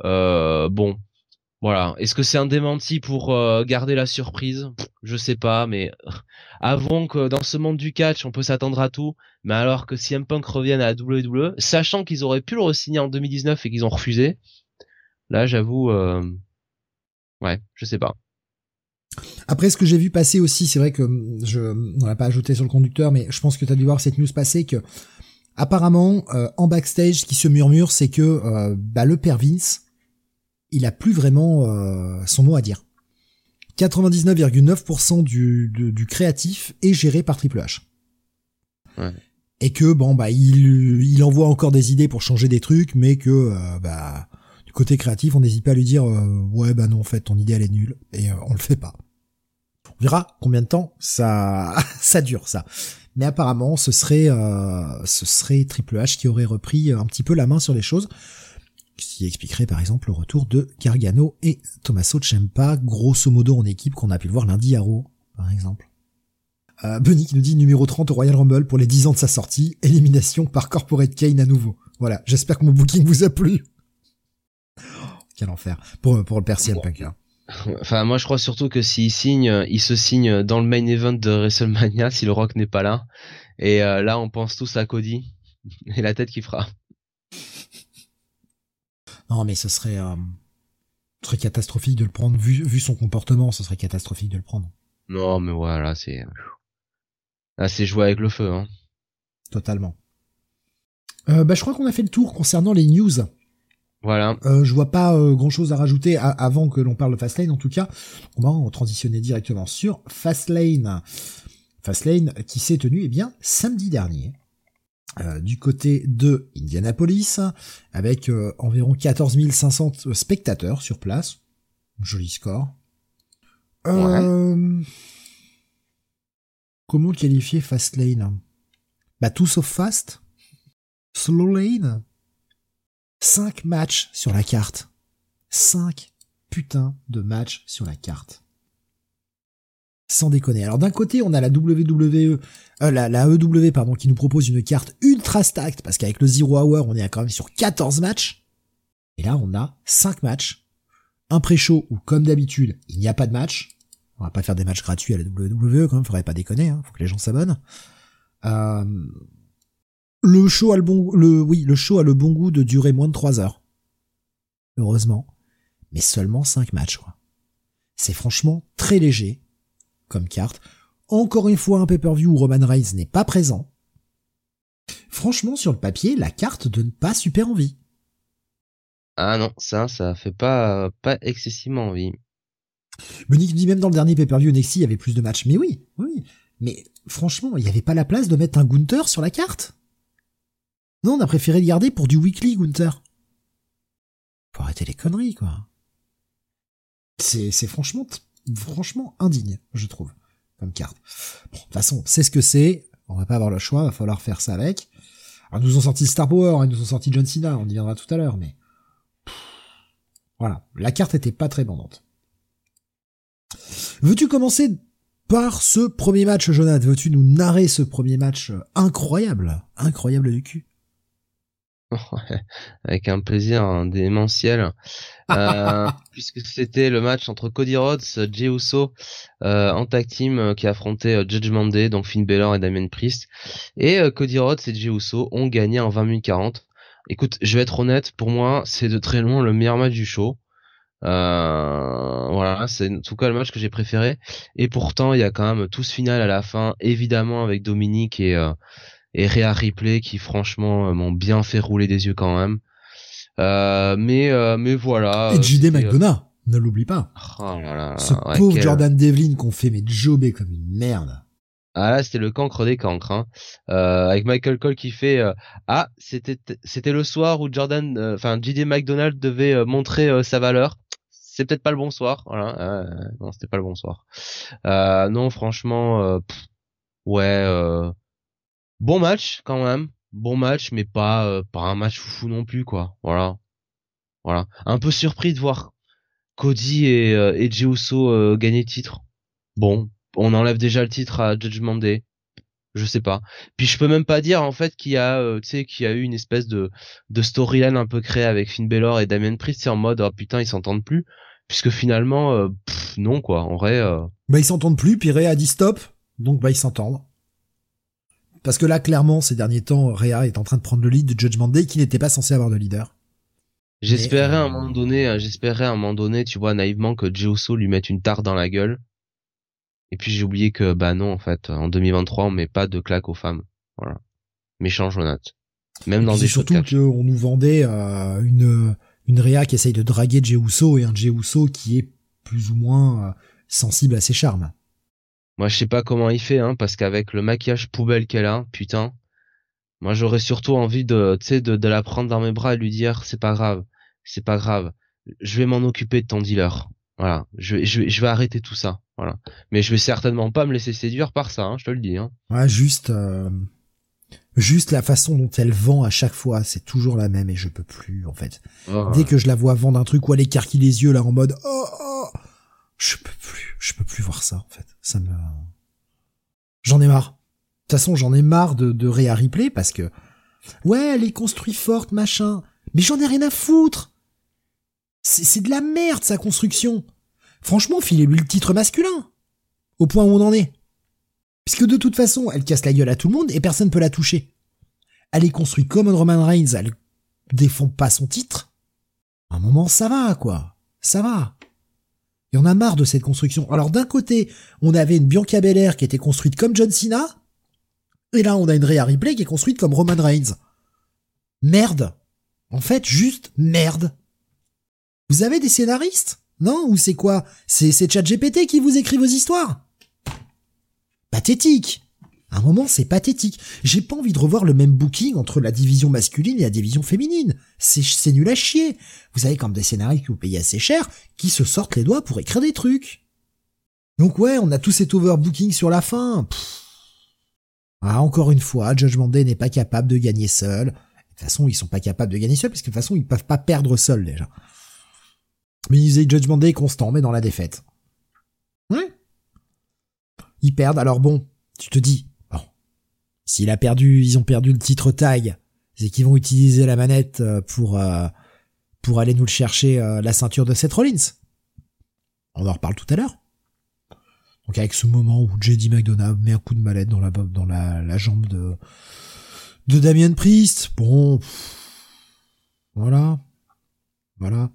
bon, voilà. Est-ce que c'est un démenti pour euh, garder la surprise? Je sais pas, mais *laughs* avons que dans ce monde du catch, on peut s'attendre à tout. Mais alors que CM Punk revienne à la WWE, sachant qu'ils auraient pu le re-signer en 2019 et qu'ils ont refusé, là, j'avoue, euh... ouais, je sais pas. Après, ce que j'ai vu passer aussi, c'est vrai que je, on l'a pas ajouté sur le conducteur, mais je pense que tu as dû voir cette news passer que apparemment, euh, en backstage, ce qui se murmure, c'est que bah, le père Vince il a plus vraiment euh, son mot à dire. 99,9% du, du créatif est géré par Triple H. Et que bon bah il, il envoie encore des idées pour changer des trucs, mais que euh, bah du côté créatif on n'hésite pas à lui dire euh, ouais bah non en fait ton idée elle est nulle et on le fait pas. On verra combien de temps ça *laughs* ça dure ça. Mais apparemment ce serait ce serait Triple H qui aurait repris un petit peu la main sur les choses ce qui expliquerait par exemple le retour de Gargano et Tommaso Ciampa, grosso modo en équipe qu'on a pu le voir lundi à Raw, par exemple. Euh, Bunny qui nous dit numéro 30 au Royal Rumble pour les 10 ans de sa sortie, élimination par Corporate Kane à nouveau. Voilà, j'espère que mon booking vous a plu. Oh, quel enfer. Pour, pour le Percy Punk. Hein. Enfin, moi je crois surtout que s'il signe, il se signe dans le main event de WrestleMania si le Rock n'est pas là. Et euh, là, on pense tous à Cody *laughs* et la tête qu'il fera. Non, mais ce serait, euh, ce serait catastrophique de le prendre vu, vu son comportement. Ce serait catastrophique de le prendre. Non, mais voilà, c'est là, c'est jouer avec le feu. Hein. Totalement. Euh, bah, je crois qu'on a fait le tour concernant les news. Voilà. Euh, je vois pas euh, grand chose à rajouter avant que l'on parle de Fastlane. En tout cas, on va transitionner directement sur Fastlane. Fastlane qui s'est tenu eh bien samedi dernier. Euh, du côté de Indianapolis, avec euh, environ 14 500 spectateurs sur place. Joli score. Euh, comment qualifier Fastlane Bah tout sauf fast. Slow lane. 5 matchs sur la carte. 5 putains de matchs sur la carte. Sans déconner. Alors d'un côté, on a la WWE, euh, la, EW pardon, qui nous propose une carte ultra stacked parce qu'avec le Zero Hour, on est quand même sur 14 matchs. Et là, on a 5 matchs. Un pré-show où, comme d'habitude, il n'y a pas de match. On va pas faire des matchs gratuits à la WWE quand même, faudrait pas déconner, hein, faut que les gens s'abonnent. Euh, le show a le bon, le, show a le bon goût de durer moins de 3 heures. Heureusement. Mais seulement 5 matchs. C'est franchement très léger comme carte. Encore une fois, un pay-per-view où Roman Reigns n'est pas présent. Franchement, sur le papier, la carte donne pas super envie. Ah non, ça, ça fait pas, pas excessivement envie. Monique dit même dans le dernier pay-per-view NXT, il y avait plus de matchs. Mais oui, oui. Mais franchement, il n'y avait pas la place de mettre un Gunther sur la carte? Non, on a préféré le garder pour du weekly Gunther. Faut arrêter les conneries, quoi. C'est, c'est franchement franchement indigne, je trouve, comme carte. Bon, de toute façon, c'est ce que c'est. On va pas avoir le choix, va falloir faire ça avec. Alors, nous ont sorti Star Power, ils nous ont sorti John Cena, on y viendra tout à l'heure, mais voilà, la carte était pas très bandante. Veux-tu commencer par ce premier match, Jonathan? Veux-tu nous narrer ce premier match incroyable, incroyable du cul? *laughs* avec un plaisir démentiel, *laughs* euh, puisque c'était le match entre Cody Rhodes, Jey Uso euh, en tag team euh, qui affrontait Judgment Day, donc Finn Balor et Damien Priest, et Cody Rhodes et Jey Uso ont gagné en 20 minutes 40. Écoute, je vais être honnête, pour moi, c'est de très loin le meilleur match du show. voilà, c'est en tout cas le match que j'ai préféré. Et pourtant, il y a quand même tout ce final à la fin, évidemment avec Dominique et et Rhea Ripley qui franchement euh, m'ont bien fait rouler des yeux quand même. Euh, mais euh, mais voilà. Et JD McDonough, ne l'oublie pas. Oh là là, Ce pauvre Jordan Devlin qu'on fait mais jobber comme une merde. Ah là c'était le cancre des cancres hein. euh, avec Michael Cole qui fait ah c'était c'était le soir où Jordan enfin JD McDonald devait montrer sa valeur c'est peut-être pas le bon soir voilà non c'était pas le bon soir non franchement ouais bon match quand même, bon match, mais pas euh, pas un match fou non plus quoi. Voilà, voilà. Un peu surpris de voir Cody et euh, et euh, gagner le titre. Bon, on enlève déjà le titre à Judgment Day. Je sais pas. Puis je peux même pas dire en fait qu'il y a, euh, tu sais, qu'il y a eu une espèce de de storyline un peu créée avec Finn Balor et Damien Priest, c'est en mode oh putain ils s'entendent plus, puisque finalement non quoi. En vrai. Bah ils s'entendent plus, puis Rhea a dit stop, donc bah ils s'entendent. Parce que là, clairement, ces derniers temps, Rhea est en train de prendre le lead de Judgment Day qui n'était pas censé avoir de leader. J'espérais à un euh, moment donné, hein, j'espérais à un moment donné, tu vois, naïvement que Jey lui mette une tarte dans la gueule. Et puis j'ai oublié que, bah non, en fait, en 2023, on met pas de claque aux femmes. Voilà. Méchant Jonathan. Même dans des surtout qu'on nous vendait euh, une une Rhea qui essaye de draguer Jey et un Jey qui est plus ou moins euh, sensible à ses charmes. Moi, je sais pas comment il fait, hein, parce qu'avec le maquillage poubelle qu'elle a, putain, moi j'aurais surtout envie de, tu sais, de, de la prendre dans mes bras et lui dire, c'est pas grave, c'est pas grave, je vais m'en occuper de ton dealer. Voilà, je, je, je vais arrêter tout ça. Voilà, mais je vais certainement pas me laisser séduire par ça, hein, je te le dis. Hein. Ouais, juste, euh, juste la façon dont elle vend à chaque fois, c'est toujours la même et je peux plus en fait. Oh. Dès que je la vois vendre un truc ou elle écarquille les yeux là en mode, oh, oh je peux plus, je peux plus voir ça en fait. Ça me, j'en ai marre. De toute façon, j'en ai marre de, de Rhea Ripley parce que, ouais, elle est construite forte, machin. Mais j'en ai rien à foutre. C'est de la merde sa construction. Franchement, filez-lui le titre masculin. Au point où on en est. Puisque de toute façon, elle casse la gueule à tout le monde et personne peut la toucher. Elle est construite comme un Roman Reigns, elle défend pas son titre. À un moment, ça va, quoi. Ça va. Et on a marre de cette construction. Alors d'un côté, on avait une Bianca Belair qui était construite comme John Cena, et là on a une Rhea Ripley qui est construite comme Roman Reigns. Merde. En fait, juste merde. Vous avez des scénaristes? Non? Ou c'est quoi? C'est c'est GPT qui vous écrit vos histoires? Pathétique à un moment, c'est pathétique. J'ai pas envie de revoir le même booking entre la division masculine et la division féminine. C'est, nul à chier. Vous avez comme des scénarios que vous payez assez cher, qui se sortent les doigts pour écrire des trucs. Donc ouais, on a tout cet overbooking sur la fin. Ah, encore une fois, Judgment Day n'est pas capable de gagner seul. De toute façon, ils sont pas capables de gagner seul, parce que de toute façon, ils peuvent pas perdre seuls, déjà. Mais ils Judgment Day constant, mais dans la défaite. Ouais. Ils perdent, alors bon, tu te dis, S'il a perdu, ils ont perdu le titre tag, c'est qu'ils vont utiliser la manette euh, pour euh, pour aller nous le chercher euh, la ceinture de Seth Rollins. On en reparle tout à l'heure. Donc avec ce moment où JD McDonough met un coup de mallette dans la dans la, jambe de de Damien Priest, bon, voilà, voilà.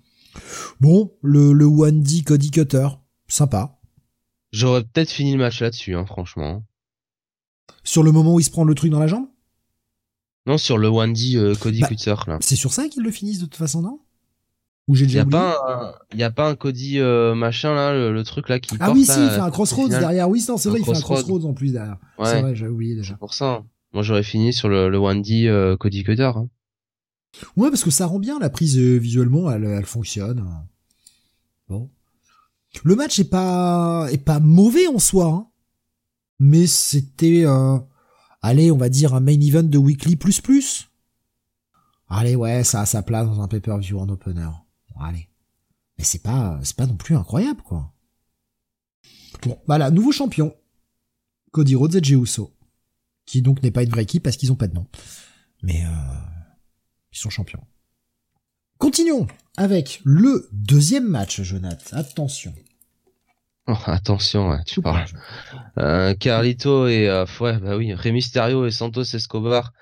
Bon, le le one D Cody Cutter, sympa. J'aurais peut-être fini le match là-dessus, hein, franchement. Sur le moment où il se prend le truc dans la jambe Non, sur le 1D euh, Cody Bah, Cutter, là. C'est sur ça qu'ils le finissent de toute façon, non? Ou j'ai Y déjà a oublié? pas un, y a pas un Cody euh, machin là, le, le truc là qui Ah porte, oui, si, là, il fait un crossroads derrière. Oui, non, c'est vrai, il fait un crossroads. en plus derrière. C'est Ouais, vrai, j'avais oublié déjà. c'est pour ça. Moi j'aurais fini sur le, le 1D euh, Cody Cutter. Hein. Ouais, parce que ça rend bien la prise euh, visuellement, elle, elle fonctionne. Bon. Le match est pas est pas mauvais en soi, hein. Mais c'était, euh, allez, on va dire un main event de weekly plus plus. Allez, ouais, ça a sa place dans un pay-per-view en opener. Bon, allez, mais c'est pas c'est pas non plus incroyable quoi. Bon, voilà, nouveau champion, Cody Rhodes et Jey qui donc n'est pas une vraie équipe parce qu'ils ont pas de nom, mais euh, ils sont champions. Continuons avec le deuxième match, Jonathan. Attention. Oh, *laughs* attention, ouais, tu parles. Euh, Carlito et euh, ouais, bah oui, Rey Mysterio et Santos Escobar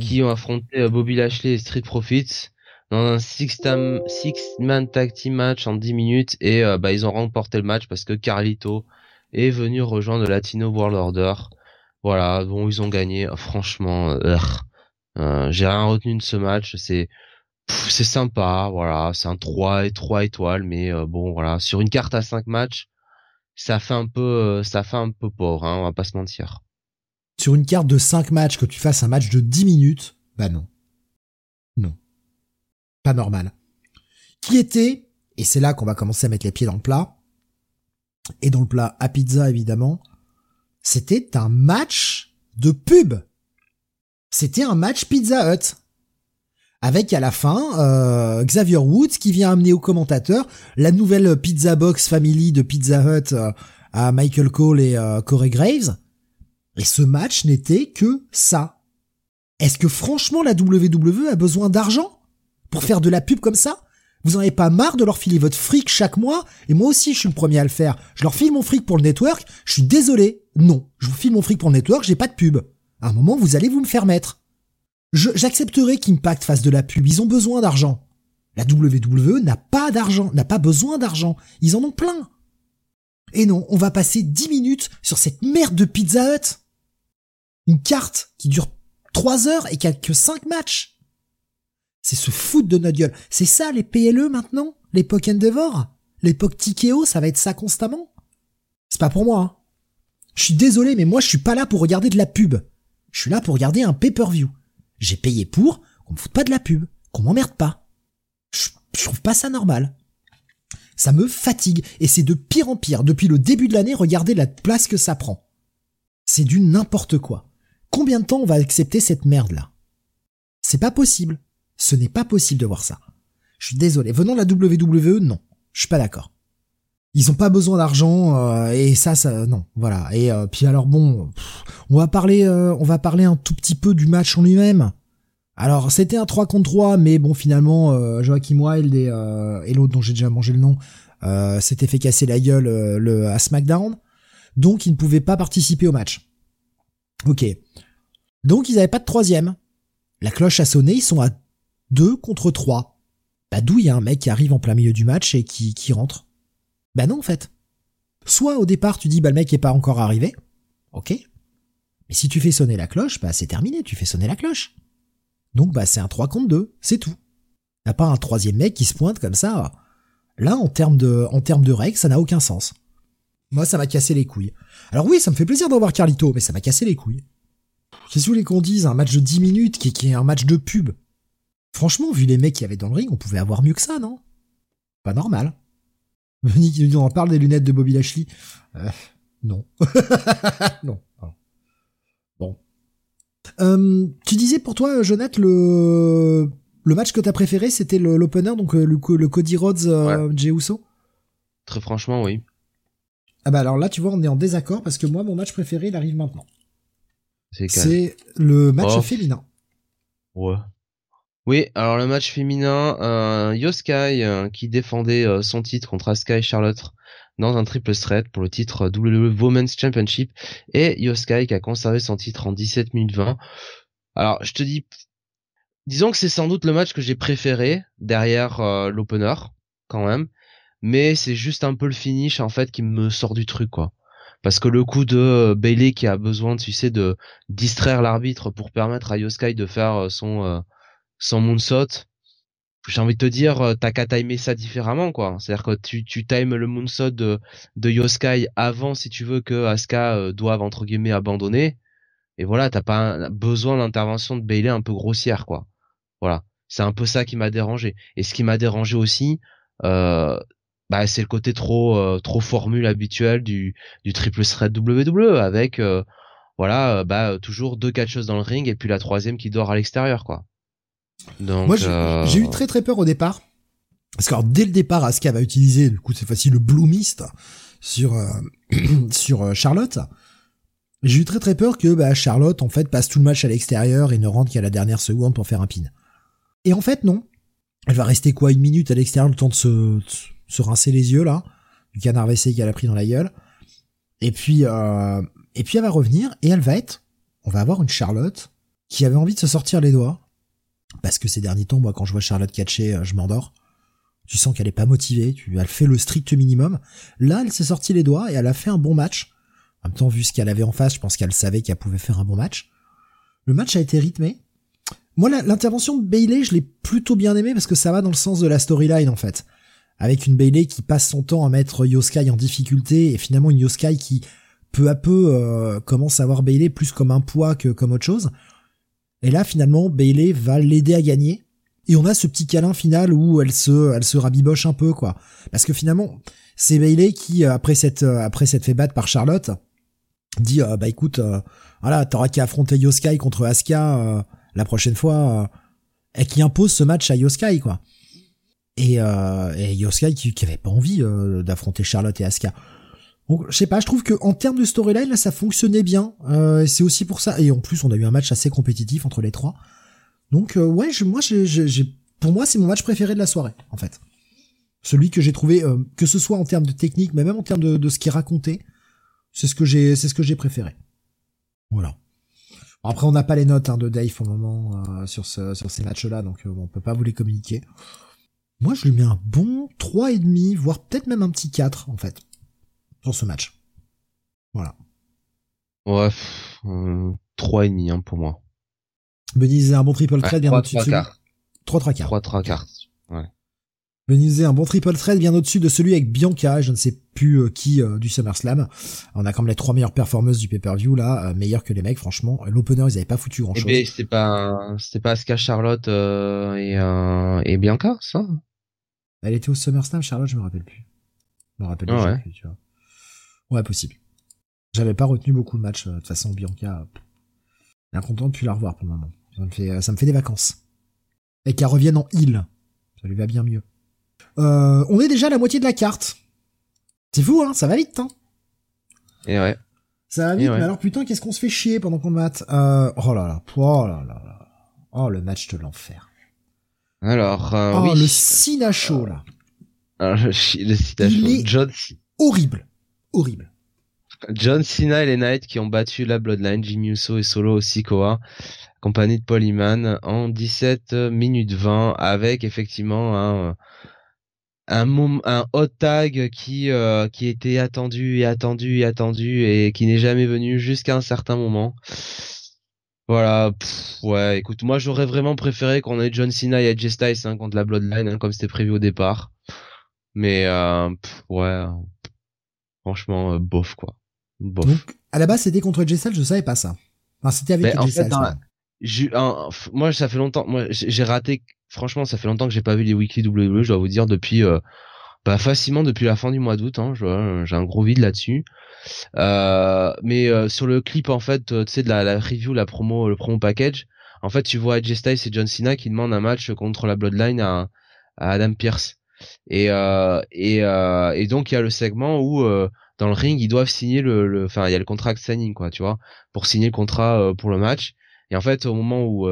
qui ont affronté euh, Bobby Lashley et Street Profits dans un six tam- six man tag team match en 10 minutes et euh, bah ils ont remporté le match parce que Carlito est venu rejoindre le Latino World Order. Voilà, bon ils ont gagné. Franchement, euh, j'ai rien retenu de ce match. C'est c'est sympa, voilà, c'est un 3 et 3 étoiles, mais euh, bon voilà, sur une carte à 5 matchs, ça fait un peu euh, ça fait un peu pauvre, hein, on va pas se mentir. Sur une carte de 5 matchs, que tu fasses un match de 10 minutes, bah non. Non. Pas normal. Qui était, et c'est là qu'on va commencer à mettre les pieds dans le plat, et dans le plat à pizza évidemment, c'était un match de pub. C'était un match Pizza Hut. Avec à la fin euh, Xavier Woods qui vient amener au commentateur la nouvelle Pizza Box Family de Pizza Hut euh, à Michael Cole et euh, Corey Graves. Et ce match n'était que ça. Est-ce que franchement la WWE a besoin d'argent pour faire de la pub comme ça? Vous en avez pas marre de leur filer votre fric chaque mois? Et moi aussi je suis le premier à le faire. Je leur file mon fric pour le network, je suis désolé. Non, je vous file mon fric pour le network, j'ai pas de pub. À un moment vous allez vous me faire mettre. J'accepterai qu'Impact fasse de la pub, ils ont besoin d'argent. La WWE n'a pas d'argent, n'a pas besoin d'argent, ils en ont plein. Et non, on va passer 10 minutes sur cette merde de Pizza Hut. Une carte qui dure 3 heures et qui a que 5 matchs. C'est se foutre de notre gueule. C'est ça les PLE maintenant? L'époque Endeavor L'époque Tikeo, ça va être ça constamment? C'est pas pour moi. Hein. Je suis désolé, mais moi je suis pas là pour regarder de la pub. Je suis là pour regarder un pay-per-view. J'ai payé pour qu'on me foute pas de la pub, qu'on m'emmerde pas. Je, trouve pas ça normal. Ça me fatigue et c'est de pire en pire depuis le début de l'année. Regardez la place que ça prend. C'est du n'importe quoi. Combien de temps on va accepter cette merde là C'est pas possible. Ce n'est pas possible de voir ça. Je suis désolé. Venant de la WWE, non. Je suis pas d'accord. Ils ont pas besoin d'argent euh, et ça, ça, non, voilà. Et euh, puis alors bon, on va parler, euh, on va parler un tout petit peu du match en lui-même. Alors c'était un 3 contre 3, mais bon finalement euh, Joachim Wild et, l'autre dont j'ai déjà mangé le nom s'étaient fait casser la gueule le, à SmackDown, donc ils ne pouvaient pas participer au match. Ok. Donc ils n'avaient pas de troisième. La cloche a sonné, ils sont à deux contre trois. Bah d'où il y a un mec qui arrive en plein milieu du match et qui, qui rentre Bah non en fait. Soit au départ tu dis bah le mec est pas encore arrivé, ok. Mais si tu fais sonner la cloche, bah c'est terminé, tu fais sonner la cloche. Donc bah c'est un 3 contre 2, c'est tout. Y'a pas un troisième mec qui se pointe comme ça. Là, en termes de, en termes de règles, ça n'a aucun sens. Moi, ça m'a cassé les couilles. Alors oui, ça me fait plaisir d'en voir Carlito, mais ça m'a cassé les couilles. Qu'est-ce que vous voulez qu'on dise Un match de 10 minutes qui, qui est un match de pub. Franchement, vu les mecs qu'il y avait dans le ring, on pouvait avoir mieux que ça, non? Pas normal. En parle des lunettes de Bobby Lashley. Euh, non. *laughs* non. Bon. Euh, tu disais pour toi, Jonathan, le le match que t'as préféré, c'était l'opener, donc euh, le, le, Cody Rhodes euh, Jey Uso? Très franchement, oui. Ah bah alors là, tu vois, on est en désaccord parce que moi, mon match préféré, il arrive maintenant. C'est le match oh. féminin. Ouais. Oui, alors le match féminin, euh, Yoskai euh, qui défendait euh, son titre contre Asuka et Charlotte dans un triple threat pour le titre WWE Women's Championship. Et Yoskai qui a conservé son titre en 17 minutes 20. Alors, je te dis, disons que c'est sans doute le match que j'ai préféré derrière l'opener quand même, mais c'est juste un peu le finish en fait qui me sort du truc quoi. Parce que le coup de Bailey qui a besoin tu sais de distraire l'arbitre pour permettre à Yoskai de faire son sans moonsault, j'ai envie de te dire, euh, t'as qu'à timer ça différemment, quoi. C'est-à-dire que tu, tu times le moonsault de, de Yoskai avant, si tu veux, que Asuka euh, doive, entre guillemets, abandonner. Et voilà, t'as pas besoin d'intervention de Bailey un peu grossière, quoi. Voilà. C'est un peu ça qui m'a dérangé. Et ce qui m'a dérangé aussi, euh, bah, c'est le côté trop, euh, trop formule habituelle du, du triple threat WWE avec, voilà, bah, toujours deux choses dans le ring et puis la troisième qui dort à l'extérieur, quoi. Moi, euh, j'ai eu très très peur au départ. Parce que dès le départ, Asuka va utiliser, du coup, cette fois-ci, le Blue Mist sur, euh, *clears throat* sur euh, Charlotte. J'ai eu très très peur que bah, Charlotte, en fait, passe tout le match à l'extérieur et ne rentre qu'à la dernière seconde pour faire un pin. Et en fait, non. Elle va rester quoi, une minute à l'extérieur, le temps de se, se rincer les yeux, là, du canard WC qu'elle a pris dans la gueule. Et puis, euh, et puis elle va revenir et elle va être, on va avoir une Charlotte qui avait envie de se sortir les doigts, parce que ces derniers temps, moi, quand je vois Charlotte catcher, euh, je m'endors. Tu sens qu'elle est pas motivée, tu, elle fait le strict minimum. Là, elle s'est sorti les doigts et elle a fait un bon match. En même temps, vu ce qu'elle avait en face, je pense qu'elle savait qu'elle pouvait faire un bon match. Le match a été rythmé. Moi, l'intervention de Bailey, je l'ai plutôt bien aimé parce que ça va dans le sens de la storyline, en fait. Avec une Bailey qui passe son temps à mettre Yoskai en difficulté et finalement une Yoskai qui, peu à peu, euh, commence à voir Bailey plus comme un poids que comme autre chose. Et là, finalement, Bailey va l'aider à gagner. Et on a ce petit câlin final où elle se, elle se rabiboche un peu, quoi. Parce que finalement, c'est Bailey qui, euh, après cette, euh, après cette fait battre par Charlotte, dit, euh, bah écoute, voilà, t'auras qu'à affronter Yoskai contre Asuka la prochaine fois, et qui impose ce match à Yoskai, quoi. Et, et Yoskai qui, qui avait pas envie d'affronter Charlotte et Asuka. Donc, je sais pas, je trouve que en termes de storyline, là, ça fonctionnait bien. Euh, c'est aussi pour ça. Et en plus, on a eu un match assez compétitif entre les trois. Donc, euh, ouais, moi, j'ai, pour moi, c'est mon match préféré de la soirée, en fait. Celui que j'ai trouvé, euh, que ce soit en termes de technique, mais même en termes de, ce qui est raconté, c'est ce que j'ai, c'est ce que j'ai préféré. Voilà. Après, on n'a pas les notes hein, de Dave au moment euh, sur, ce, sur ces matchs-là, donc on peut pas vous les communiquer. Moi, je lui mets un bon et demi, voire peut-être même un petit 4, en fait sur ce match. Voilà. Ouais, euh, 3,5 hein, pour moi. Benizé un bon triple thread bien au-dessus de celui... 3 3 quarts. 3 3 quarts. Ouais. Benizé un bon triple thread bien au-dessus de celui avec Bianca, je ne sais plus euh, qui euh, du SummerSlam. On a quand même les trois meilleures performances du pay-per-view là, euh, meilleures que les mecs franchement. L'opener ils avaient pas foutu grand-chose. Eh ben, c'était pas c'était pas Asuka Charlotte et et Bianca ça? Elle était au SummerSlam Charlotte, je me rappelle plus. Je me rappelle ah plus, tu vois. Ouais, possible. J'avais pas retenu beaucoup de matchs. Euh, de toute façon, Bianca, bien content de plus la revoir pour le moment. Ça me fait, ça me fait des vacances. Et qu'elle revienne en île. Ça lui va bien mieux. Euh, on est déjà à la moitié de la carte. C'est fou, hein, ça va vite, hein. Et ouais. Ça va vite, mais alors putain, qu'est-ce qu'on se fait chier pendant qu'on mate euh, Oh là là, oh là là là. Oh, le match de l'enfer. Alors, euh, oh, le Sinacho, là. Alors, le, le Sinacho. Est horrible horrible. John Cena et les Knights qui ont battu la Bloodline, Jimmy Uso et Solo Sikoa, compagnie de Paul Heyman en 17 minutes 20 avec effectivement un hot tag qui euh, qui était attendu et attendu et attendu et qui n'est jamais venu jusqu'à un certain moment. Voilà, ouais, écoute, moi j'aurais vraiment préféré qu'on ait John Cena et Edge Styles hein, contre la Bloodline, hein, comme c'était prévu au départ. Mais euh, ouais, franchement, euh, bof quoi. Bof. Donc, à la base, c'était contre Styles, je savais pas ça. Enfin, c'était avec Styles. moi, ça fait longtemps. Moi, j'ai raté. Franchement, ça fait longtemps que j'ai pas vu les weekly WWE. Je dois vous dire depuis, euh, bah, facilement depuis la fin du mois d'août. Hein, j'ai un gros vide là-dessus. Euh, mais euh, sur le clip en fait, euh, tu sais de la, la, review, la promo, le promo package, en fait tu vois AJ Styles et John Cena qui demandent un match contre la Bloodline à, à Adam Pierce. Et euh, et, euh, et donc il y a le segment où dans le ring ils doivent signer le, enfin il y a le contract signing quoi, tu vois, pour signer le contrat pour le match. Et en fait au moment où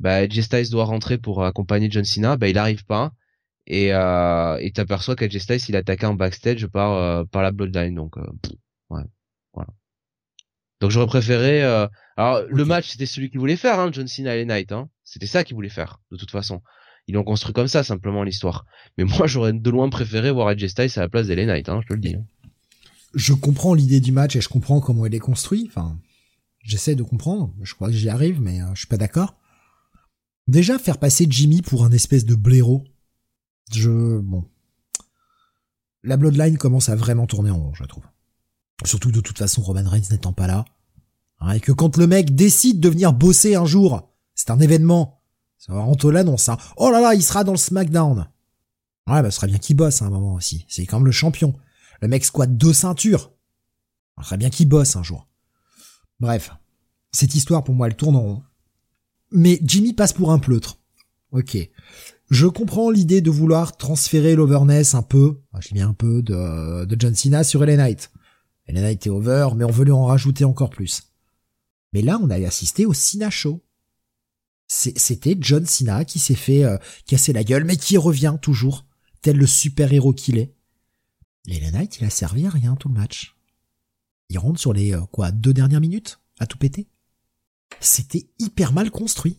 bah, Styles doit rentrer pour accompagner John Cena, bah il arrive pas et euh, et t'aperçois qu'AJ Styles il attaqué en backstage par par la Bloodline donc Ouais. Voilà. Donc j'aurais préféré. Euh... Alors le match c'était celui qu'il voulait faire, hein, John Cena et Knight. Hein. C'était ça qu'il voulait faire de toute façon. Ils l'ont construit comme ça simplement l'histoire. Mais moi j'aurais de loin préféré voir Edge Styles à la place d'Ellen Knight, hein, je te le dis. Je comprends l'idée du match et je comprends comment il est construit. Enfin, j'essaie de comprendre. Je crois que j'y arrive, mais euh, je suis pas d'accord. Déjà faire passer Jimmy pour un espèce de blaireau. Je bon. La Bloodline commence à vraiment tourner en rond, je trouve. Surtout de toute façon, Roman Reigns n'étant pas là. Hein, et que quand le mec décide de venir bosser un jour, c'est un événement. Rentrer l'annonce, hein. Oh là là, il sera dans le SmackDown. Ouais, bah, ce serait bien qu'il bosse à un moment aussi. C'est quand même le champion. Le mec squatte deux ceintures. Ce serait bien qu'il bosse un jour. Bref. Cette histoire, pour moi, elle tourne en rond. Mais Jimmy passe pour un pleutre. Ok. Je comprends l'idée de vouloir transférer l'overness un peu, je dis un peu, de, John Cena sur LA Knight. Elle a été over, mais on veut lui en rajouter encore plus. Mais là, on a assisté au Cena Show. C'était John Cena qui s'est fait euh, casser la gueule, mais qui revient toujours, tel le super-héros qu'il est. Et la Knight, il a servi à rien tout le match. Il rentre sur les, euh, quoi, deux dernières minutes, à tout péter. C'était hyper mal construit.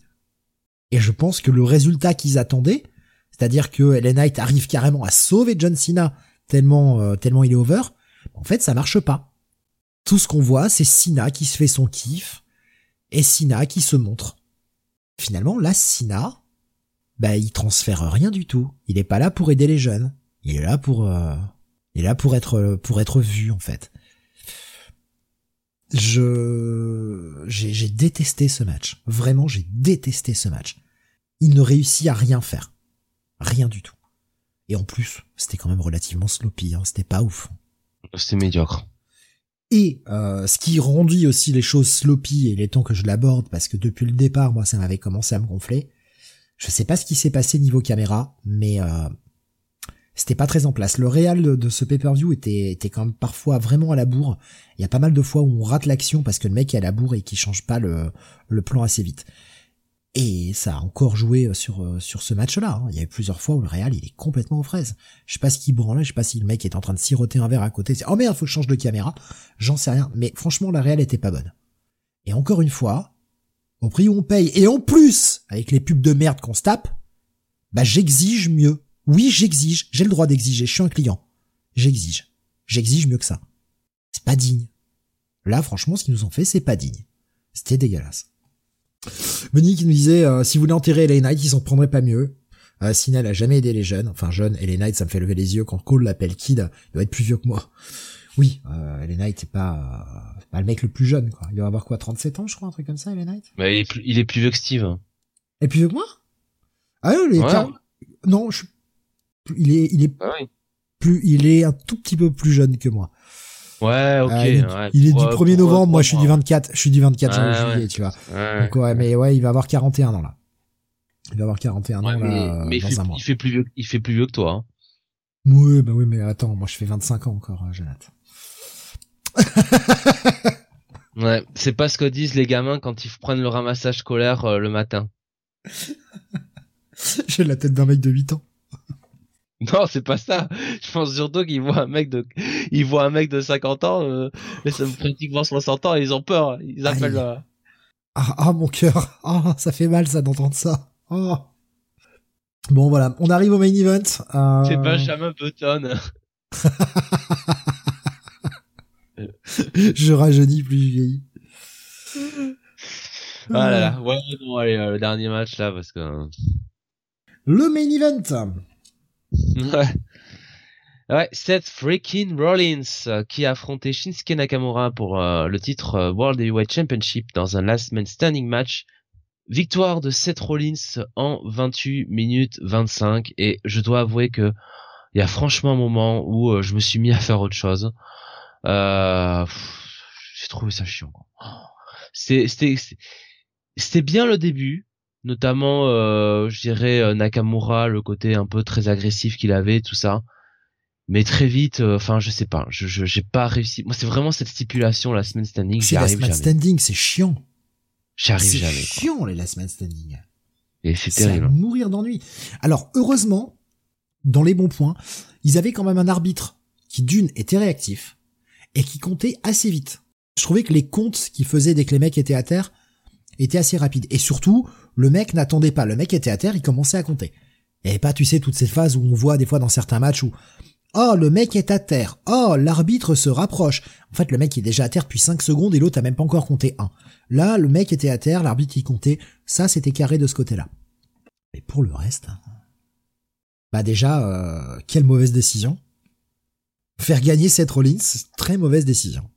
Et je pense que le résultat qu'ils attendaient, c'est-à-dire que Ellen Knight arrive carrément à sauver John Cena tellement, euh, tellement il est over, en fait, ça marche pas. Tout ce qu'on voit, c'est Sina qui se fait son kiff et Sina qui se montre. Finalement, là, Sina, bah, il transfère rien du tout. Il est pas là pour aider les jeunes. Il est là pour, euh, il est là pour être, pour être vu, en fait. Je, j'ai détesté ce match. Vraiment, j'ai détesté ce match. Il ne réussit à rien faire. Rien du tout. Et en plus, c'était quand même relativement sloppy, hein. c'était pas ouf. C'était médiocre. Et euh, ce qui rendit aussi les choses sloppy, et il est temps que je l'aborde, parce que depuis le départ, moi, ça m'avait commencé à me gonfler. Je sais pas ce qui s'est passé niveau caméra, mais euh, c'était pas très en place. Le réal de, ce pay-per-view était, était quand même parfois vraiment à la bourre. Il y a pas mal de fois où on rate l'action parce que le mec est à la bourre et qui change pas le, le plan assez vite. Et ça a encore joué euh, sur euh, sur ce match-là. Hein. Il y a eu plusieurs fois où le Real il est complètement aux fraises. Je sais pas ce qu'il branlait, je sais pas si le mec est en train de siroter un verre à côté. Oh merde, faut que je change de caméra. J'en sais rien. Mais franchement, la Real était pas bonne. Et encore une fois, au prix où on paye, et en plus, avec les pubs de merde qu'on se tape, bah j'exige mieux. Oui, j'exige. J'ai le droit d'exiger. Je suis un client. J'exige. J'exige mieux que ça. C'est pas digne. Là, franchement, ce qu'ils nous ont fait, c'est pas digne. C'était dégueulasse. Benny qui nous disait euh, si vous voulez enterrer LA Knight, ils s'en prendraient pas mieux. Euh, Sinel a jamais aidé les jeunes, enfin jeunes, et les Knight ça me fait lever les yeux quand Cole l'appelle Kid, il doit être plus vieux que moi. Oui, euh, Knight c'est pas, euh, pas le mec le plus jeune quoi. Il doit avoir quoi 37 ans je crois, un truc comme ça LA Knight? Bah il est plus, il est plus vieux que Steve. Et plus vieux que moi? Ah non, il est non, je... il est il est ah plus il est un tout petit peu plus jeune que moi. Ouais, ok. il est, il est du 1er novembre, moi je suis du 24, je suis du 24 janvier, tu vois. Donc ouais, mais ouais, il va avoir 41 ans là. Il va avoir 41 ans là. Mais, dans il, fait, un mois. il fait plus vieux, il fait plus vieux que toi. Hein. Oui, bah oui, mais attends, moi je fais 25 ans encore, euh, Jonathan. *laughs* ouais, c'est pas ce que disent les gamins quand ils prennent le ramassage scolaire euh, le matin. *laughs* J'ai la tête d'un mec de 8 ans. *laughs* Non, c'est pas ça. Je pense surtout qu'il voit un mec de, ils voient un mec de 50 ans, euh, mais ça pratiquement 60 ans, ils ont peur. Ils appellent. Euh, ah, ah, mon cœur. *laughs* Ah, ça fait mal ça d'entendre ça. Oh. Bon voilà, on arrive au main event. Euh... C'est Benjamin Button. *laughs* je rajeunis plus vieilli. Ah là là, ouais, bon, allez, le dernier match là, parce que. Euh, le main event. Ouais. Ouais, Seth freaking Rollins euh, qui a affronté Shinsuke Nakamura pour le titre World Heavyweight Championship dans un last man standing match. Victoire de Seth Rollins en 28 minutes 25 et je dois avouer que il y a franchement un moment où je me suis mis à faire autre chose. Euh, j'ai trouvé ça chiant. C'était c'était bien le début, notamment euh, je dirais euh, Nakamura, le côté un peu très agressif qu'il avait, tout ça. Mais très vite, euh, enfin je sais pas, je j'ai pas réussi. Moi c'est vraiment cette stipulation la semaine standing, j'y arrive jamais. standing, c'est chiant. J'arrive jamais. C'est chiant les last man standing. Et c'est terrible. mourir d'ennui. Alors heureusement, dans les bons points, ils avaient quand même un arbitre qui d'une était réactif et qui comptait assez vite. Je trouvais que les comptes qu'il faisait dès que les mecs étaient à terre étaient assez rapides. Et surtout, le mec n'attendait pas. Le mec était à terre, il commençait à compter. Et pas, tu sais, toutes ces phases où on voit des fois dans certains matchs où Oh, le mec est à terre. Oh, l'arbitre se rapproche. En fait, le mec est déjà à terre depuis 5 secondes et l'autre a même pas encore compté 1. Là, le mec était à terre, l'arbitre y comptait. Ça, c'était carré de ce côté-là. Mais pour le reste... Hein. Bah déjà, euh, quelle mauvaise décision. Faire gagner Seth Rollins, très mauvaise décision.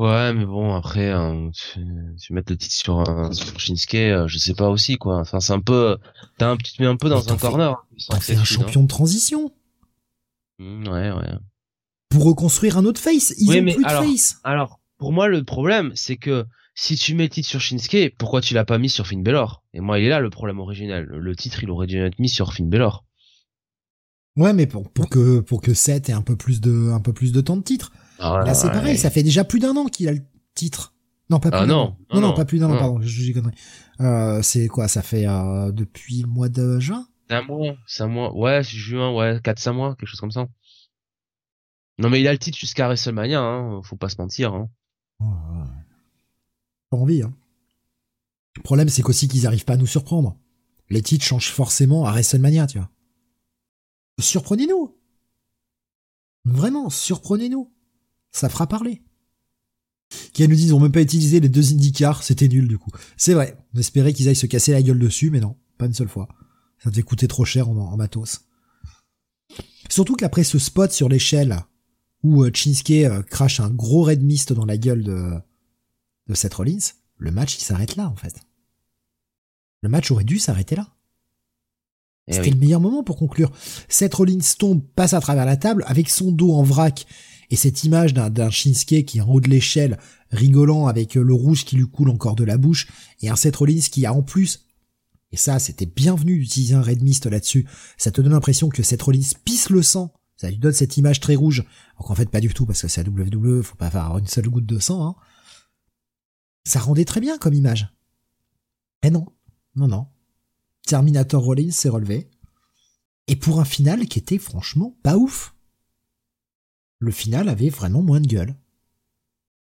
Ouais, mais bon, après, hein, tu, tu mets le titre sur, un sur Shinsuke, euh, je sais pas aussi, quoi. Enfin, c'est un peu, t'as un, tu te mets un peu dans un corner. Fais un champion de transition. Mmh, ouais, ouais. Pour reconstruire un autre face, ils ont plus de face. Alors, pour moi, le problème, c'est que si tu mets le titre sur Shinsuke, pourquoi tu l'as pas mis sur Finn Balor? Et moi, il est là le problème original. Le titre, il aurait dû être mis sur Finn Balor. Ouais, mais pour, pour que pour que Seth ait un peu plus de un peu plus de temps de titre. Ah, Là, c'est pareil, ça fait déjà plus d'un an qu'il a le titre. Non, pas plus. Ah, non, non, non, pas plus d'un an, pardon, j'ai connerie. Euh, c'est quoi, ça fait euh, depuis le mois de juin? C'est un mois, c'est un mois. Ouais, c'est juin, ouais, 4 5 mois, quelque chose comme ça. Non, mais il a le titre jusqu'à WrestleMania, hein, faut pas se mentir. Hein. Pas envie, hein. Le problème, c'est qu'aussi qu'ils arrivent pas à nous surprendre. Les titres changent forcément à WrestleMania, tu vois. Surprenez-nous. Vraiment, surprenez-nous. Ça fera parler. Qui nous disent, ont même pas utilisé les deux IndyCars, c'était nul du coup. C'est vrai, on espérait qu'ils aillent se casser la gueule dessus, mais non, pas une seule fois. Ça devait coûter trop cher en, matos. Surtout qu'après ce spot sur l'échelle, où euh, Shinsuke euh, crache un gros red mist dans la gueule de, de Seth Rollins, le match il s'arrête là en fait. Le match aurait dû s'arrêter là. Eh C'était le meilleur moment pour conclure. Seth Rollins tombe, passe à travers la table avec son dos en vrac et cette image d'un Shinsuke qui est en haut de l'échelle, rigolant avec le rouge qui lui coule encore de la bouche et un Seth Rollins qui a en plus et ça, c'était bienvenu d'utiliser un Red Mist là-dessus. Ça te donne l'impression que Seth Rollins pisse le sang. Ça lui donne cette image très rouge. Alors qu'en fait, pas du tout, parce que c'est à WWE, faut pas avoir une seule goutte de sang, hein. Ça rendait très bien comme image. Eh non. Non, non. Terminator Rollins s'est relevé. Et pour un final qui était franchement pas ouf. Le final avait vraiment moins de gueule.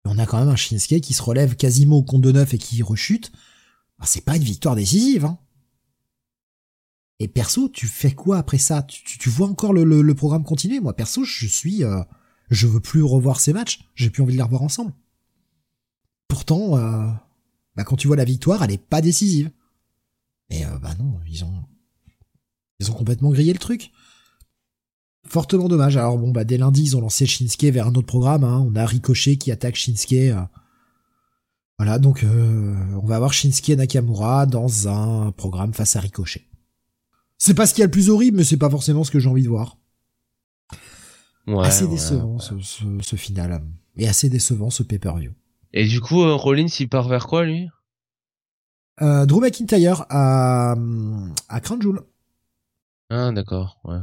on a quand même un Shinsuke qui se relève quasiment au compte de neuf et qui rechute. Ah, c'est pas une victoire décisive, hein. Et perso, tu fais quoi après ça? Tu, vois encore le, programme continuer? Moi, perso, je suis... Euh, je veux plus revoir ces matchs. J'ai plus envie de les revoir ensemble. Pourtant, euh, bah, quand tu vois la victoire, elle est pas décisive. Mais euh, bah non, ils ont ils ont complètement grillé le truc. Fortement dommage. Alors bon bah dès lundi ils ont lancé Shinsuke vers un autre programme. Hein. On a Ricochet qui attaque Shinsuke. Euh. Voilà donc euh, on va avoir Shinsuke Nakamura dans un programme face à Ricochet. C'est pas ce qu'il y a le plus horrible, mais c'est pas forcément ce que j'ai envie de voir. Ouais, assez décevant Ce, ce, final et assez décevant ce pay-per-view. Et du coup Rollins il part vers quoi lui? Euh, Drew McIntyre à, à Crown Ah, d'accord, ouais.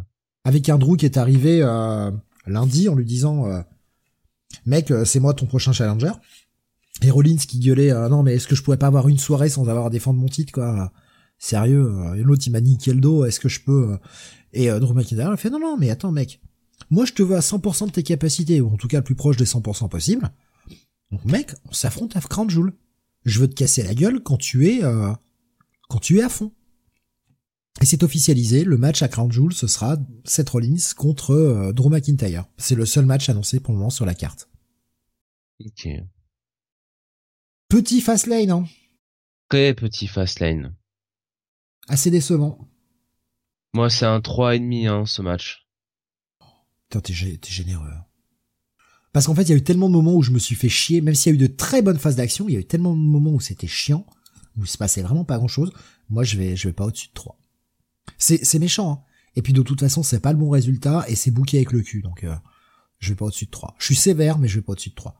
Avec un Drew qui est arrivé euh, lundi en lui disant euh, Mec, euh, c'est moi ton prochain challenger. Et Rollins qui gueulait Non, mais est-ce que je pourrais pas avoir une soirée sans avoir à défendre mon titre, quoi? Sérieux Et l'autre, il m'a niqué le dos, est-ce que je peux Et Drew McIntyre a fait Non, non, mais attends, mec. Moi, je te veux à 100% de tes capacités, ou en tout cas le plus proche des 100% possible. Donc, mec, on s'affronte à Crown Jewel. Je veux te casser la gueule quand tu es, euh, quand tu es à fond. Et c'est officialisé, le match à Crown Jewel, ce sera Seth Rollins contre euh, Drew McIntyre. C'est le seul match annoncé pour le moment sur la carte. Ok. Petit fast lane, hein. Très petit fast lane. Assez décevant. Moi, c'est un 3,5 hein, ce match. Putain, t'es gé- t'es généreux. Parce qu'en fait, il y a eu tellement de moments où je me suis fait chier, même s'il y a eu de très bonnes phases d'action, il y a eu tellement de moments où c'était chiant, où il se passait vraiment pas grand chose. Moi, je vais, je vais pas au-dessus de 3. C'est, méchant, hein. Et puis de toute façon, c'est pas le bon résultat et c'est bouqué avec le cul, donc euh, je vais pas au-dessus de 3. Je suis sévère, mais je vais pas au-dessus de 3.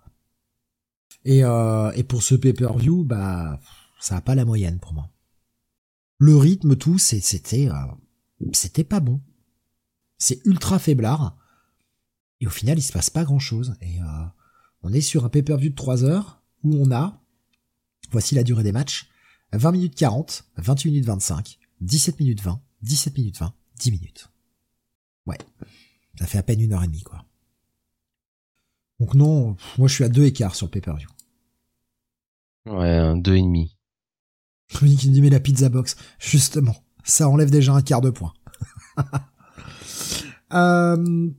Et, euh, et pour ce pay-per-view, bah, ça a pas la moyenne pour moi. Le rythme, tout, c'était, euh, c'était pas bon. C'est ultra faiblard. Et au final, il se passe pas grand chose. Et euh, on est sur un pay-per-view de 3 heures où on a, voici la durée des matchs, 20 minutes 40, 28 minutes 25, 17 minutes 20, 17 minutes 20, 10 minutes. Ouais. Ça fait à peine une heure et demie, quoi. Donc non, moi je suis à deux écarts sur le pay-per-view. Ouais, un 2,5. Chronique qui me dit mais la pizza box, justement, ça enlève déjà un quart de point. *laughs* Euh,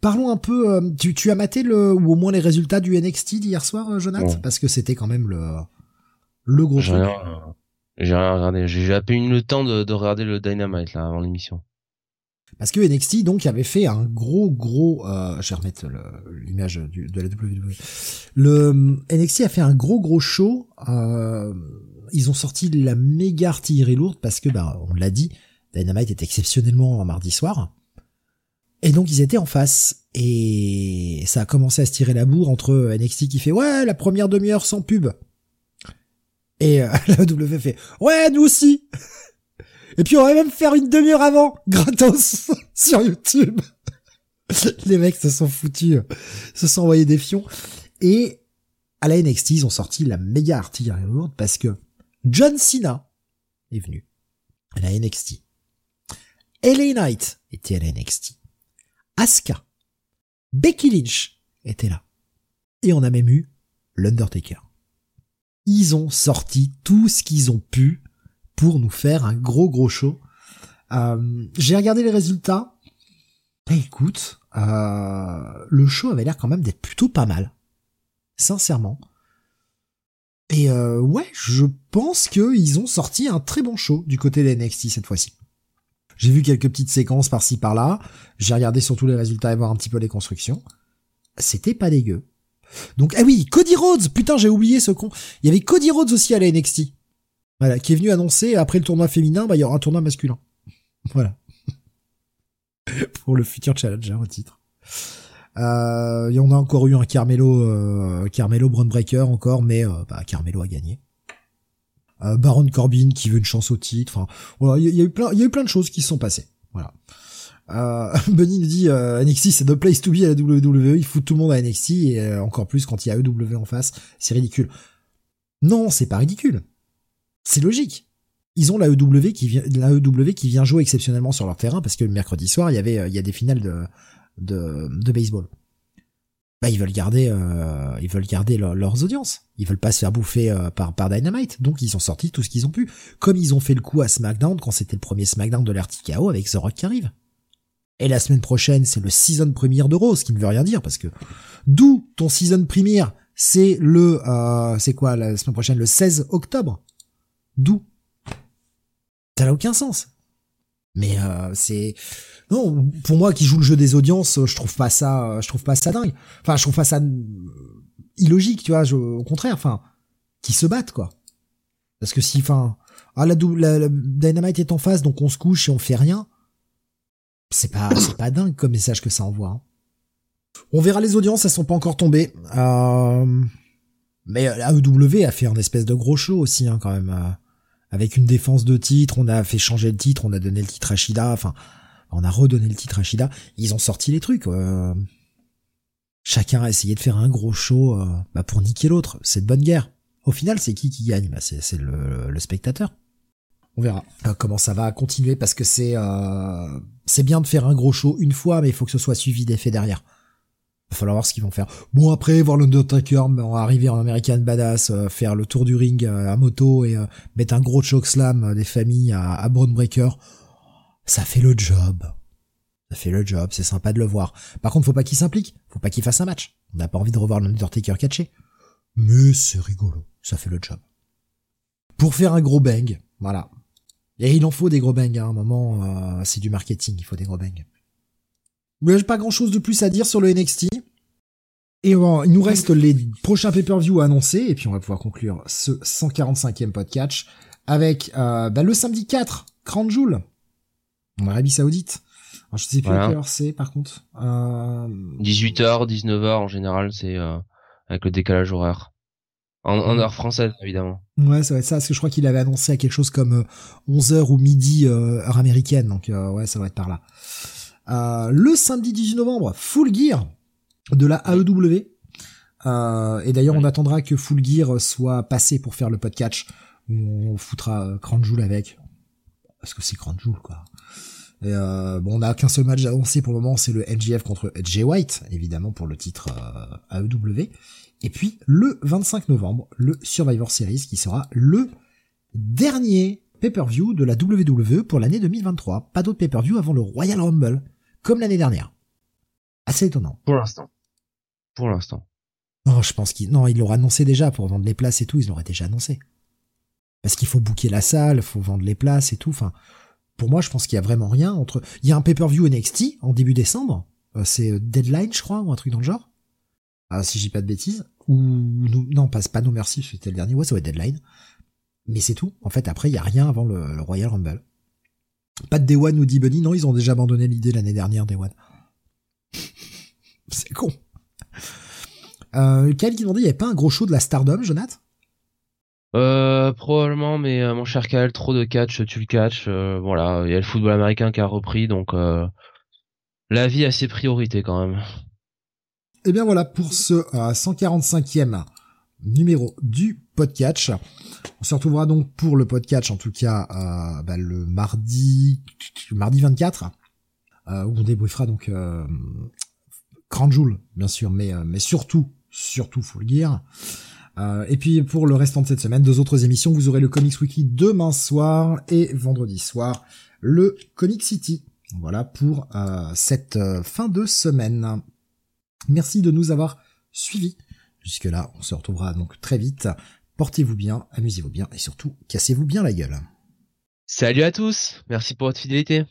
parlons un peu. euh, tu, tu as maté le ou au moins les résultats du NXT d'hier soir, euh, Jonathan, parce que c'était quand même le le gros rien, j'ai rien regardé. J'ai à peine eu le temps de, de regarder le Dynamite là avant l'émission. Parce que NXT donc avait fait un gros gros. Euh, je vais remettre l'image de la WWE. Le NXT a fait un gros gros show. Euh, ils ont sorti la méga artillerie lourde parce que bah on l'a dit, Dynamite est exceptionnellement mardi soir. Et donc ils étaient en face et ça a commencé à se tirer la bourre entre NXT qui fait ouais la première demi-heure sans pub et euh, *laughs* la W fait ouais nous aussi. Et puis on va même faire une demi-heure avant *laughs* gratos sur YouTube. Les mecs se sont foutus se sont envoyés des fions. Et à la NXT ils ont sorti la méga artillerie lourde parce que John Cena est venu à la NXT LA Knight était à la NXT Asuka, Becky Lynch était là. Et on a même eu l'Undertaker. Ils ont sorti tout ce qu'ils ont pu pour nous faire un gros gros show. Euh, J'ai regardé les résultats. Et écoute, euh, le show avait l'air quand même d'être plutôt pas mal. Sincèrement. Et euh, ouais, je pense qu'ils ont sorti un très bon show du côté de NXT cette fois-ci. J'ai vu quelques petites séquences par-ci par-là. J'ai regardé surtout les résultats et voir un petit peu les constructions. C'était pas dégueu. Donc, ah oui, Cody Rhodes! Putain, j'ai oublié ce con. Il y avait Cody Rhodes aussi à la NXT. Voilà, qui est venu annoncer, après le tournoi féminin, bah, il y aura un tournoi masculin. *laughs* Voilà. *laughs* Pour le futur challenger au titre. Euh, et on a encore eu un Carmelo, euh, Carmelo Breaker encore, mais, euh, bah, Carmelo a gagné. Euh, Baron Corbin qui veut une chance au titre. Enfin, voilà, y, il y a eu plein, il y a eu plein de choses qui se sont passées. Voilà. Euh, *laughs* Bunny nous dit euh, NXT c'est the place to be à la WWE, il fout tout le monde à NXT et euh, encore plus quand il y a EW en face, c'est ridicule. Non, c'est pas ridicule. C'est logique. Ils ont la EW qui vient la EW qui vient jouer exceptionnellement sur leur terrain parce que le mercredi soir, il y avait euh, il y a des finales de de, de baseball. Bah ils veulent garder euh, ils veulent garder leur- leurs audiences. Ils veulent pas se faire bouffer euh, par par Dynamite. Donc ils ont sorti tout ce qu'ils ont pu comme ils ont fait le coup à SmackDown quand c'était le premier SmackDown de l'RTKO avec The Rock qui arrive. Et la semaine prochaine, c'est le season premiere de ce qui ne veut rien dire parce que d'où ton season premiere, c'est le euh, c'est quoi la semaine prochaine le 16 octobre? D'où? Ça n'a aucun sens. Mais euh, c'est non pour moi qui joue le jeu des audiences, je trouve pas ça je trouve pas ça dingue. Enfin, je trouve pas ça euh, illogique, tu vois, au contraire, enfin qui se battent quoi. Parce que si enfin ah la, la, la Dynamite est en face donc on se couche et on fait rien c'est pas c'est pas dingue comme message que ça envoie. hein. On verra les audiences, elles sont pas encore tombées. Euh, Mais la EW a fait un espèce de gros show aussi hein, quand même. euh, Avec une défense de titre, on a fait changer le titre, on a donné le titre à Shida, enfin on a redonné le titre à Shida. Ils ont sorti les trucs. euh. Chacun a essayé de faire un gros show euh, bah, pour niquer l'autre. C'est de bonne guerre. Au final, c'est qui qui gagne? Bah, C'est le, le spectateur. On verra euh, comment ça va continuer? Parce que c'est euh, C'est bien de faire un gros show une fois, mais il faut que ce soit suivi d'effets derrière. Va falloir voir ce qu'ils vont faire. Bon après, voir l'Undertaker arriver en American Badass, euh, faire le tour du ring euh, à moto et euh, mettre un gros choke slam des familles à, à ça fait le job. Ça fait le job, c'est sympa de le voir. Par contre, faut pas qu'il s'implique, faut pas qu'il fasse un match. On n'a pas envie de revoir l'Undertaker catché. Mais c'est rigolo, ça fait le job. Pour faire un gros bang, voilà. Et il en faut des gros bangs, hein. à un moment, c'est du marketing, il faut des gros bangs. Mais j'ai pas grand chose de plus à dire sur le NXT. Et bon, il nous reste les prochains pay-per-view à annoncer, et puis on va pouvoir conclure ce 145e podcast avec euh, bah, le samedi 4, Crown Jewel, en Arabie Saoudite. Alors, je sais plus à quelle heure c'est, par contre. Euh... 18h, 19h en général, c'est euh, avec le décalage horaire. En, en, heure française, évidemment. Ouais, ça va être ça, parce que je crois qu'il avait annoncé à quelque chose comme 11h euh, ou midi euh, heure américaine, donc euh, ouais, ça va être par là. Euh, le samedi 18 novembre, Full Gear de la AEW. Et d'ailleurs, on attendra que Full Gear soit passé pour faire le podcast où on foutra Cranjoul avec. Parce que c'est Cranjoul, quoi. Et bon, on n'a qu'un seul match avancé pour le moment, c'est le NGF contre Jay White, évidemment pour le titre AEW. Et puis le 25 novembre, le Survivor Series qui sera le dernier pay-per-view de la WWE pour l'année 2023. Pas d'autre pay-per-view avant le Royal Rumble comme l'année dernière. Assez étonnant. Pour l'instant. Pour l'instant. Non, je pense qu'il, non, ils l'auraient annoncé déjà pour vendre les places et tout, ils l'auraient déjà annoncé. Parce qu'il faut booker la salle, faut vendre les places et tout. Enfin, pour moi, je pense qu'il y a vraiment rien entre. Il y a un pay-per-view NXT en début décembre. Euh, c'est euh, Deadline, je crois, ou un truc dans le genre. Ah, si j'ai pas de bêtises. Ou non, pas pas non merci, c'était le dernier. Ouais, ça va Deadline. Mais c'est tout. En fait, après, il y a rien avant le Royal Rumble. Pas de Day One ou D-Bunny, non, ils ont déjà abandonné l'idée l'année dernière, Day One. *laughs* C'est con. Euh, qui demandait, il n'y avait pas un gros show de la Stardom, Jonathan? Euh, probablement, mais euh, mon cher Kyle, trop de catch, tu le catch. Euh, voilà, il y a le football américain qui a repris, donc euh, la vie a ses priorités quand même. Et eh bien voilà pour ce 145e numéro du podcast. On se retrouvera donc pour le podcast, en tout cas euh, bah, le mardi, mardi 24, euh, où on débriefera donc euh, bien sûr, mais euh, mais surtout, surtout Full Gear. Euh, et puis pour le restant de cette semaine, deux autres émissions, vous aurez le Comics Weekly demain soir et vendredi soir le Comic City. Voilà pour cette fin de semaine. Merci de nous avoir suivis. Jusque-là, on se retrouvera donc très vite. Portez-vous bien, amusez-vous bien et surtout, cassez-vous bien la gueule. Salut à tous, merci pour votre fidélité.